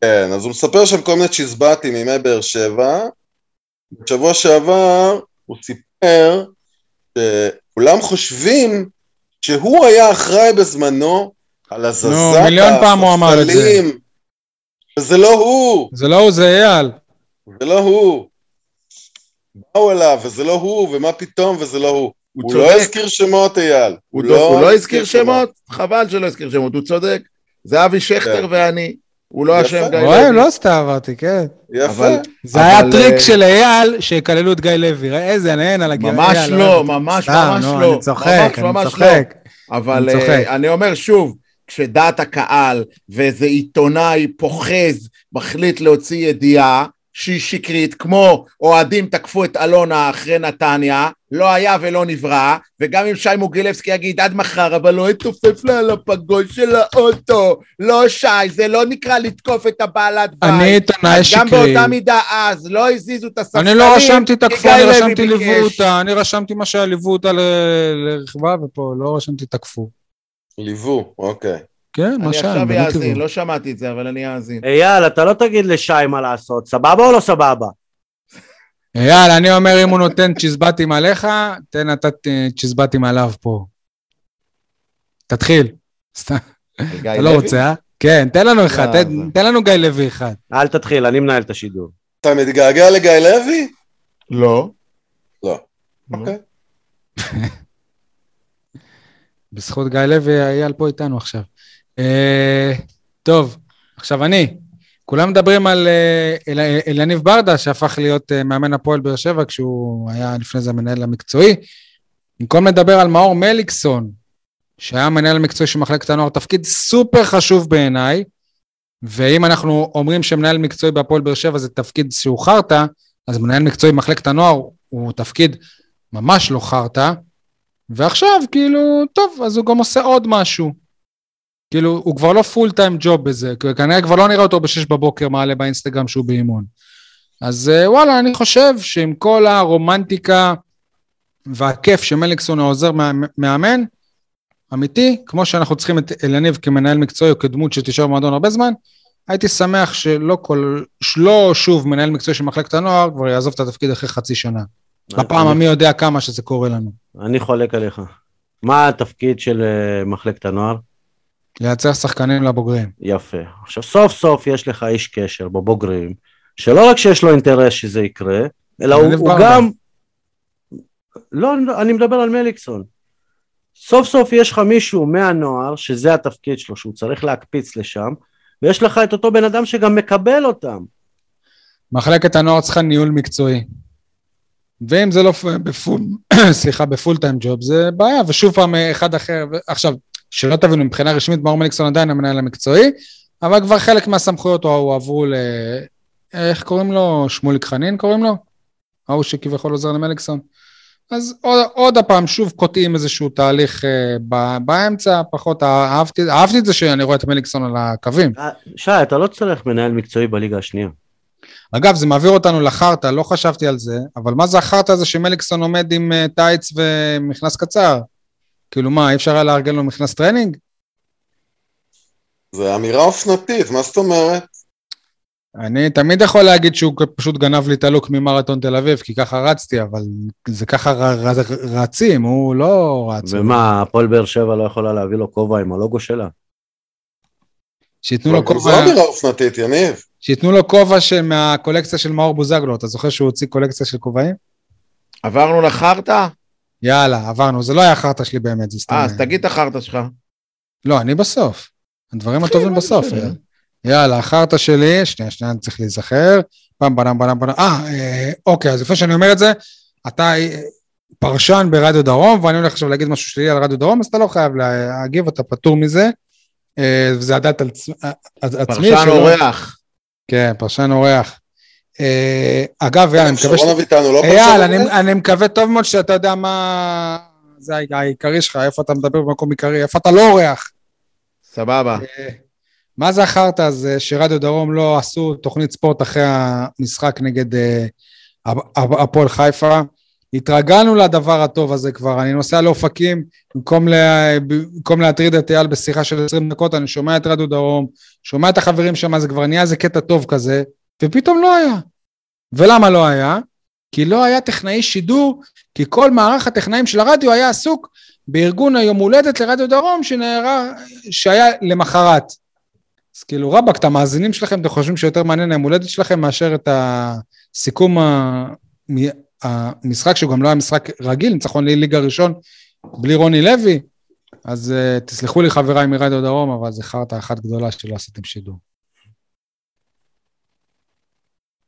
כן, אז הוא מספר שם כל מיני צ'יזבטים מימי באר שבע. בשבוע שעבר הוא סיפר שכולם חושבים שהוא היה אחראי בזמנו על הזזת נו, מיליון פעם הוא אמר את זה. הספסלים, וזה לא הוא, זה לא הוא, זה אייל. זה לא הוא. באו אליו, וזה לא הוא, ומה פתאום, וזה לא הוא. הוא הוא. לא הזכיר שמות, אייל. הוא לא, הוא לא הזכיר שמות, חבל שלא הזכיר שמות, הוא צודק. זה אבי שכטר כן. ואני, הוא לא. אשם גיא רואה, לוי. לא סתם אמרתי, כן. יפה. אבל- זה היה אבל, טריק אה, של אייל, שיקללו את גיא לוי. ראה איזה נהן על הגיא. ממש אייל, לא. ממש סתם, ממש לא. אני צוחק, ממש אני ממש צוחק. אבל אני צוחק. אה, אני אומר שוב, כשדעת הקהל ואיזה עיתונאי פוחז מחליט להוציא ידיעה שהיא שקרית, כמו אוהדים תקפו את אלונה אחרי נתניה, לא היה ולא נברא, וגם אם שי מוגילבסקי יגיד עד מחר, אבל לא יתופף לה על הפגוש של האוטו, לא שי, זה לא נקרא לתקוף את הבעלת בית. אני עיתונאי אז גם שקרי. באותה מידה אז לא הזיזו את הספסלים, אני לא רשמתי תקפו, כי אני רשמתי. ליוו אותה, אני רשמתי מה שהיה ליוו אותה ל- לרכבה, ופה לא רשמתי תקפו. ליוו, אוקיי. כן, מה אני שהיה, עכשיו באמת אאזין. לא שמעתי את זה, אבל אני אאזין. אייל, אתה לא תגיד לשי מה לעשות, סבבה או לא סבבה? יאללה, אני אומר, אם הוא נותן צ'יזבטים עליך, תן אתה אה, צ'יזבטים עליו פה. תתחיל. סתם, אתה לא? רוצה, אה? כן, תן לנו אחד, לא, תן- לנו גיא לוי אחד. אל תתחיל, אני מנהל את השידור. אתה מתגעגע לגיא לוי? לא. לא. אוקיי. בזכות גיא לוי, אייל פה איתנו עכשיו. אה, טוב, עכשיו אני. כולם מדברים על אה, אל- אליניב ברדה, שהפך להיות אה, מאמן הפועל באר שבע, כשהוא היה לפני זה המנהל המקצועי. במקום לדבר על מאור מליקסון, שהיה המנהל המקצועי של מחלקת הנוער, תפקיד סופר חשוב בעיניי, ואם אנחנו אומרים שמנהל מקצועי בהפועל באר שבע זה תפקיד שהוא חרטא, אז מנהל מקצועי במחלקת הנוער הוא תפקיד ממש לא חרטא, ועכשיו כאילו, טוב, אז הוא גם עושה עוד משהו. כאילו, הוא כבר לא פול טיים ג'וב בזה, כי כנראה כבר לא נראה אותו בשש בבוקר מעלה באינסטגרם שהוא באימון. אז אה, וואלה, אני חושב שעם כל הרומנטיקה והכיף שמליקסון העוזר מא- מאמן, אמיתי, כמו שאנחנו צריכים את אלניב כמנהל מקצועי או כדמות שתישאר במועדון הרבה זמן, הייתי שמח שלא כל, שלא שוב מנהל מקצועי של מחלקת הנוער כבר יעזוב את התפקיד אחרי חצי שנה. בפעם המי יודע כמה שזה קורה לנו. אני חולק עליך. מה התפקיד של אה, מחלקת הנוער? לייצר שחקנים לבוגרים. יפה. עכשיו, סוף סוף יש לך איש קשר בבוגרים, שלא רק שיש לו אינטרס שזה יקרה, אלא הוא, הוא. גם... לא, אני לא- אני מדבר על מליקסון. סוף סוף יש לך מישהו מהנוער, שזה התפקיד שלו, שהוא צריך להקפיץ לשם, ויש לך את אותו בן אדם שגם מקבל אותם. מחלקת הנוער צריכה ניהול מקצועי. ואם זה לא בפול, סליחה, בפול טיים ג'וב, זה בעיה, ושוב פעם אה, אחד אחר. עכשיו, שלא תבינו, מבחינה רשמית מאור מליקסון עדיין המנהל המקצועי, אבל כבר חלק מהסמכויות הועברו ל... איך קוראים לו? שמוליק חנין קוראים לו? ההוא שכביכול עוזר למליקסון. אז עוד, עוד הפעם, שוב קוטעים איזשהו תהליך אה, ב, באמצע, פחות אהבתי, אהבתי את זה שאני רואה את מליקסון על הקווים. אה, שי, אתה לא צריך מנהל מקצועי בליגה השנייה. אגב, זה מעביר אותנו לחרטא, לא חשבתי על זה, אבל מה זה החרטא הזה שמליקסון עומד עם אה, טייץ ומכנס קצר? כאילו מה, אי אפשר היה לארגן לו מכנס טרנינג? זה אמירה אופנתית, מה זאת אומרת? אני תמיד יכול להגיד שהוא פשוט גנב לי את הלוק ממרתון תל אביב, כי ככה רצתי, אבל זה ככה ר, ר, רצים, הוא לא רץ. ומה, הפועל באר שבע לא יכולה להביא לו כובע עם הלוגו שלה? שייתנו לו גם זו כובע, אמירה אופנתית, יניב. שייתנו לו כובע מהקולקציה של מאור בוזגלו, אתה זוכר שהוא הוציא קולקציה של כובעים? עברנו לחרטא? יאללה, עברנו, זה לא היה חרטא שלי באמת, זה סתם... אה, אז תגיד את החרטא שלך. לא, אני בסוף. הדברים הטובים בסוף. אה. יאללה, החרטא שלי, שנייה, שנייה, אני צריך להיזכר. פעם בנם בנם בנם. אה, אוקיי, אז לפני שאני אומר את זה, אתה אה, פרשן ברדיו דרום, ואני הולך עכשיו להגיד משהו שלי על רדיו דרום, אז אתה לא חייב להגיב, אתה פטור מזה. אה, וזה על דעת עצמי. פרשן אורח. כן, פרשן אורח. אה, אגב, יאללה, אני מקווה ש... שרון אביטן הוא לא אייל, פרשן אני, אורח? אני מקווה טוב מאוד שאתה יודע מה... זה העיקרי שלך, איפה אתה מדבר במקום עיקרי, איפה אתה לא אורח. סבבה. מה זה החרטא הזה שרדיו דרום לא עשו תוכנית ספורט אחרי המשחק נגד אה, הפ- הפועל חיפה? התרגלנו לדבר הטוב הזה כבר, אני נוסע לאופקים, במקום, לה, במקום להטריד את אייל בשיחה של 20 דקות, אני שומע את רדיו דרום, שומע את החברים שם, זה כבר נהיה איזה קטע טוב כזה, ופתאום לא היה. ולמה לא היה? כי לא היה טכנאי שידור, כי כל מערך הטכנאים של הרדיו היה עסוק בארגון היום הולדת לרדיו דרום שנערך, שהיה למחרת. אז כאילו רבאק, את המאזינים שלכם, אתם חושבים שיותר מעניין היום הולדת שלכם מאשר את הסיכום המשחק, שהוא גם לא היה משחק רגיל, ניצחון ליגה ראשון, בלי רוני לוי. אז uh, תסלחו לי חבריי מרדיו דרום, אבל חרטא אחת גדולה שלא עשיתם שידור.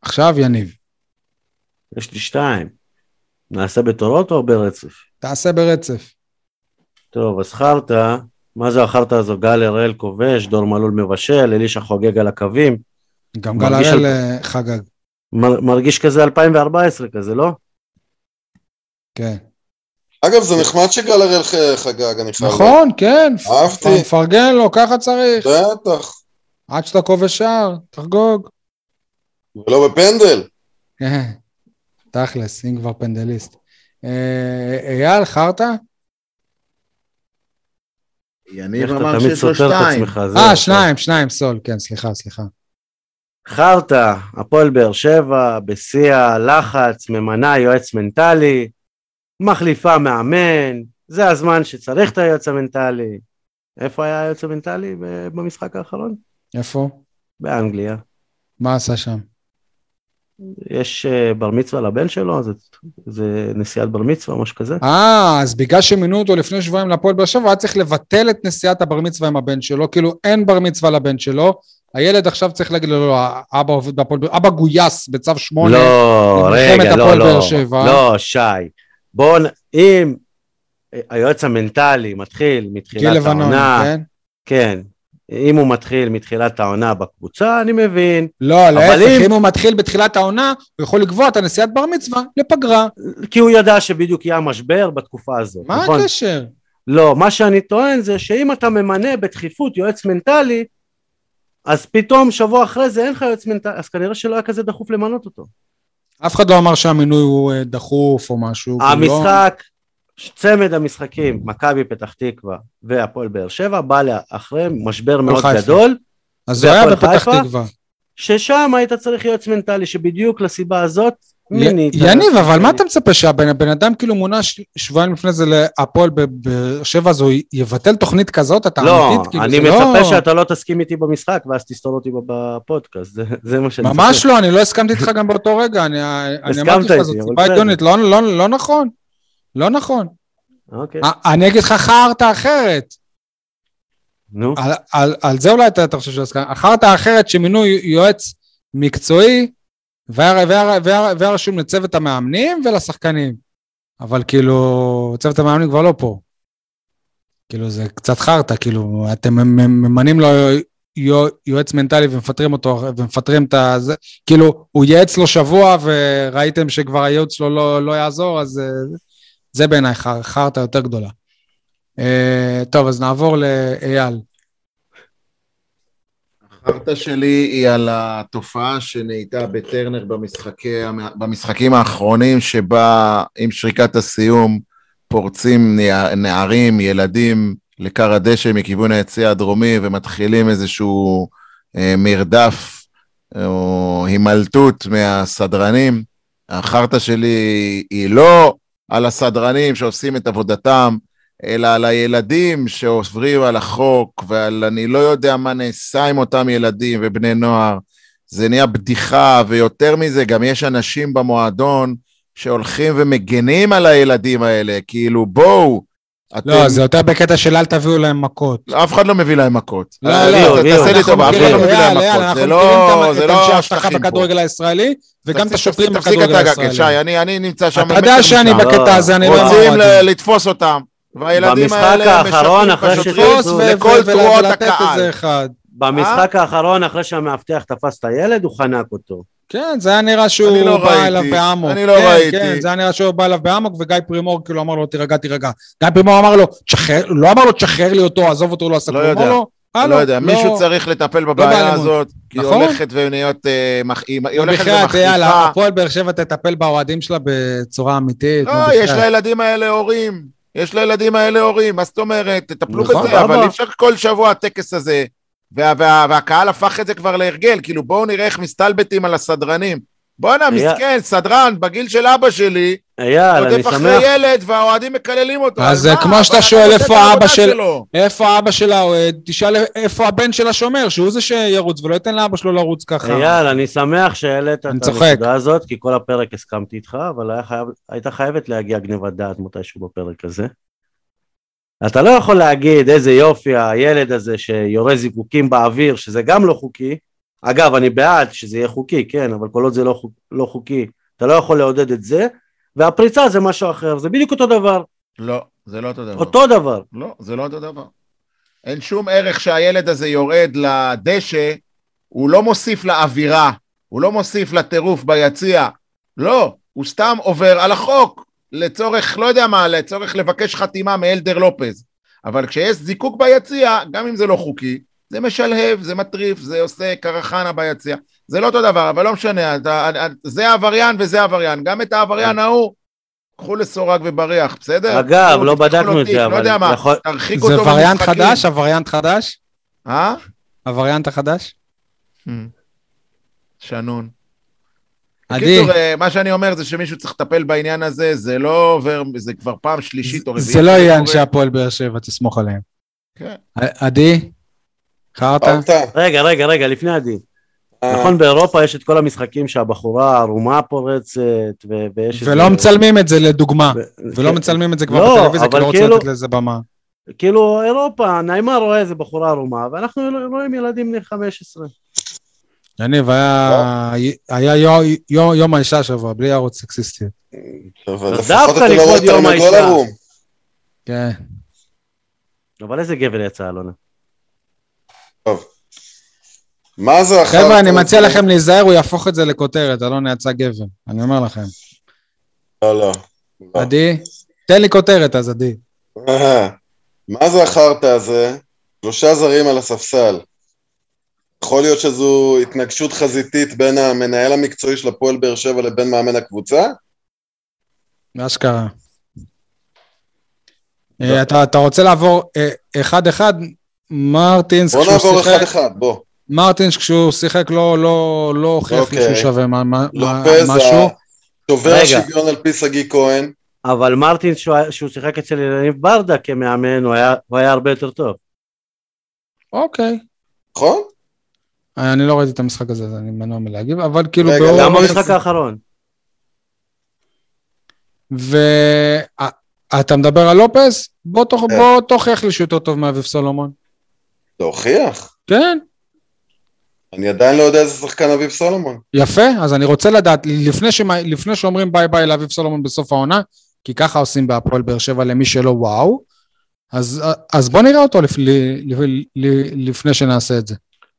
עכשיו יניב, יש לי שתיים. נעשה בתורות או ברצף? תעשה ברצף. טוב, אז חרטא, מה זה החרטא הזו? גל הראל כובש, דור מלול מבשל, אלישע חוגג על הקווים. גם גל הראל על- אה, חגג, מר, מרגיש כזה 2014 כזה, לא? כן. אגב, זה נחמד שגל הראל חגג, אני חייב... נכון, כן. אהבתי. מפרגן לו, ככה צריך. בטח. עד שאתה כובש שער, תחגוג. ולא בפנדל. כן, תכלס, אם כבר פנדליסט. אה, אייל, חרטא? יניב אמר שיש לו שתיים. אה. שניים, שניים, סול, כן, סליחה, סליחה. חרטא, הפועל באר שבע, בשיא הלחץ, ממנה יועץ מנטלי, מחליפה מאמן, זה הזמן שצריך את היועץ המנטלי. איפה היה היועץ המנטלי במשחק האחרון? איפה? באנגליה. מה עשה שם? יש אה, בר מצווה לבן שלו, זה, זה נסיעת בר מצווה, משהו כזה. אה, אז בגלל שמינו אותו לפני שבועיים להפועל באר שבע, היה צריך לבטל את נסיעת הבר מצווה עם הבן שלו, כאילו אין בר מצווה לבן שלו, הילד עכשיו צריך להגיד לו, לא, אבא עובד בהפועל אבא גויס בצו שמונה. לא, רגע, לא, לא. לא, שי. בואו, אם היועץ המנטלי מתחיל מתחילת העונה, כן? כן, אם הוא מתחיל מתחילת העונה בקבוצה, אני מבין. לא, להפך, אם- אם הוא מתחיל בתחילת העונה, הוא יכול לקבוע את הנסיעת בר מצווה לפגרה. כי הוא ידע שבדיוק יהיה המשבר בתקופה הזאת, מה נכון? הקשר? לא, מה שאני טוען זה שאם אתה ממנה בדחיפות יועץ מנטלי, אז פתאום שבוע אחרי זה אין לך יועץ מנטלי, אז כנראה שלא היה כזה דחוף למנות אותו. אף אחד לא אמר שהמינוי הוא אה, דחוף או משהו. המשחק, צמד המשחקים, מכבי פתח תקווה והפועל באר שבע, בא אחרי משבר מאוד חיפה. גדול, אז זה היה בפתח חיפה? תקווה. ששם היית צריך יועץ מנטלי, שבדיוק לסיבה הזאת מינית. יניב, אבל מה אתה מצפה שהבן הבן אדם כאילו מונה ש- שבועיים לפני זה להפועל בבאר שבע, אז הוא יבטל תוכנית כזאת? אתה לא, אמיתית? כאילו, אני זה מצפה לא- שאתה לא תסכים איתי במשחק ואז תסתור אותי בפודקאסט, זה- זה מה שאני ממש לא, אני לא הסכמתי איתך גם באותו רגע, אני אני אמרתי לך, זאת סיבה. הגיונית, לא- לא לא נכון. לא נכון. אוקיי, א- אני אגיד לך חרטא אחרת. נו, על, על, על זה אולי אתה, אתה חושב שהסכמה. החרטא האחרת שמינו יועץ מקצועי והיה, רשום לצוות המאמנים ולשחקנים. אבל כאילו, צוות המאמנים כבר לא פה. כאילו, זה קצת חרטא, כאילו, אתם ממ- ממנים לו יו- יועץ מנטלי ומפטרים אותו, ומפטרים את ה... זה, כאילו, הוא ייעץ לו שבוע וראיתם שכבר הייעוץ שלו לא, לא יעזור, אז אה, זה בעיניי חר- חרטא יותר גדולה. אה, טוב, אז נעבור לאייל. החרטא שלי היא על התופעה שנהייתה בטרנר במשחקי, במשחקים האחרונים, שבה עם שריקת הסיום פורצים נע- נערים, ילדים, לכר הדשא מכיוון היציע הדרומי ומתחילים איזשהו אה, מרדף או הימלטות מהסדרנים. החרטא שלי היא לא על הסדרנים שעושים את עבודתם, אלא על הילדים שעוברים על החוק ועל אני לא יודע מה נעשה עם אותם ילדים ובני נוער. זה נהיה בדיחה, ויותר מזה, גם יש אנשים במועדון שהולכים ומגנים על הילדים האלה, כאילו בואו, אתם... לא, זה יותר בקטע של אל תביאו להם מכות. אף אחד לא מביא להם מכות. לא, אה, לא, תעשה לי טובה, אף אחד לא מביא להם מכות. זה לא, זה לא השטחים פה. בכדורגל הישראלי, וגם את תפסיק- השוטרים תפסיק בכדורגל את הגגל, שי, הישראלי. אני- אני נמצא שם אתה יודע שאני. בקטע הזה, אני לא... רוצים לתפוס אותם, והילדים האלה ו- לכל תרועות הקהל. אחד. במשחק האחרון אחרי שהמאבטח תפס את הילד הוא חנק אותו. כן, זה היה נראה שהוא לא בא ראיתי, אליו באמוק. אני לא כן, ראיתי. כן, זה היה נראה שהוא בא אליו באמוק, וגיא פרימור כאילו אמר לו, תירגע, תירגע. גיא פרימור אמר לו, תשחרר, לא אמר לו, תשחרר לי אותו, עזוב אותו, לא עשה לא כלום. יודע. לו, לא הלו, יודע, מישהו צריך לטפל בבעיה באלימות. הזאת, כי היא נכון? הולכת ונהיות, אה, מח- היא היא הולכת בחייאת, יאללה, ומחריפה. הפועל באר שבע תטפל באוהדים שלה בצורה אמיתית. לא. יש לילדים האלה הורים. יש לילדים האלה הורים, מה זאת אומרת? תטפלו נכון, בזה, אבל. אי אפשר כל שבוע הטקס הזה. וה- וה- והקהל הפך את זה כבר להרגל, כאילו בואו נראה איך מסתלבטים על הסדרנים. בואנה, מסכן, סדרן בגיל של אבא שלי, אייל, אני רודף אחרי שמח, ילד והאוהדים מקללים אותו. אז מה? כמו שאתה שואל איפה האבא העבודה של-. איפה אבא של האוהד? תשאל איפה הבן שלה שומר, שהוא זה שירוץ, ולא ייתן לאבא שלו לרוץ ככה. אייל, אני שמח שהעלית את. הנקודה הזאת, כי כל הפרק הסכמתי איתך, אבל הייתה חייבת להגיע גניבת דעת מתישהו בפרק הזה. אתה לא יכול להגיד איזה יופי הילד הזה שיורה זיקוקים באוויר, שזה גם לא חוקי. אגב, אני בעד שזה יהיה חוקי, כן, אבל כל עוד זה לא, חוק, לא חוקי, אתה לא יכול לעודד את זה, והפריצה זה משהו אחר, זה בדיוק אותו דבר. לא, זה לא אותו דבר. אותו דבר. לא, זה לא אותו דבר. אין שום ערך שהילד הזה יורד לדשא, הוא לא מוסיף לאווירה, הוא לא מוסיף לטירוף ביציע. לא, הוא סתם עובר על החוק, לצורך, לא יודע מה, לצורך לבקש חתימה מאלדר לופז. אבל כשיש זיקוק ביציע, גם אם זה לא חוקי, זה משלהב, זה מטריף, זה עושה קרחנה ביציע. זה לא אותו דבר, אבל לא משנה, אתה, זה עבריין וזה עבריין. גם את העבריין ההוא, קחו לסורג ובריח, בסדר? אגב, לא בדקנו את זה, לא אבל יודע מה, יכול- תרחיק זה אותו וריאנט במשחקים. חדש? הווריאנט חדש? אה? הווריאנט החדש? שנון. עדי, בקיצור, אה, מה שאני אומר זה שמישהו צריך לטפל בעניין הזה, זה לא עובר, זה כבר פעם שלישית או רביעית. זה לא יהיה. אנשי הפועל באר שבע, תסמוך עליהם. כן. עדי? חרטא? רגע, רגע, רגע, לפני עדי. אה, נכון, באירופה יש את כל המשחקים שהבחורה הערומה פורצת, ו- ויש... ולא מצלמים את זה לדוגמה. ולא כן. מצלמים את זה כבר לא, בטלוויזיה, כי לא רוצים כאילו- לתת לזה במה. כאילו אירופה, נעימה רואה איזה בחורה ערומה, ואנחנו רואים ילדים בני 15. יניב, היה יו- יום האישה השבוע, בלי הערות סקסיסטיות. אבל אז לפחות דווקא אתה לא לכבוד רואה יום תרנגול האישה. מה זה החרטא חבר'ה, אני מציע? לכם להיזהר, הוא יהפוך את זה לכותרת, אלון יצא גבר. אני אומר לכם. לא, לא. לא. עדי, תן לי כותרת אז, עדי. אהה. מה זה החרטא הזה? שלושה זרים על הספסל. יכול להיות שזו התנגשות חזיתית בין המנהל המקצועי של הפועל באר שבע לבין מאמן הקבוצה? אשכרה. אה, אתה אתה רוצה לעבור אה, אחד-אחד? מרטינס, בוא כשהוא נעבור אחד-אחד, בוא. מרטינס כשהוא שיחק לא, לא, לא הוכיח לי אוקיי. שהוא שווה מה- מה- מה- משהו. שובר. השוויון על פי שגיא כהן. אבל מרטין שהוא היה- שהוא שיחק אצל יניב ברדה כמאמן, הוא היה הרבה יותר טוב. אוקיי. נכון? אני לא ראיתי את המשחק הזה, אז אני מנוע מלהגיב, אבל כאילו... רגע, גם למה- במשחק האחרון. ואתה מדבר על לופס? בוא תוכ- כן. בוא תוכיח לי שהוא יותר טוב מאביב סולומון. להוכיח. כן, אני עדיין לא יודע איזה שחקן אביב סולומון. יפה, אז אני רוצה לדעת, לפני, שמה, לפני שאומרים ביי ביי לאביב סולומון בסוף העונה, כי ככה עושים בהפועל באר שבע למי שלא וואו, אז, אז בוא נראה אותו לפ, ל, ל, ל, לפני שנעשה את זה.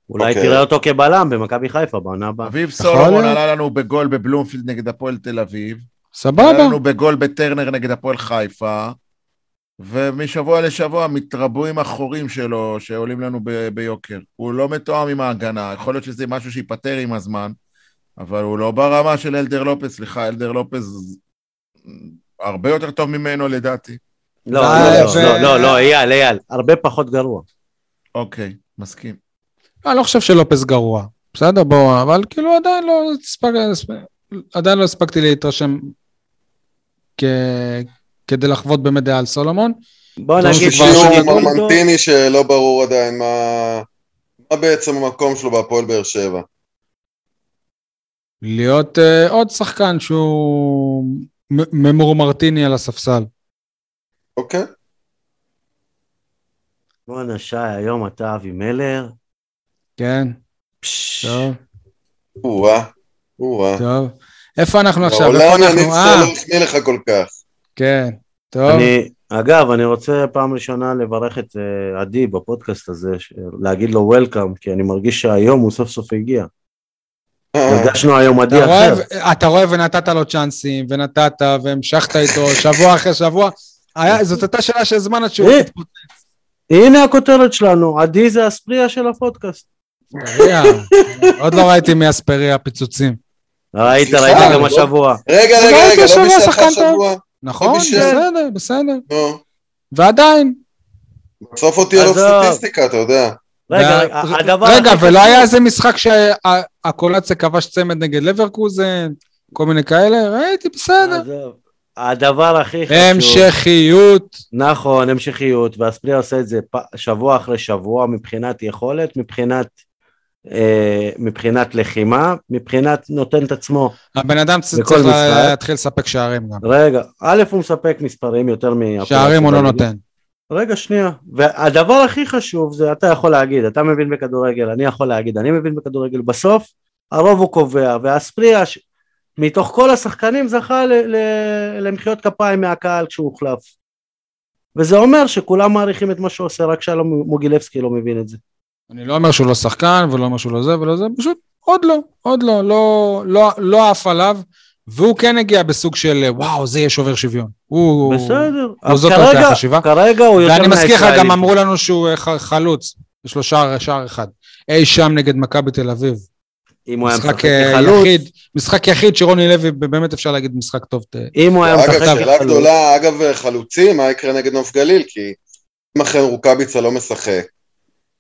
אולי אוקיי. תראה אותו כבלם במכבי חיפה בעונה הבאה. אביב סולומון. עלה לנו בגול בבלומפילד נגד הפועל תל אביב. עלה סבבה, לנו בגול בטרנר נגד הפועל חיפה. ומשבוע לשבוע מתרבו עם החורים שלו שעולים לנו ב- ביוקר. הוא לא מתואם עם ההגנה, יכול להיות שזה משהו שייפתר עם הזמן, אבל הוא לא ברמה של אלדר לופס, סליחה, אלדר לופס הרבה יותר טוב ממנו לדעתי. לא, לא, לא, לא, לא, אייל, אייל, הרבה פחות גרוע. אוקיי, מסכים. אני לא חושב שלופס גרוע, בסדר, בוא, אבל כאילו עדיין לא הספק, עדיין לא הספקתי להתרשם כ, כדי לחוות באמת דעה על סולומון. בוא נגיד שהוא טוב. מרמנטיני שלא ברור עדיין מה... מה בעצם המקום שלו בהפועל באר שבע. להיות uh, עוד שחקן שהוא מ- ממורמרטיני על הספסל. אוקיי? בואנה שי, היום אתה אבי מלר. כן, טוב, או-אה, או-אה. טוב. איפה אנחנו עכשיו? איפה אנחנו? יניב אה, לא החמיא לך כל כך. כן, טוב. אני, אגב, אני רוצה פעם ראשונה לברך את אה, עדי בפודקאסט הזה, ש- להגיד לו וולקאם, כי אני מרגיש שהיום הוא סוף סוף הגיע. אה, הרגשנו היום עדי אחר. אתה רואה ונתת לו צ'אנסים, ונתת, והמשכת איתו שבוע אחרי שבוע. היה, זאת הייתה שאלה של זמן עד שהוא. התפוצץ. הנה הכותרת שלנו, עדי זה הספריה של הפודקאסט. אספריה. עוד לא ראיתי מאספריה פיצוצים. ראית, ראית גם לא- השבוע. רגע, רגע, לא רגע, לא טוב. השבוע. נכון, בשביל- בסדר, בסדר. ועדיין. בסוף תהיה לו עזוב. סטטיסטיקה, אתה יודע. רגע, הדבר ולא היה איזה משחק שהקולציה כבש צמד נגד לברקוזן, כל מיני כאלה? ראיתי, בסדר. הדבר הכי חשוב, המשכיות. נכון, המשכיות, והספריה עושה את זה שבוע אחרי שבוע מבחינת יכולת, מבחינת, מבחינת לחימה, מבחינת נותן את עצמו. הבן אדם צריך. להתחיל לספק שערים גם. רגע, א' הוא מספק מספרים יותר מהפועל שערים הוא לא. נותן. רגע, שנייה. והדבר הכי חשוב זה, אתה יכול להגיד, אתה מבין בכדורגל, אני יכול להגיד, אני מבין בכדורגל. בסוף, הרוב הוא קובע, והספריה, ש- מתוך כל השחקנים, זכה ל- ל- למחיאות כפיים מהקהל כשהוא הוחלף. וזה אומר שכולם מעריכים את מה שהוא עושה, רק שלום מוגילבסקי לא מבין את זה. אני לא אומר שהוא לא שחקן, ולא אומר שהוא לא זה ולא זה, פשוט עוד לא, עוד לא, לא, לא, לא עף עליו, והוא כן הגיע בסוג של וואו, זה יהיה שובר שוויון. הוא... בסדר. הוא זאת כרגע- הייתה החשיבה. כרגע הוא יותר ואני מזכיר לך. גם אמרו לנו שהוא אה, חלוץ, יש לו שער, שער אחד. אי שם נגד מכבי תל אביב. אם הוא היה משחק אה, כחלוץ, יחיד, משחק יחיד שרוני לוי, באמת אפשר להגיד משחק טוב. אם הוא היה אגב, משחק שאלה כחלוץ, גדולה, אגב, חלוצים, מה יקרה נגד נוף גליל? כי אם אכן רוקאביצה לא משחק,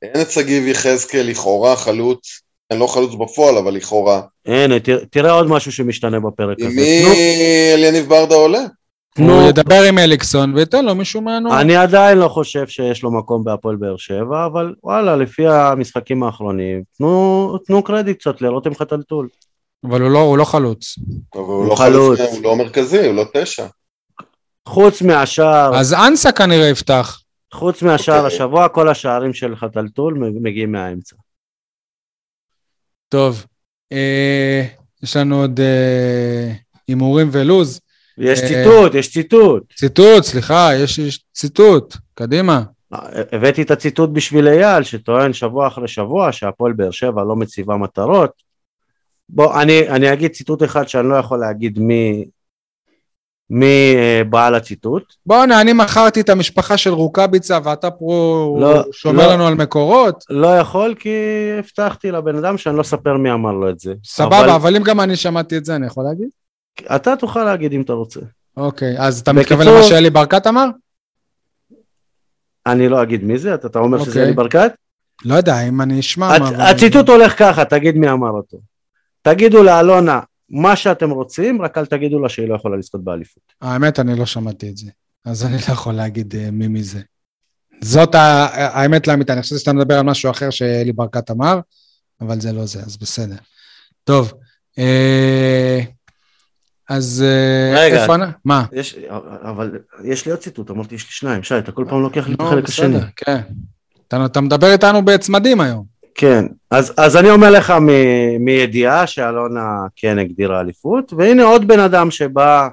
אין את שגיב יחזקאל לכאורה חלוץ, אין לא חלוץ בפועל, אבל לכאורה. הנה, תראה עוד משהו שמשתנה בפרק עם הזה. מי אליניב ברדה עולה? הוא ידבר עם אליקסון וייתן לו מישהו מהנוער. אני עדיין לא חושב שיש לו מקום בהפועל באר שבע, אבל וואלה, לפי המשחקים האחרונים, תנו, תנו קרדיט קצת לרותם חתלתול. אבל הוא לא- הוא לא חלוץ. אבל הוא הוא לא חלוץ. חלוץ, הוא לא מרכזי, הוא לא תשע. חוץ מהשער, אז אנסה כנראה יפתח. חוץ מהשער אוקיי. השבוע, כל השערים של חתלתול מגיעים מהאמצע. טוב, אה, יש לנו עוד אה, הימורים ולוז. יש אה, ציטוט, יש ציטוט. ציטוט, סליחה, יש יש ציטוט, קדימה. הבאתי את הציטוט בשביל אייל, שטוען שבוע אחרי שבוע שהפועל באר שבע לא מציבה מטרות. בוא, אני, אני אגיד ציטוט אחד שאני לא יכול להגיד מי, מי אה, בעל הציטוט. בואנה, אני מכרתי את המשפחה של רוקאביצה ואתה פה לא, שומר לא. לנו על מקורות? לא יכול כי הבטחתי לבן אדם שאני לא אספר מי אמר לו את זה. סבבה, אבל אבל אם גם אני שמעתי את זה, אני יכול להגיד? אתה תוכל להגיד אם אתה רוצה. אוקיי, אז אתה בקיצור- מתכוון למה שאלי ברקת אמר? אני לא אגיד מי זה, אתה, אתה אומר שזה אוקיי. אלי ברקת? לא יודע, אם אני אשמע... הצ- מה, אבל- הציטוט הולך ככה, תגיד מי אמר אותו. תגידו לאלונה מה שאתם רוצים, רק אל תגידו לה שהיא לא יכולה לזכות באליפות. האמת, אני לא שמעתי את זה, אז אני לא יכול להגיד אה, מי מי זה. זאת האמת לאמיתה, אני חושב שאתה מדבר על משהו אחר שאלי ברקת אמר, אבל זה לא זה, אז בסדר. טוב, אה, אז אה, רגע. איפה אני? מה? יש, אבל יש לי עוד ציטוט, אמרתי יש לי שניים, שי, אתה כל פעם לוקח לי את החלק השני. כן. אתה, אתה מדבר איתנו בצמדים היום. כן, אז, אז אני אומר לך מ- מידיעה שאלונה כן הגדירה אליפות, והנה עוד בן אדם שבא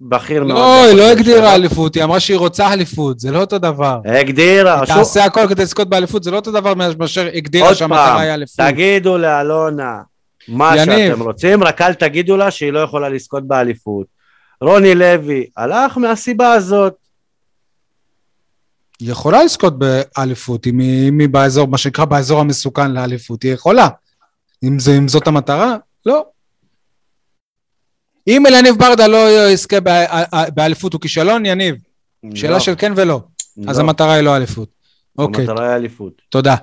בכיר מאוד. לא, היא לא הגדירה אליפות, היא אמרה שהיא רוצה אליפות, זה לא אותו דבר. הגדירה, היא שוב, תעשה הכל כדי לזכות באליפות, זה לא אותו דבר מאשר הגדירה עוד שהמטרה פעם, היא אליפות. תגידו לאלונה מה יניב. שאתם רוצים, רק אל תגידו לה שהיא לא יכולה לזכות באליפות. רוני לוי הלך מהסיבה הזאת. היא יכולה לזכות באליפות, אם היא, אם היא באזור, מה שנקרא באזור המסוכן לאליפות, היא יכולה. אם, זה, אם זאת המטרה, לא. אם אליניב ברדה לא יזכה בא- באליפות הוא כישלון, יניב. שאלה לא, של כן ולא. לא, אז המטרה היא לא אליפות. אוקיי, המטרה היא אליפות. תודה.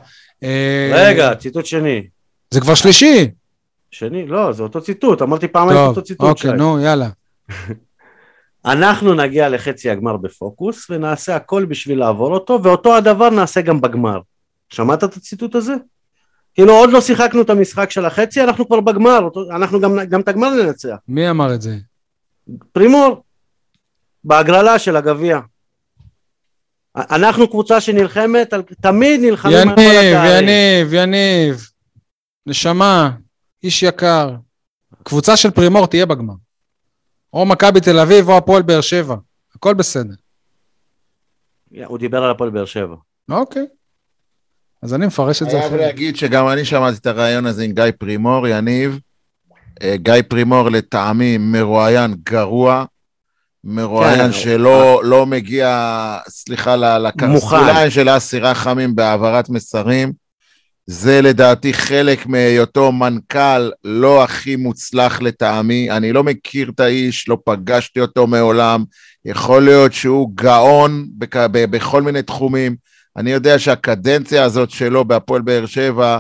אה, רגע, ציטוט שני. זה כבר שלישי. שני, לא, זה אותו ציטוט, אמרתי פעמיים טוב, אותו ציטוט. שי. אוקיי, נו, יאללה. אנחנו נגיע לחצי הגמר בפוקוס ונעשה הכל בשביל לעבור אותו, ואותו הדבר נעשה גם בגמר. שמעת את הציטוט הזה? כאילו עוד לא שיחקנו את המשחק של החצי, אנחנו כבר בגמר, אנחנו גם, גם את הגמר ננצח. מי אמר את זה? פרימור, בהגרלה של הגביע. אנחנו קבוצה שנלחמת, על, תמיד נלחמים על כל יניב, התארים. יניב, יניב. נשמה, איש יקר. קבוצה של פרימור תהיה בגמר. או מכבי תל אביב או הפועל באר שבע. הכל בסדר. הוא דיבר על הפועל באר שבע. אוקיי. אז אני מפרש את זה חייב אחרת. להגיד שגם אני שמעתי את הרעיון הזה עם גיא פרימור, יניב. אה, גיא פרימור לטעמי מרואיין גרוע, מרואיין כן, שלא לא מגיע, סליחה, לקרסוליים של אסי רחמים בהעברת מסרים. זה לדעתי חלק מהיותו מנכ"ל לא הכי מוצלח לטעמי. אני לא מכיר את האיש, לא פגשתי אותו מעולם. יכול להיות שהוא גאון בכ- בכל מיני תחומים. אני יודע שהקדנציה הזאת שלו בהפועל באר שבע,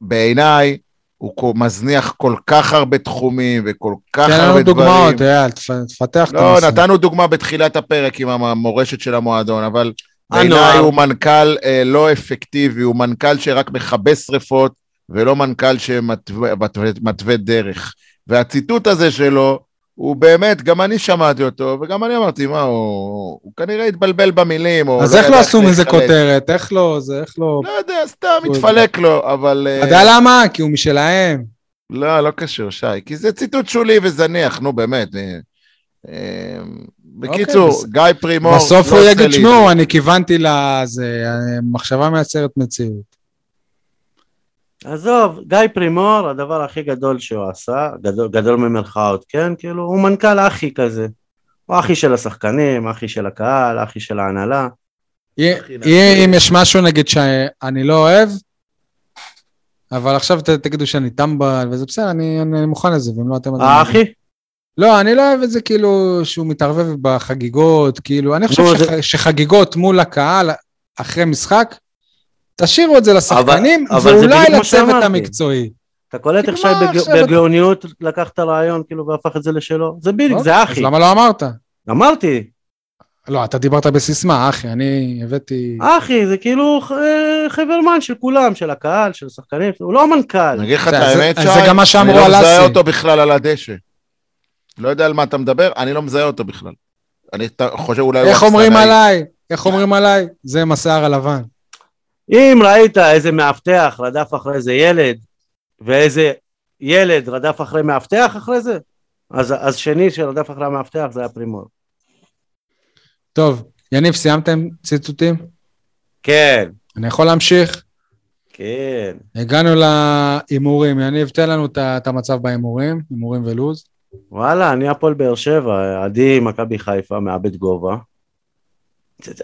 בעיניי, הוא מזניח כל כך הרבה תחומים וכל כך תן הרבה לנו דברים. דוגמאות, אייל, תפ- תפתח את לא, הנושא. נתנו דוגמה בתחילת הפרק עם המורשת של המועדון, אבל. בעיניי הוא מנכ"ל אה, לא אפקטיבי, הוא מנכ"ל שרק מכבה שריפות, ולא מנכ"ל שמתווה מתווה- מתווה דרך. והציטוט הזה שלו, הוא באמת, גם אני שמעתי אותו, וגם אני אמרתי, מה, הוא, הוא כנראה התבלבל במילים, או אז איך ידע לא עשו מזה. כותרת? איך לא, זה, איך לא... לא יודע, סתם התפלק לו, אבל... אה, אתה יודע למה? כי הוא משלהם. לא, לא קשור, שי, כי זה ציטוט שולי וזניח, נו באמת. בקיצור, אוקיי, בס- גיא פרימור... בסוף לא הוא יגיד, לי שמעו, אני כיוונתי לזה, מחשבה מייצרת מציאות. עזוב, גיא פרימור, הדבר הכי גדול שהוא עשה, גדול, גדול ממרכאות, כן? כאילו, הוא מנכ"ל אחי כזה. הוא אחי של השחקנים, אחי של הקהל, אחי של ההנהלה. יהיה- יהיה אם יש משהו נגיד שאני לא אוהב, אבל עכשיו ת- תגידו שאני טמבל וזה בסדר, אני אני מוכן לזה, ואם לא אתם... האחי? לא, אני לא אוהב את זה כאילו שהוא מתערבב בחגיגות, כאילו, אני חושב שח- זה- שחגיגות מול הקהל אחרי משחק, תשאירו את זה לשחקנים, אבל ואולי מה לצוות. המקצועי. אתה קולט איך שי. בגאוניות לקח את הרעיון כאילו והפך את זה לשלו? זה בדיוק, אוקיי, זה אחי. אז למה לא אמרת? אמרתי, לא, אתה דיברת בסיסמה, אחי, אני הבאתי... אחי, זה כאילו אה, חברמן של כולם, של הקהל, של השחקנים, הוא לא המנכ"ל. אני אגיד לך את זה- האמת, שי, זה גם מה שאמרו אני לא מזהה. אותו בכלל על הדשא. לא יודע על מה אתה מדבר, אני לא מזהה אותו בכלל. אני חושב אולי איך אומרים. עליי? איך אומרים עליי? זה עם השיער הלבן. אם ראית איזה מאבטח רדף אחרי איזה ילד, ואיזה ילד רדף אחרי מאבטח אחרי זה, אז, אז שני שרדף אחרי המאבטח זה היה פרימור. טוב, יניב, סיימתם ציטוטים? כן, אני יכול להמשיך? כן. הגענו להימורים. יניב, תן לנו את המצב בהימורים, הימורים ולוז. וואלה, אני הפועל באר שבע, עדי מכבי חיפה, מאבד גובה.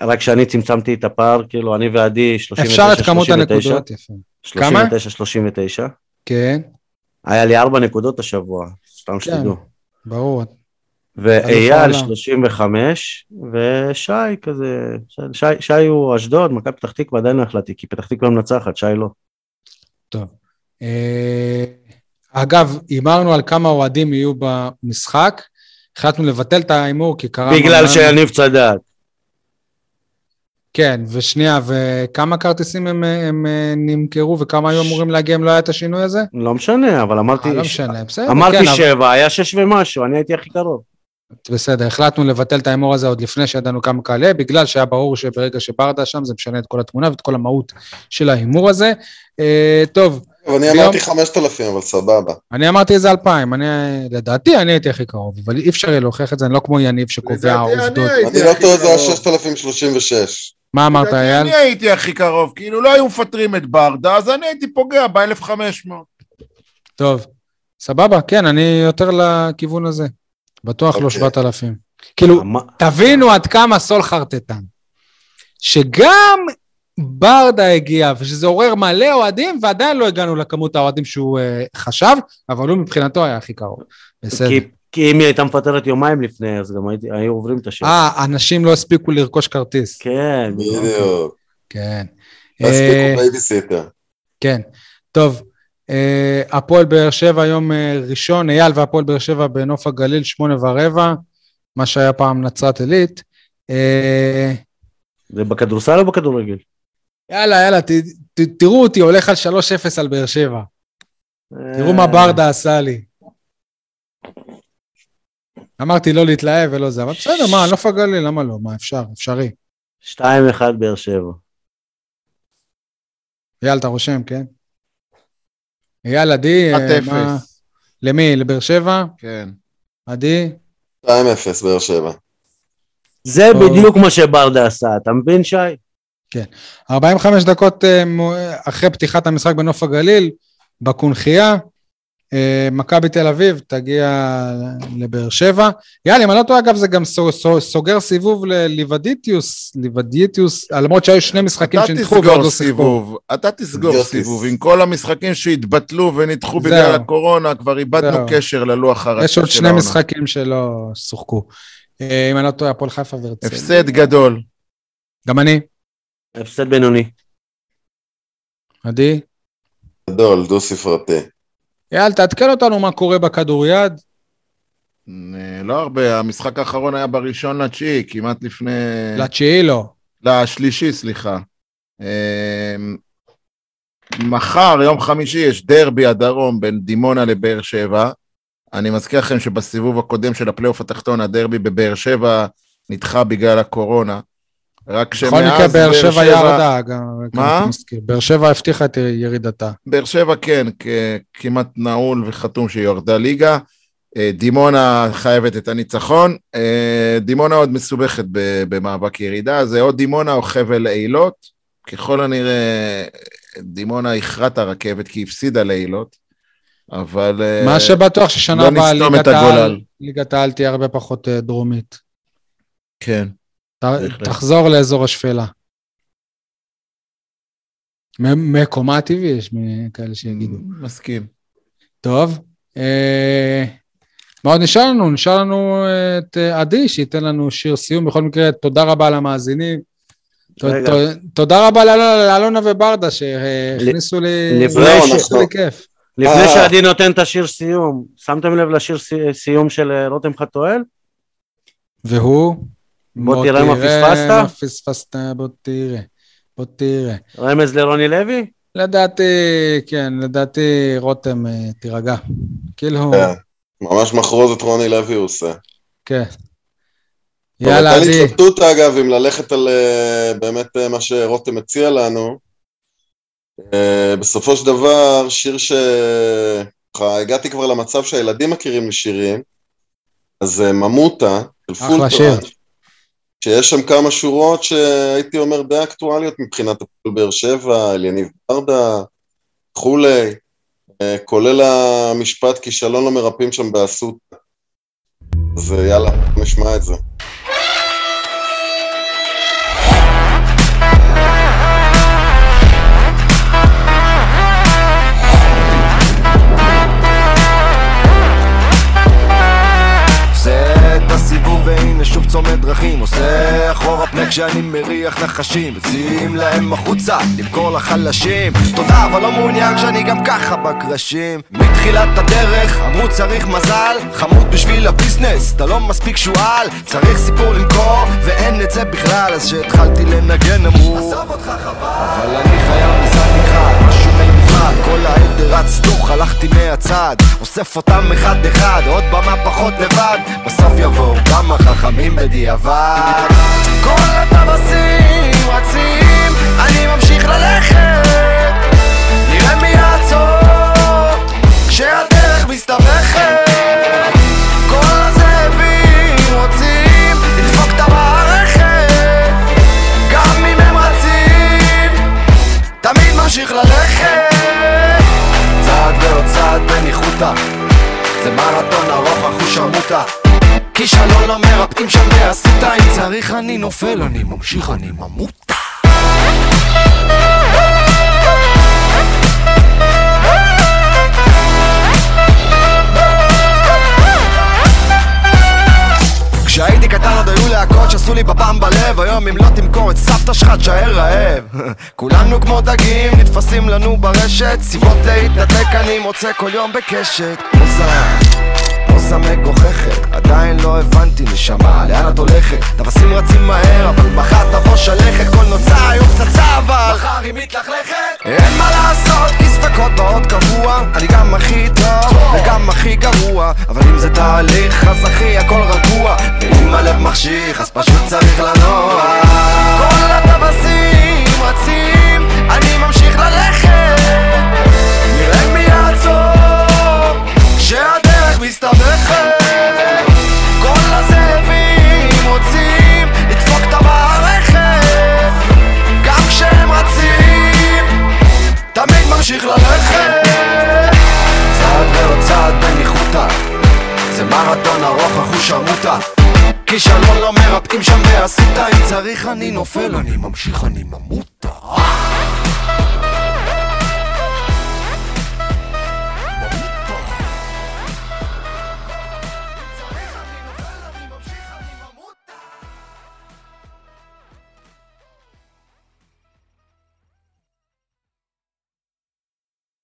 רק שאני צמצמתי את הפער, כאילו, אני ועדי 39-39. אפשר את כמות הנקודות, יפה. כמה? 39-39. כן, היה לי ארבע נקודות השבוע, סתם שתדעו. ברור. ואייל העולם. 35, ושי כזה, שי, שי, שי הוא אשדוד, מכבי פתח תקווה עדיין לא החלטתי, כי פתח תקווה מנצחת, שי לא. טוב. אגב, הימרנו על כמה אוהדים יהיו במשחק. החלטנו לבטל את ההימור כי קרה... בגלל שיניב צדק. כן, ושנייה, וכמה כרטיסים הם, הם נמכרו וכמה היו אמורים להגיע אם לא היה את השינוי הזה? לא משנה, אבל אמרתי, אה, לא ש- משנה, בסדר. אמרתי כן, אבל- שבע, היה שש ומשהו, אני הייתי הכי קרוב. בסדר, החלטנו לבטל את ההימור הזה עוד לפני שידענו כמה קהל בגלל שהיה ברור שברגע שברדה שם זה משנה את כל התמונה ואת כל המהות של ההימור הזה. אה, טוב, אבל אני ביום- אמרתי 5,000, אבל סבבה. אני אמרתי איזה אלפיים, אני, לדעתי אני הייתי הכי קרוב, אבל אי אפשר יהיה להוכיח את זה, אני לא כמו יניב שקובע אני עובדות. אני לא טועה, זה היה קרוב. 6,036. מה אמרת, אייל? אני הייתי הכי קרוב, כאילו לא היו מפטרים את ברדה, אז אני הייתי פוגע ב-1500. טוב, סבבה, כן, אני יותר לכיוון הזה. בטוח לא אוקיי. 7,000. כאילו, אמ- תבינו עד כמה סול חרטטן. שגם ברדה הגיע, ושזה עורר מלא אוהדים, ועדיין לא הגענו לכמות האוהדים שהוא אה, חשב, אבל הוא מבחינתו היה הכי קרוב. בסדר. כי- כי אם היא הייתה מפטרת יומיים לפני, אז גם הייתי- היו עוברים את השם. אה, אנשים לא הספיקו לרכוש כרטיס. כן, בדיוק. כן. לא אה, הספיקו בייביסיטר. כן. טוב, אה, הפועל באר שבע יום אה, ראשון, אייל והפועל באר שבע בנוף הגליל, שמונה ורבע, מה שהיה פעם נצרת עילית. אה, זה בכדורסל או בכדורגל? יאללה, יאללה, ת, ת, תראו אותי הולך על 3-0 על באר שבע. תראו מה ברדה עשה לי. אמרתי לא להתלהב ולא זה, אבל בסדר, מה, נוף הגליל, למה לא? מה, אפשר, אפשרי. 2-1 באר שבע. אייל, אתה רושם, כן? אייל, עדי, אה, 1-0. מה- למי? לבאר שבע? כן. עדי? 2-0 באר שבע. זה. בדיוק מה שברדה עשה, אתה מבין שי? 45 דקות אה, אחרי פתיחת המשחק בנוף הגליל, בקונכייה, אה, מכבי תל אביב תגיע לבאר שבע. יאללה, אם אני לא טועה, אגב, זה גם סו- סו- סוגר סיבוב לליבדיטיוס, ליבדיטיוס, למרות שהיו שני משחקים אתה שנדחו ועוד לא שיחקו. סיבוב, אתה תסגור. סיבוב. עם כל המשחקים שהתבטלו ונדחו. בגלל הקורונה, כבר איבדנו. קשר ללוח הרצה יש עוד שני. משחקים שלא שוחקו. אה, אם אני לא טועה, הפועל חיפה והרצליה. הפסד גדול. גם אני, הפסד בינוני. עדי. גדול, דו-ספרתי. יאללה, תעדכן אותנו מה קורה בכדוריד. אה, לא הרבה, המשחק האחרון היה בראשון לתשיעי, כמעט לפני... לתשיעי לא. לשלישי, סליחה. אה, מחר, יום חמישי, יש דרבי הדרום בין דימונה לבאר שבע. אני מזכיר לכם שבסיבוב הקודם של הפלייאוף התחתון, הדרבי בבאר שבע נדחה בגלל הקורונה. רק שמאז בכל מקרה, באר שבע ירדה, גם מה? באר שבע הבטיחה את ירידתה. באר שבע כן, כמעט נעול וחתום שהיא יורדה ליגה. אה, דימונה חייבת את הניצחון. אה, דימונה עוד מסובכת במאבק ירידה, זה או דימונה או חבל אילות. ככל הנראה דימונה איחרה את הרכבת כי הפסידה לאילות, אבל... אה, מה שבטוח ששנה לא הבאה ליגת העל, תהיה הרבה פחות דרומית. כן. תחזור לאזור השפלה. מקומה הטבעי יש כאלה שיגידו. מסכים. טוב, אה, מה עוד נשאר לנו? נשאר לנו את אה, עדי, שייתן לנו שיר סיום. בכל מקרה, תודה רבה למאזינים. תודה רבה לאל- לאלונה וברדה שהכניסו לי... כיף. לפני אה. שעדי נותן את השיר סיום, שמתם לב לשיר סי- סיום של אה, רותם חתואל? והוא? בוא תראה מה פספסת. מה פספסת, בוא תראה. בוא תראה. רמז לרוני לוי? לדעתי, כן, לדעתי רותם אה, תירגע. כאילו, כן. ממש מחרוז את רוני לוי הוא עושה. כן. יאללה, הייתה לי עדי. התלבטות אגב, אם ללכת על אה, באמת אה, מה שרותם הציע לנו. אה, בסופו של דבר, שיר ש... הגעתי כבר למצב שהילדים מכירים לי שירים, אז אה, ממוטה, של אחלה פולטרן. שיר. שיש שם כמה שורות שהייתי אומר די אקטואליות מבחינת הפועל באר שבע, אליניב ברדה, וכולי, אה, כולל המשפט כישלון למרפאים שם באסותא. אז יאללה, נשמע את זה. את הסיבוב והנה שוב צומת דרכים. עושה אחורה פנה כשאני מריח נחשים מציעים להם החוצה למכור לחלשים תודה אבל לא מעוניין כשאני גם ככה בקרשים. מתחילת הדרך אמרו צריך מזל חמוד בשביל הביזנס אתה לא מספיק שועל. צריך סיפור למכור ואין את זה בכלל אז שהתחלתי לנגן אמרו עזוב אותך חבל. אבל אני חייב מזל אחד משהו מיוחד כל העדר רץ דוך הלכתי מהצד. אוסף אותם אחד אחד עוד במה פחות לבד. בסוף יבואו גם החכמים בדיעבד. כל הטווסים רצים אני ממשיך ללכת. נראה מי יעצור כשהדרך מסתבכת. כל הזאבים זה מרתון ארוך אחוש שרמוטה כישלון לא מרפאים שם באסותא אם צריך אני נופל אני ממשיך אני ממותה כשהייתי קטן עוד היו להקות שעשו לי בפעם בלב היום אם לא תמכור את סבתא שלך תשאר רעב. כולנו כמו דגים נתפסים לנו ברשת סיבות להתנתק אני מוצא כל יום בקשת. פוזה פוזה מגוחכת. עדיין לא הבנתי נשמה לאן את הולכת? תפסים רצים מהר אבל מחר תבוא שלכת. כל נוצה היום פצצה אבל מחר היא מתלכלכת. אין מה לעשות כי ספקות באות קבוע. אני גם הכי טוב וגם הכי גרוע. אבל אם זה תהליך אז אחי הכל רגוע. ואם הלב מחשיך אז פשוט צריך לנוע. כל הטווסים רצים אני ממשיך ללכת מסתבכת. כל הזאבים רוצים לדפוק את המערכת גם כשהם רצים. תמיד ממשיך ללכת. צעד ועוד צעד בניחותא זה מרתון ארוך אחוש שרמוטה כישלון לא מרפאים שם באסותא אם צריך אני נופל אני ממשיך אני ממותה